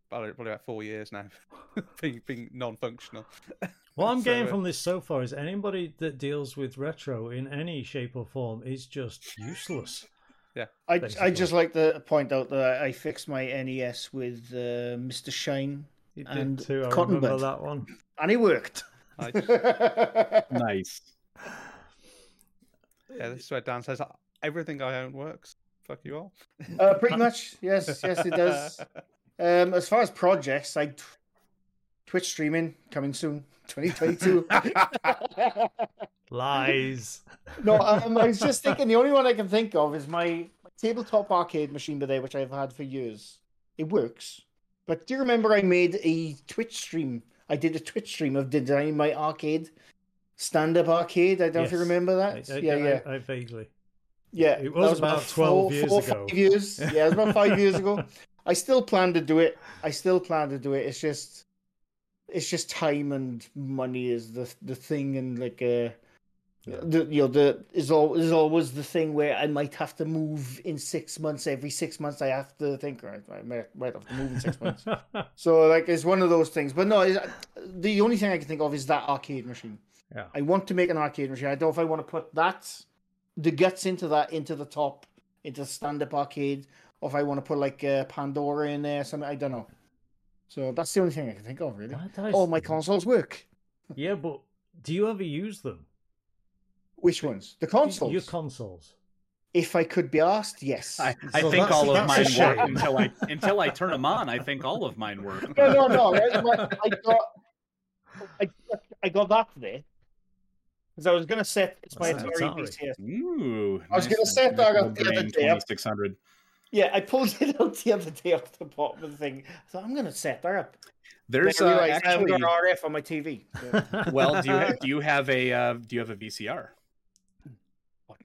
probably probably about four years now, being being non-functional. What I'm So, getting from this so far is anybody that deals with retro in any shape or form is just useless. Yeah. I I just like to point out that I fixed my NES with uh, Mr. Sheen, You And did too. I Cotton remember Bud. that one. and it worked. I, Nice. yeah, this is where Dan says everything I own works. Fuck you all. uh, pretty much, yes, yes, it does. Um, as far as projects, like Twitch streaming coming soon, 2022. Lies. No, um, I was just thinking the only one I can think of is my tabletop arcade machine today, which I've had for years. It works. But do you remember I made a Twitch stream? I did a Twitch stream of designing my arcade, stand up arcade. I don't know if you remember that. I- yeah, yeah. I, I vaguely. Yeah, It that was about 12 years four, ago. Five years. Yeah, it was about five years ago. I still plan to do it. I still plan to do it. It's just, it's just time and money is the the thing, and like uh, Yeah. the you know the is all is always the thing where I might have to move in six months. Every six months, I have to think. Right, I might, might have to move in six months. So like it's one of those things. But no, the only thing I can think of is that arcade machine. Yeah. I want to make an arcade machine. I don't know if I want to put that the guts into that into the top into the stand up arcade, or if I want to put like uh, Pandora in there. Something I don't know. So that's the only thing I can think of really. Why did All my consoles work. Yeah, but do you ever use them? Which ones? The consoles. Your consoles. if I could be asked, yes. I, I So think all of that's mine work until I until I turn them on. I think all of mine work. no, no, no. I, I got, I, I got that today because I was gonna set it's my That's Atari Atari. VCS. Ooh, I was nice. gonna set that up the other Brain day. 2600. Yeah, I pulled it out the other day off the bottom of the thing. So I'm gonna set that up. There's uh, realized I actually got RF on my TV. So- well, do you have, do you have a uh, do you have a VCR?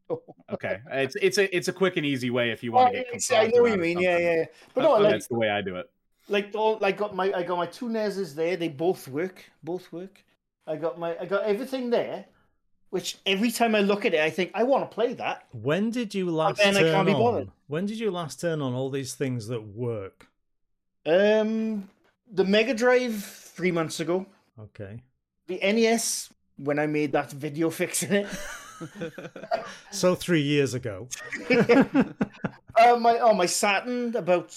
Okay, it's it's a it's a quick and easy way if you want to Oh, get. yeah, I know what you mean. Yeah, yeah. yeah. But no, like That's the way I do it. like all I got my I got my two NESs there. They both work. Both work. I got my I got everything there. Which every time I look at it, I think I want to play that. When did you last then I turn can't be on? bothered. When did you last turn on all these things that work? Um, the Mega Drive three months ago. Okay. The NES when I made that video fixing it. So three years ago. uh, my oh my Saturn about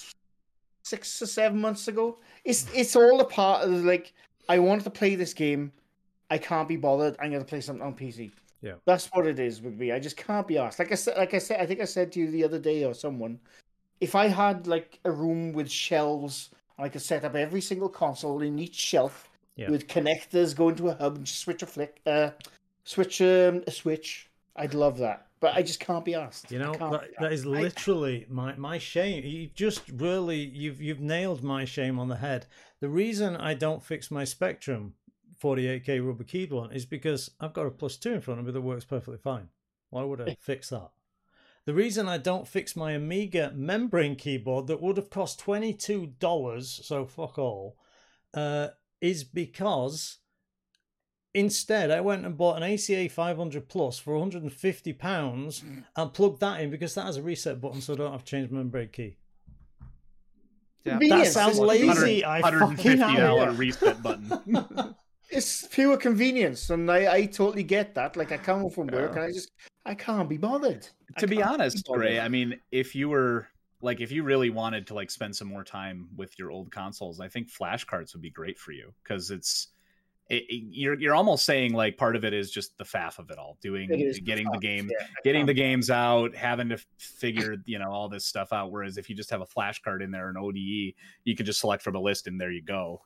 six or seven months ago. It's it's all a part of like I wanted to play this game. I can't be bothered. I'm gonna play something on PC. Yeah. that's what it is with me. I just can't be asked. Like I said, like I said, I think I said to you the other day or someone, if I had like a room with shelves I could set up every single console in each shelf Yeah. with connectors going to a hub and just switch a flick, uh, switch um, a switch. I'd love that, but I just can't be asked. You know, that, that is asked. I- literally my, my shame. You've just really you've you've nailed my shame on the head. The reason I don't fix my Spectrum 48k rubber keyed one is because I've got a plus two in front of me that works perfectly fine. Why would I fix that? The reason I don't fix my Amiga membrane keyboard that would have cost twenty two dollars, so fuck all, uh, is because instead I went and bought an ACA 500 plus for 150 pounds and plugged that in because that has a reset button, so I don't have to change my membrane key. Yeah. That sounds It's- lazy. I fucking $150 have reset button. It's pure convenience, and I, I totally get that. Like I come from work, and I just I can't be bothered. To be honest, bothered. Gray, I mean, if you were like, if you really wanted to like spend some more time with your old consoles, I think flashcards would be great for you because it's. It, it- you're you're almost saying like part of it is just the faff of it all, doing It getting the tough, game, yeah, getting the games out, having to figure you know all this stuff out. Whereas if you just have a flashcard in there, an ODE, you can just select from a list and there you go.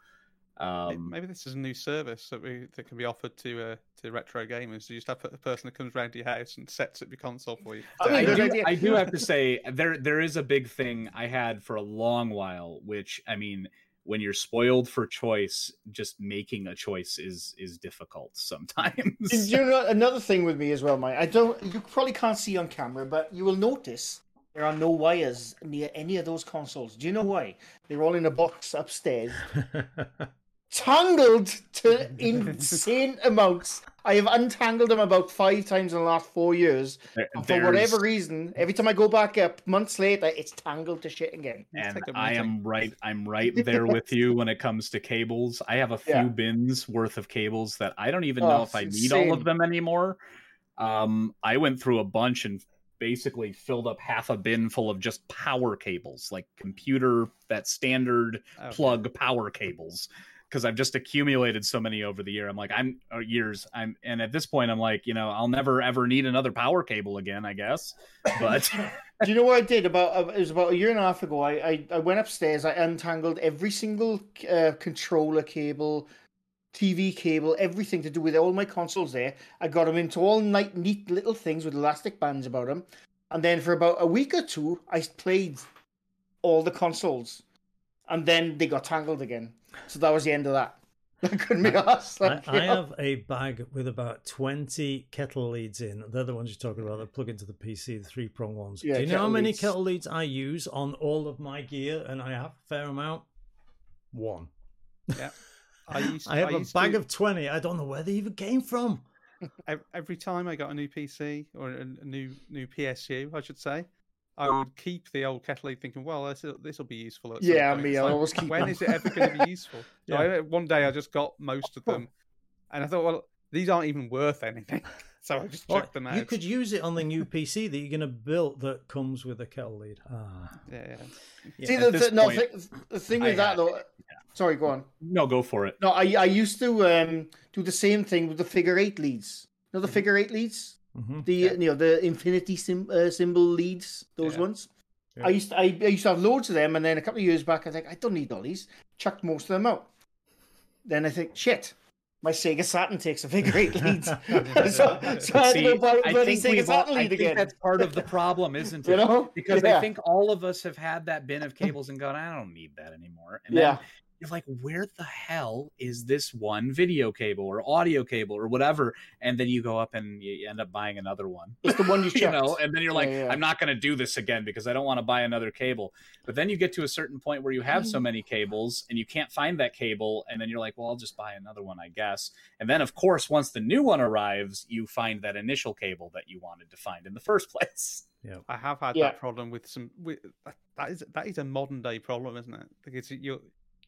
May- Um, Maybe this is a new service that we that can be offered to uh, to retro gamers. You just have a person that comes round to your house and sets up your console for you. I mean, I do. I do have to say there there is a big thing I had for a long while, which I mean, when you're spoiled for choice, just making a choice is is difficult sometimes. And you know another thing with me as well, Mike. I don't. You probably can't see on camera, but you will notice there are no wires near any of those consoles. Do you know why? They're all in a box upstairs, tangled to insane amounts. I have untangled them about five times in the last four years. There- for whatever reason, every time I go back up months later, it's tangled to shit again. Let's and take a I meeting. am right. I'm right there with you when it comes to cables. I have a few Yeah. bins worth of cables that I don't even Oh, know if I it's need all of them anymore. Um, I went through a bunch and basically filled up half a bin full of just power cables, like computer that standard Oh, plug power cables because I've just accumulated so many over the year. I'm like, I'm years. I'm and at this point, I'm like, you know, I'll never ever need another power cable again, I guess. But Do you know what I did about? uh, It was about a year and a half ago. I I, I went upstairs. I untangled every single uh, controller cable, TV cable, everything to do with all my consoles there. I got them into all night neat little things with elastic bands about them. And then for about a week or two, I played all the consoles. And then they got tangled again. So that was the end of that. I couldn't be asked. I, Like, I you have a bag with about 20 kettle leads in. They're the ones you're talking about that plug into the PC, the three prong ones. Yeah, Do you know how many leads. kettle leads I use on all of my gear? And I have a fair amount. One. Yeah. I used. I have a used bag to- of 20. I don't know where they even came from. every time I got a new PC or a, a new new PSU, I should say, I would keep the old kettle lead thinking, well, this this will be useful. At Yeah, point. me, It's I like, always keep When them. is it ever going to be useful? So Yeah. I, one day I just got most of them, and I thought, well, these aren't even worth anything, so I just Well, them out. you could use it on the new PC that you're going to build that comes with a kettle lead. Ah. Yeah, yeah. See, At the, this the, no, point- th- the thing with I that, had- though. Sorry, go on. No, go for it. No, I, I used to um, do the same thing with the figure eight leads. You know the figure eight leads? Hmm The you know the infinity sim, uh, symbol leads, those Yeah. ones. Yeah. I used to, I, I used to have loads of them, and then a couple of years back, I was like, I don't need all these. Chucked most of them out. Then I think, shit, my Sega Saturn takes a figure eight lead. so, so I had to See, go buy a I bloody think, Sega we've all, Saturn I lead think again. that's part of the problem, isn't it? You know? Because Yeah. I think all of us have had that bin of cables and gone, I don't need that anymore. And Yeah. Then you're like, where the hell is this one video cable or audio cable or whatever? And then you go up and you end up buying another one. It's the one you You know, and then you're like, Yeah, yeah. I'm not going to do this again because I don't want to buy another cable. But then you get to a certain point where you have so many cables and you can't find that cable. And then you're like, well, I'll just buy another one, I guess. And then, of course, once the new one arrives, you find that initial cable that you wanted to find in the first place. Yeah, I have had Yeah. that problem with some. With, that is that is a modern day problem, isn't it? Because you,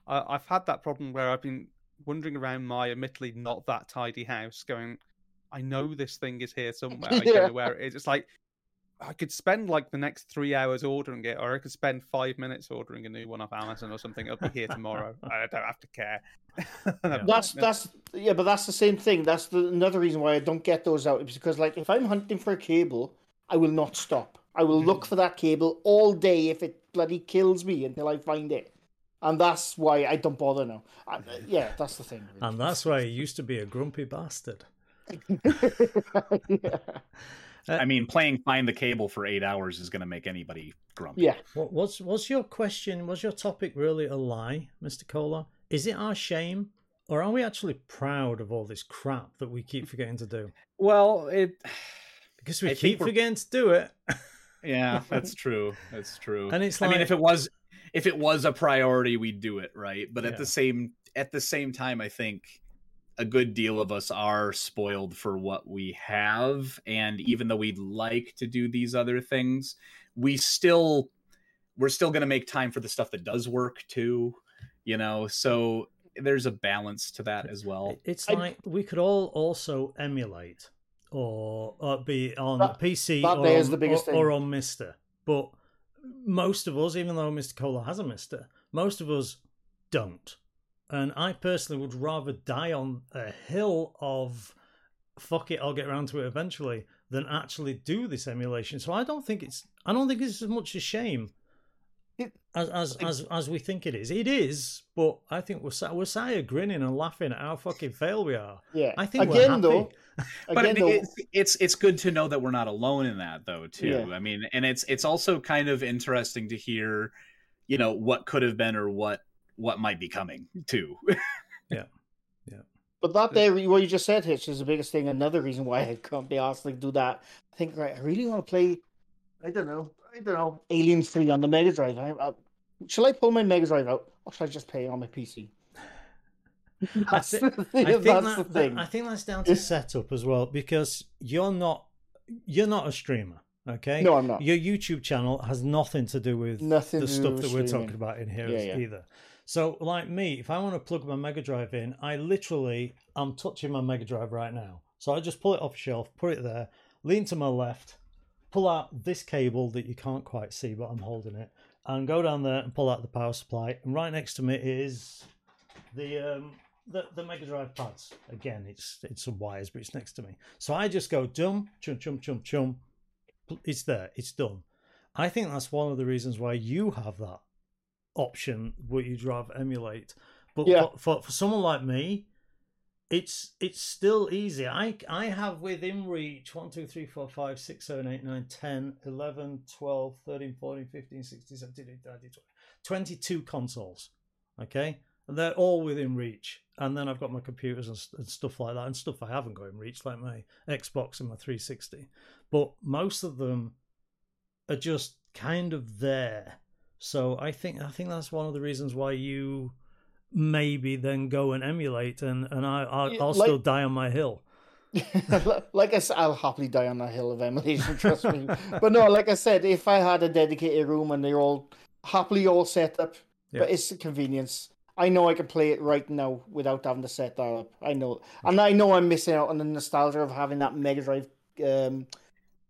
I, I've had that problem where I've been wandering around my admittedly not that tidy house, going, I know this thing is here somewhere. I don't know where it is. It's like I could spend like the next three hours ordering it, or I could spend five minutes ordering a new one off Amazon or something. It'll be here tomorrow. I don't have to care. That's that's yeah, but that's the same thing. That's the another reason why I don't get those out is because like if I'm hunting for a cable, I will not stop. I will mm. look for that cable all day if it bloody kills me until I find it, and that's why I don't bother now. I, yeah, that's the thing. And that's why he used to be a grumpy bastard. yeah. I mean, playing find the cable for eight hours is going to make anybody grumpy. yeah, What, what's what's your question? Was your topic really a lie, Mister Cola? Is it our shame, or are we actually proud of all this crap that we keep forgetting to do? Well, it. Because we I keep forgetting to do it. Yeah, that's true. That's true. And it's I mean, if it was, if it was a priority, we'd do it, right? But at the same, at the same time, I think a good deal of us are spoiled for what we have, and even though we'd like to do these other things, we still, we're still going to make time for the stuff that does work too. You know, so there's a balance to that as well. It's I- like we could all also emulate or, or be on That- PC that or, on, the biggest or, thing. or on Mister. But most of us, even though Mr. Cola has a Mister, most of us don't. And I personally would rather die on a hill of fuck it, I'll get around to it eventually, than actually do this emulation. So I don't think it's I don't think it's as much a shame It- as as as, as we think it is. It is, but I think we're we're sat here grinning and laughing at how fucking fail we are. yeah. I think again though, but again it, though, it's, it's it's good to know that we're not alone in that though too Yeah. i mean and it's it's also kind of interesting to hear you know what could have been or what what might be coming too yeah, yeah. But that there, what you just said, Hitch, is the biggest thing. Another reason why I can't be asked to do that. I think, right, I really want to play. I don't know. I don't know. Alien Three on the Mega Drive. I, I, shall I pull my Mega Drive out, or should I just play it on my PC? That's, thi- the, I think, that's that, the that- thing. I think that's down to setup as well because you're not you're not a streamer, okay? no, I'm not. Your YouTube channel has nothing to do with Nothing the stuff that we're talking about in here Yeah, yeah. either. So, like me, if I want to plug my Mega Drive in, I literally I'm touching my Mega Drive right now. So I just pull it off the shelf, put it there, lean to my left, pull out this cable that you can't quite see, but I'm holding it, and go down there and pull out the power supply. And right next to me is the um, the, the Mega Drive pads. Again, it's it's some wires, but it's next to me. So I just go dum chum chum chum chum. It's there. It's done. I think that's one of the reasons why you have that option what you'd rather emulate. But Yeah. for, for for someone like me, it's it's still easy. I I have within reach 1, 2, 3, 4, 5, 6, 7, 8, 9, 10, 11, 12, 13, 14, 15, 16, 17, 18, 19, 20, 22 consoles. Okay? And they're all within reach. And then I've got my computers and, and stuff like that, and stuff I haven't got in reach, like my Xbox and my 360. But most of them are just kind of there. So I think I think that's one of the reasons why you maybe then go and emulate, and and I I'll, I'll like- still die on my hill. like I said, I'll happily die on the hill of emulation, trust me. But no, like I said, if I had a dedicated room and they're all happily all set up, Yeah. but it's a convenience. I know I can play it right now without having to set that up. I know, and I know I'm missing out on the nostalgia of having that Mega Drive um,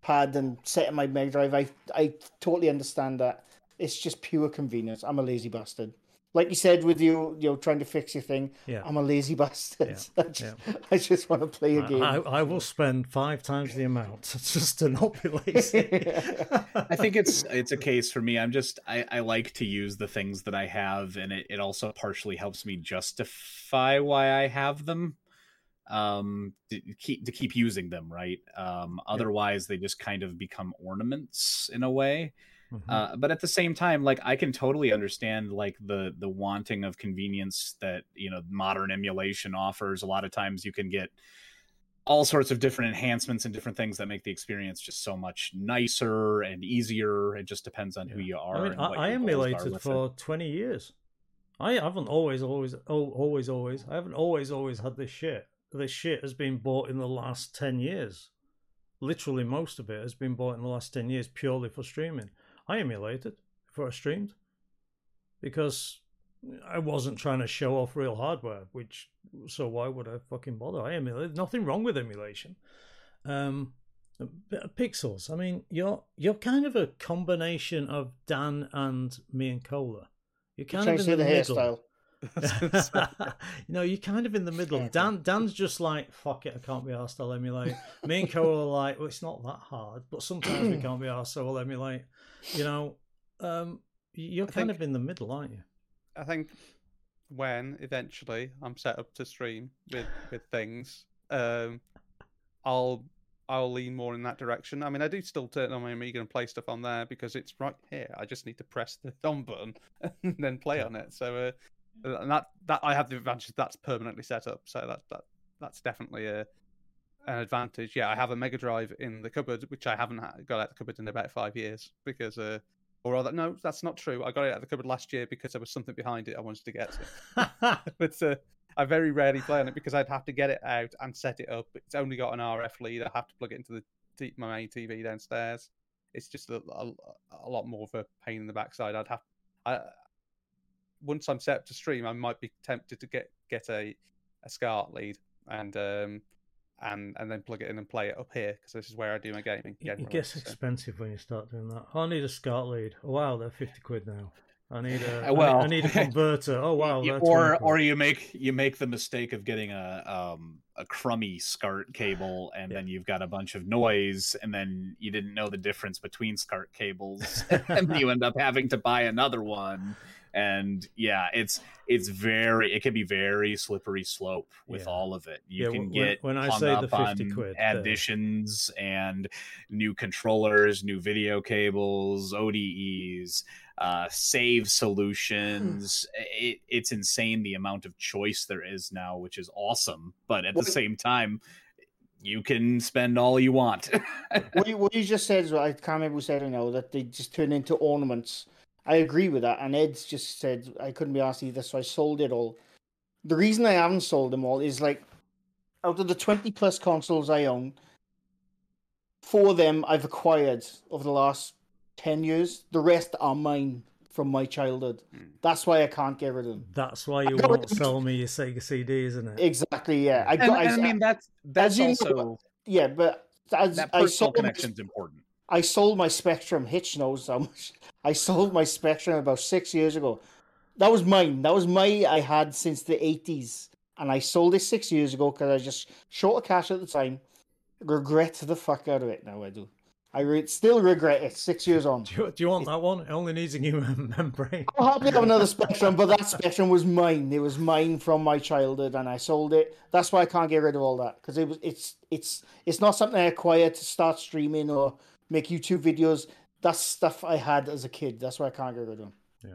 pad and setting my Mega Drive. I I totally understand that. It's just pure convenience. I'm a lazy bastard. Like you said, with you, you know, trying to fix your thing. Yeah. I'm a lazy bastard. Yeah, I, just, I just want to play a game. I, I will spend five times the amount just to not be lazy. I think it's it's a case for me. I'm just I, I like to use the things that I have, and it, it also partially helps me justify why I have them. Um, to keep to keep using them, right? Um, otherwise they just kind of become ornaments in a way. Mhm. Uh, but at the same time, like I can totally understand like the the wanting of convenience that you know modern emulation offers. A lot of times you can get all sorts of different enhancements and different things that make the experience just so much nicer and easier. It just depends on who you are. I mean, I, I your goals are emulated with it. for 20 years. I haven't always, always, oh, always, always. I haven't always, always had this shit. This shit has been bought in the last 10 years. Literally, most of it has been bought in the last 10 years purely for streaming. I emulated before I streamed because I wasn't trying to show off real hardware, which, so why would I fucking bother? I emulated. Nothing wrong with emulation. Um, a bit of pixels. I mean, you're you're kind of a combination of Dan and me and Cola. You're kind trying of in the, the middle. hairstyle. you know, you're kind of in the middle. Dan Dan's just like, fuck it, I can't be arsed, I'll emulate. Me and Cole are like, well, it's not that hard, but sometimes we can't be arsed, so we'll emulate. You know, um, you're I kind think- of in the middle, aren't you? I think when eventually I'm set up to stream with with things, um, I'll I'll lean more in that direction. I mean, I do still turn on my Amiga and play stuff on there because it's right here. I just need to press the on button and then play on it. So, uh, and that that I have the advantage that's permanently set up. So that that that's definitely a an advantage. Yeah, I have a Mega Drive in the cupboard, which I haven't ha- got out of the cupboard in about five years because, uh, or rather, no, that's not true. I got it out of the cupboard last year because there was something behind it I wanted to get to. but uh, I very rarely play on it because I'd have to get it out and set it up. It's only got an RF lead. I have to plug it into the t- my main TV downstairs. It's just a, a, a lot more of a pain in the backside. I'd have I once I'm set up to stream, I might be tempted to get get a a SCART lead and um and and then plug it in and play it up here because this is where I do my gaming. It- generally, it gets so. expensive when you start doing that. I need a SCART lead. Oh, wow, they're 50 quid now. I need a, I Uh, well, I need a converter. Oh, wow, Y- they're or or you make you make the mistake of getting a um a crummy SCART cable and Yeah. then you've got a bunch of noise and then you didn't know the difference between SCART cables and you end up having to buy another one and yeah it's it's very it can be very slippery slope with Yeah. all of it you Yeah, can when- get when I say the 50 quid, there. additions and new controllers new video cables odes uh, save solutions. it, it's insane the amount of choice there is now, which is awesome. But at the Well- same time, you can spend all you want. what, you, what you just said is what I can't remember who said it now that they just turn into ornaments. I agree with that, and Ed's just said I couldn't be asked either, so I sold it all. The reason I haven't sold them all is like out of the twenty plus consoles I own, four of them I've acquired over the last ten years. The rest are mine from my childhood. Hmm. That's why I can't get rid of them. That's why you won't sell me your Sega CD, isn't it? Exactly. Yeah, I and, got. and I mean that's that's you know, also yeah, but as that I personal sold my- connection is important. I sold my Spectrum. Hitch knows how much. I sold my Spectrum about six years ago. That was mine. That was my I had since the eighties, and I sold it six years ago because I just short of cash at the time. Regret the fuck out of it now. I do. I re- still regret it. Six years on. Do you, do you want that one? It only needs a new membrane. I'll happily have another Spectrum, but that Spectrum was mine. It was mine from my childhood, and I sold it. That's why I can't get rid of all that because it was it's it's it's not something I acquired to start streaming or make YouTube videos. That's stuff I had as a kid. That's why I can't get rid of them. Yeah.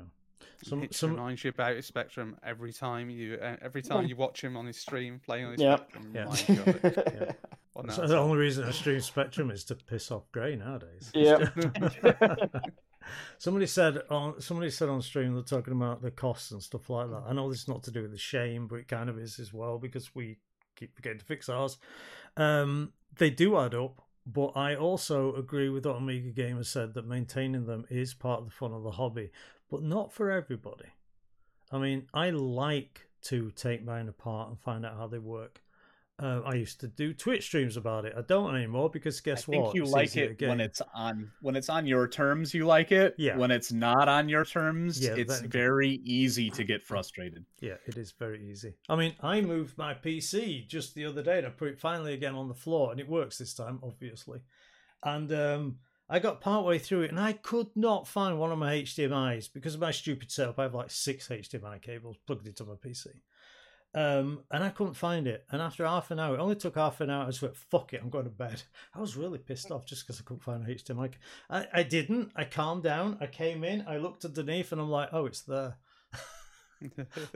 Some, Some, Hitch some, reminds you about his Spectrum every time you uh, every time you watch him on his stream playing on his Yeah. Spectrum. Yeah. reminds you of it. Yeah. What an so the only reason I stream Spectrum is to piss off Gray nowadays. Yeah. somebody said on somebody said on stream they're talking about the costs and stuff like that. I know this is not to do with the shame, but it kind of is as well because we keep forgetting to fix ours. Um, they do add up, but I also agree with what Amiga Gamer said that maintaining them is part of the fun of the hobby, but not for everybody. I mean, I like to take mine apart and find out how they work. Uh, I used to do Twitch streams about it. I don't anymore because guess I think what? you It's like it when it's on when it's on your terms. You like it. Yeah. When it's not on your terms, Yeah, it's again- very easy to get frustrated. Yeah, it is very easy. I mean, I moved my PC just the other day and I put it finally again on the floor and it works this time, obviously. And um, I got partway through it and I could not find one of my HDMI's because of my stupid setup. I have like six HDMI cables plugged into my PC. Um, and I couldn't find it. And after half an hour, it only took half an hour. I just went, fuck it, I'm going to bed. I was really pissed off just because I couldn't find a HDMI. I, I didn't. I calmed down. I came in. I looked underneath and I'm like, oh, it's there.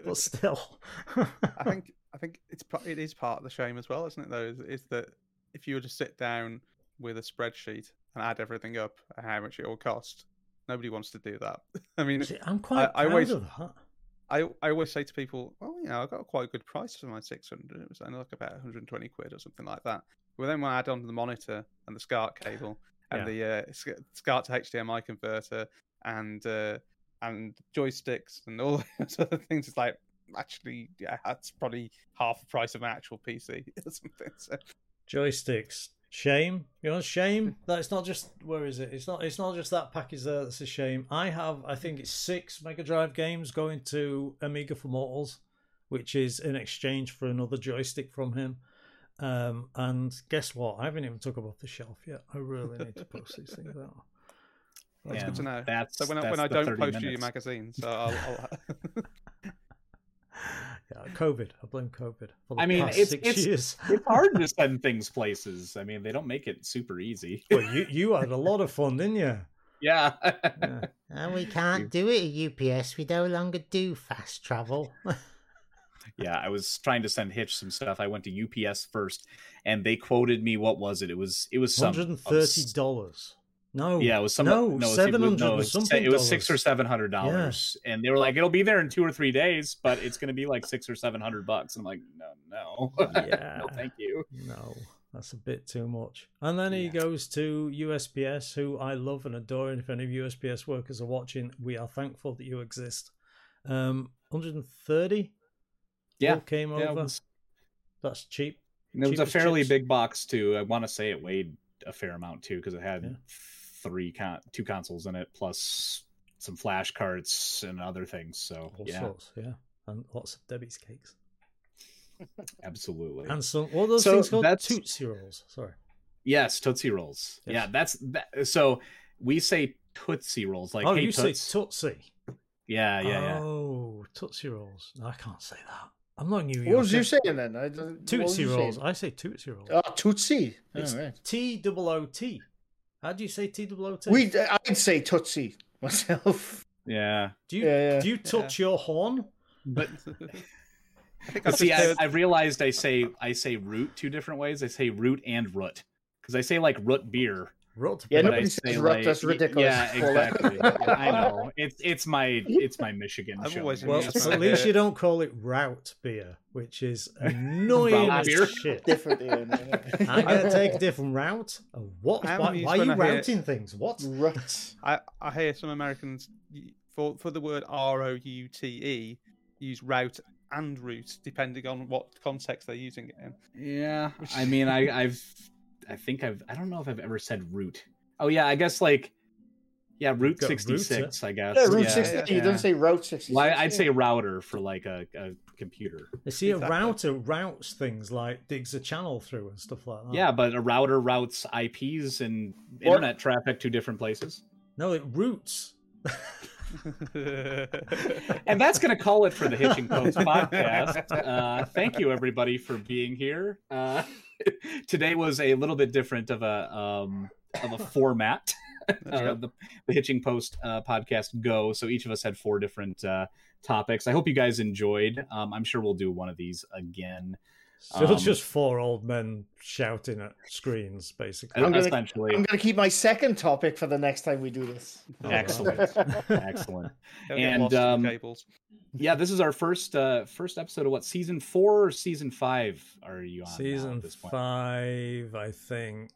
But still. I think I think it's it is part of the shame as well, isn't it? Though is, is that if you were to sit down with a spreadsheet and add everything up and how much it all cost, nobody wants to do that. I mean, See, I'm quite I proud always- of that. I I always say to people, well, you know, I got quite a good price for my 600. It was only like about 120 quid or something like that. Well, then when I add on the monitor and the SCART cable and the uh, SCART to HDMI converter and uh, and joysticks and all those other things, it's like actually, yeah, that's probably half the price of an actual PC or something. So Joysticks. Shame. You know, shame. That it's not just where is it? It's not it's not just that package there that's a shame. I have I think it's six Mega Drive games going to Amiga for Mortals, which is in exchange for another joystick from him. Um, and guess what? I haven't even took them off the shelf yet. I really need to post these things out. that's Yeah, good to know. That's So when I, that's when I don't 30 post you your minutes. magazine, so I'll, I'll Yeah, COVID. I blame COVID for the I mean, past it's- six it's- years. it's hard to send things places. I mean, they don't make it super easy. well, you you had a lot of fun, didn't you? yeah. Yeah. And we can't do it at UPS. We no longer do fast travel. Yeah, I was trying to send Hitch some stuff. I went to UPS first, and they quoted me. What was it? It was it was some Hundred and thirty dollars. No, Yeah, it was some no, no, seven hundred no, and it was- something. It was six or seven hundred dollars, and they were like, "It'll be there in two or three days, but it's going to be like six or seven hundred bucks." I'm like, "No, no, Yeah. no, thank you." No, that's a bit too much. And then he goes to USPS, who I love and adore. And if any of USPS workers are watching, we are thankful that you exist. Um, 130 Yeah, came Yeah, over. was, That's cheap. and it was a fairly chips. big box too. I want to say it weighed a fair amount too because it had Yeah. Three con- two consoles in it plus some flash carts and other things. So All yeah, sorts, yeah. And lots of Debbie's cakes. absolutely. And so all those So things called? that's- Tootsie Rolls. Sorry. Yes, Tootsie Rolls. Yes. Yeah, that's that. So we say Tootsie Rolls, like oh, hey you Toots. say Tootsie. yeah, yeah, yeah. Oh, Tootsie Rolls. No, I can't say that. I'm not New York. What was you saying then? I, don't- what was Tootsie Rolls. saying? I say Tootsie Rolls. Ah, Tootsie. It's All right. T double O T. How do you say T double O T? We, I'd say Tootsie myself. Yeah. do you Yeah, yeah. do you touch your horn? But I think but I've see, I, I realized I say I say root two different ways. I say root and root because I say like root beer. Rot. Yeah, but nobody says say, root, like- that's ridiculous. Yeah, exactly. I know. It's it's my it's my Michigan I've show. always. Well, at right. least you don't call it route beer, which is annoying Route as beer? shit. Different. Yeah, I'm gonna take a different route. What? I'm Why, why are you I hear- routing things? What? Right. I, I hear some Americans for for the word R O U T E use route and route depending on what context they're using it in. Yeah, I mean, I, I've, I think I've, I don't know if I've ever said root. Oh yeah, I guess like, yeah, Route sixty six. I guess. Yeah, Route Yeah, 60. yeah, You don't say Route 66. Well, I- I'd yeah. say router for like a, a computer. You see, a router routes things like digs a channel through and stuff like that. Yeah, but a router routes IPs and internet traffic to different places. No, it routes. And that's going to call it for the Hitching Post podcast. Uh, thank you, everybody, for being here. Uh, today was a little bit different of a um, of a format. Uh, the, the Hitching Post uh, podcast go. So each of us had four different uh, topics. I hope you guys enjoyed. Um, I'm sure we'll do one of these again. Still Um, just four old men shouting at screens, basically. I'm gonna- essentially, I'm going to keep my second topic for the next time we do this. Oh, excellent, excellent. And, lost in the um, cables. Yeah, this is our first uh, first episode of what season four or season five are you on? now Season at this point? five, I think.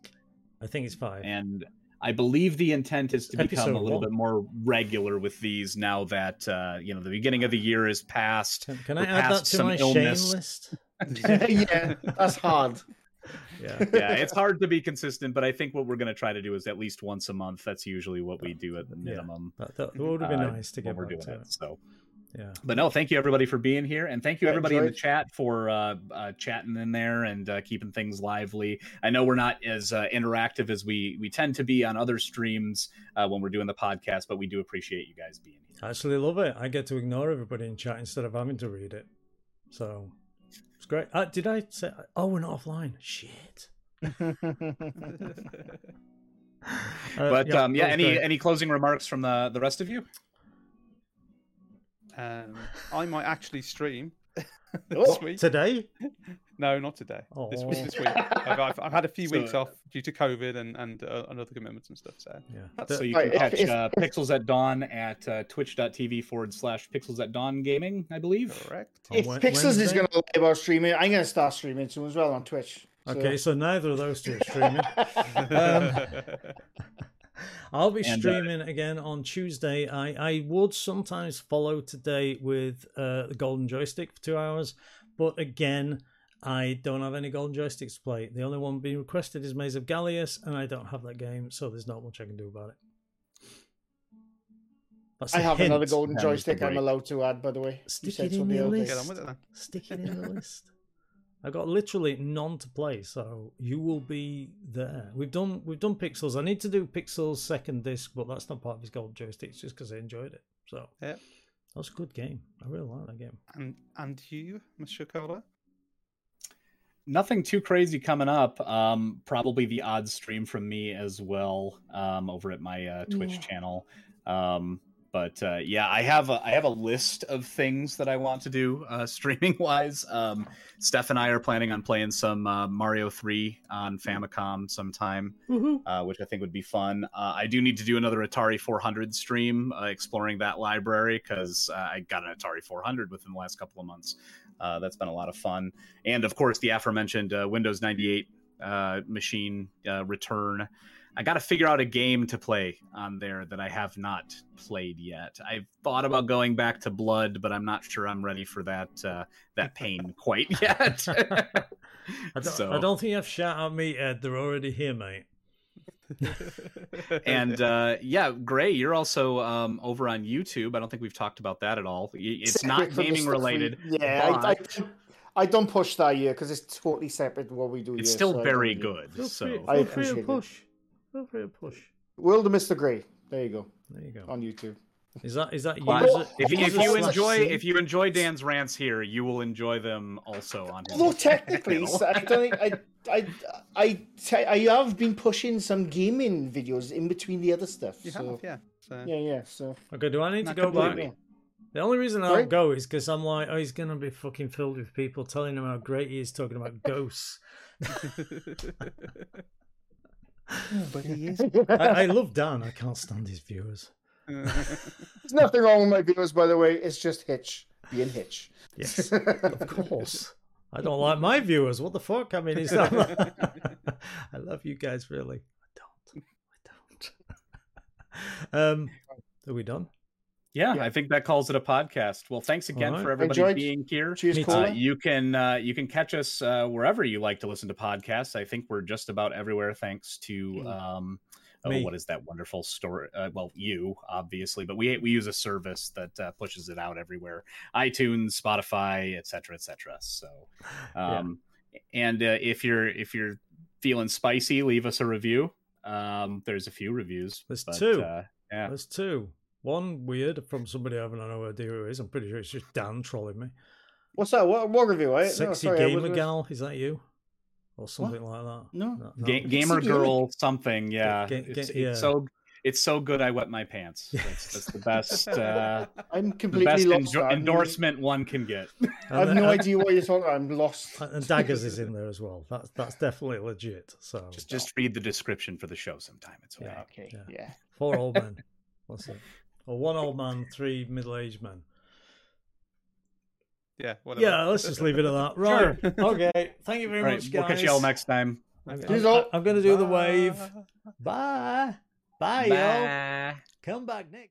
I think it's five. and I believe the intent is to become Episode a little one. bit more regular with these now that uh, you know the beginning of the year is past. Can, can I add that to some my illness. shame list? yeah, that's hard. Yeah. yeah, it's hard to be consistent, but I think what we're going to try to do is at least once a month. That's usually what we do at the Yeah. minimum. That, that would have been uh, nice to get we're doing to it. it. So, Yeah. but no, thank you everybody for being here, and thank you Yeah, everybody in the chat for uh, uh, chatting in there and uh, keeping things lively. I know we're not as uh, interactive as we we tend to be on other streams uh, when we're doing the podcast, but we do appreciate you guys being here. I actually love it. I get to ignore everybody in chat instead of having to read it. So great. Uh, did I say? Oh, we're not offline. Shit. Uh, But um, yeah, any great. any closing remarks from the the rest of you? Um, I might actually stream Oh, this week. today? No, not today. This week. Oh. This week. I've, I've, I've had a few So- weeks off due to COVID and and, uh, and other commitments and stuff. So Yeah. So you can if- catch if- uh, Pixels at Dawn at uh, twitch.tv forward slash Pixels at Dawn Gaming, I believe. correct. if Wed- Pixels is going to live our streaming, I'm going to start streaming soon as well on Twitch. So- Okay, so neither of those two are streaming. Um, I'll be And, uh, streaming again on Tuesday. I, I would sometimes follow today with uh, the Golden Joystick for two hours, but again, I don't have any Golden Joysticks to play. The only one being requested is Maze of Galious, and I don't have that game, so there's not much I can do about it. That's I a have hint. another golden That joystick I'm allowed to add, by the way. You Stick it in the your other day. Get on list. with it. Stick it in the list. I got literally none to play, so you will be there. We've done we've done Pixels. I need to do Pixels second disc, but that's not part of his golden joystick. It's just because I enjoyed it. So Yeah. that was a good game. I really like that game. And and you, Mr. Cola? Nothing too crazy coming up. Um, probably the odd stream from me as well um, over at my uh, Twitch Yeah. channel. Um, but uh, yeah, I have a I have a list of things that I want to do uh, streaming wise. Um, Steph and I are planning on playing some uh, Mario Three on Famicom sometime. uh, which I think would be fun. Uh, I do need to do another Atari 400 stream uh, exploring that library because uh, I got an Atari 400 within the last couple of months. Uh, that's been a lot of fun. And of course, the aforementioned uh, Windows 98 uh, machine uh, return. I got to figure out a game to play on there that I have not played yet. I've thought about going back to Blood, but I'm not sure I'm ready for that uh, that pain quite yet. I don't, So- I don't think you have shout out me, Ed. They're already here, mate. and uh, yeah, Gray, you're also um, over on YouTube. I don't think we've talked about that at all. It's not Separate from the gaming stuff we- related. Yeah, I, I, I don't push that here because it's totally separate to what we do it's here, still so very don't good. Feel So free, I feel free appreciate to it. push. Feel free to push. World of Mr. Grey. There you go. There you go. On YouTube. Is that is that But user? if, you- if user you enjoy C? if you enjoy Dan's rants here, you will enjoy them also on his Although technically, so I don't think I, I, I, te- I have been pushing some gaming videos in between the other stuff. you so have, yeah. So yeah, yeah. So Okay, do I need to Not go back? completely. The only reason I Sorry? don't go is because I'm like, oh, he's gonna be fucking filled with people telling him how great he is talking about ghosts. but he is. I, I love Dan. I can't stand his viewers. There's nothing wrong with my videos, by the way. It's just Hitch being Hitch. Yes, of course. I don't like my viewers. What the fuck? I mean, it's not. I love you guys, really. I don't. I don't. um, are we done? Yeah, Yeah. I think that calls it a podcast. Well, thanks again Alright. for everybody Enjoyed. being here. Cheers, Me Uh, you can uh, you can catch us uh, wherever you like to listen to podcasts. I think we're just about everywhere, thanks to Mm. um, oh, what is that wonderful store? Uh, well, you obviously, but we we use a service that uh, pushes it out everywhere: iTunes, Spotify, etc., etc. So, Yeah. um, and uh, if you're if you're feeling spicy, leave us a review. Um, there's a few reviews. There's but, two. Uh, yeah. There's two. One weird from somebody I have no idea who it is. I'm pretty sure it's just Dan trolling me. What's that? What, what review? I, no, Sexy sorry, I gamer wasn't- gal, is that you? Or something like that? No. no. Ga- gamer Sexy girl something yeah, Ga- it's, ga- yeah. it's so it's so good i wet my pants that's, that's the best uh I'm completely best lost. endo- endorsement one can get I have no idea what you're talking about. I'm lost. And daggers is in there as well. That's that's definitely legit. So just just read the description for the show sometime it's okay Yeah. Okay, Yeah. yeah. four old men. What's it? Or one old man, three middle-aged men. Yeah, whatever. Yeah, let's just leave it at that. Right. Okay. Thank you very all right much, we'll catch y'all next time I'm, Cheers, I'm. I'm going to do the wave. Bye. Bye, y'all. Bye. Come back next.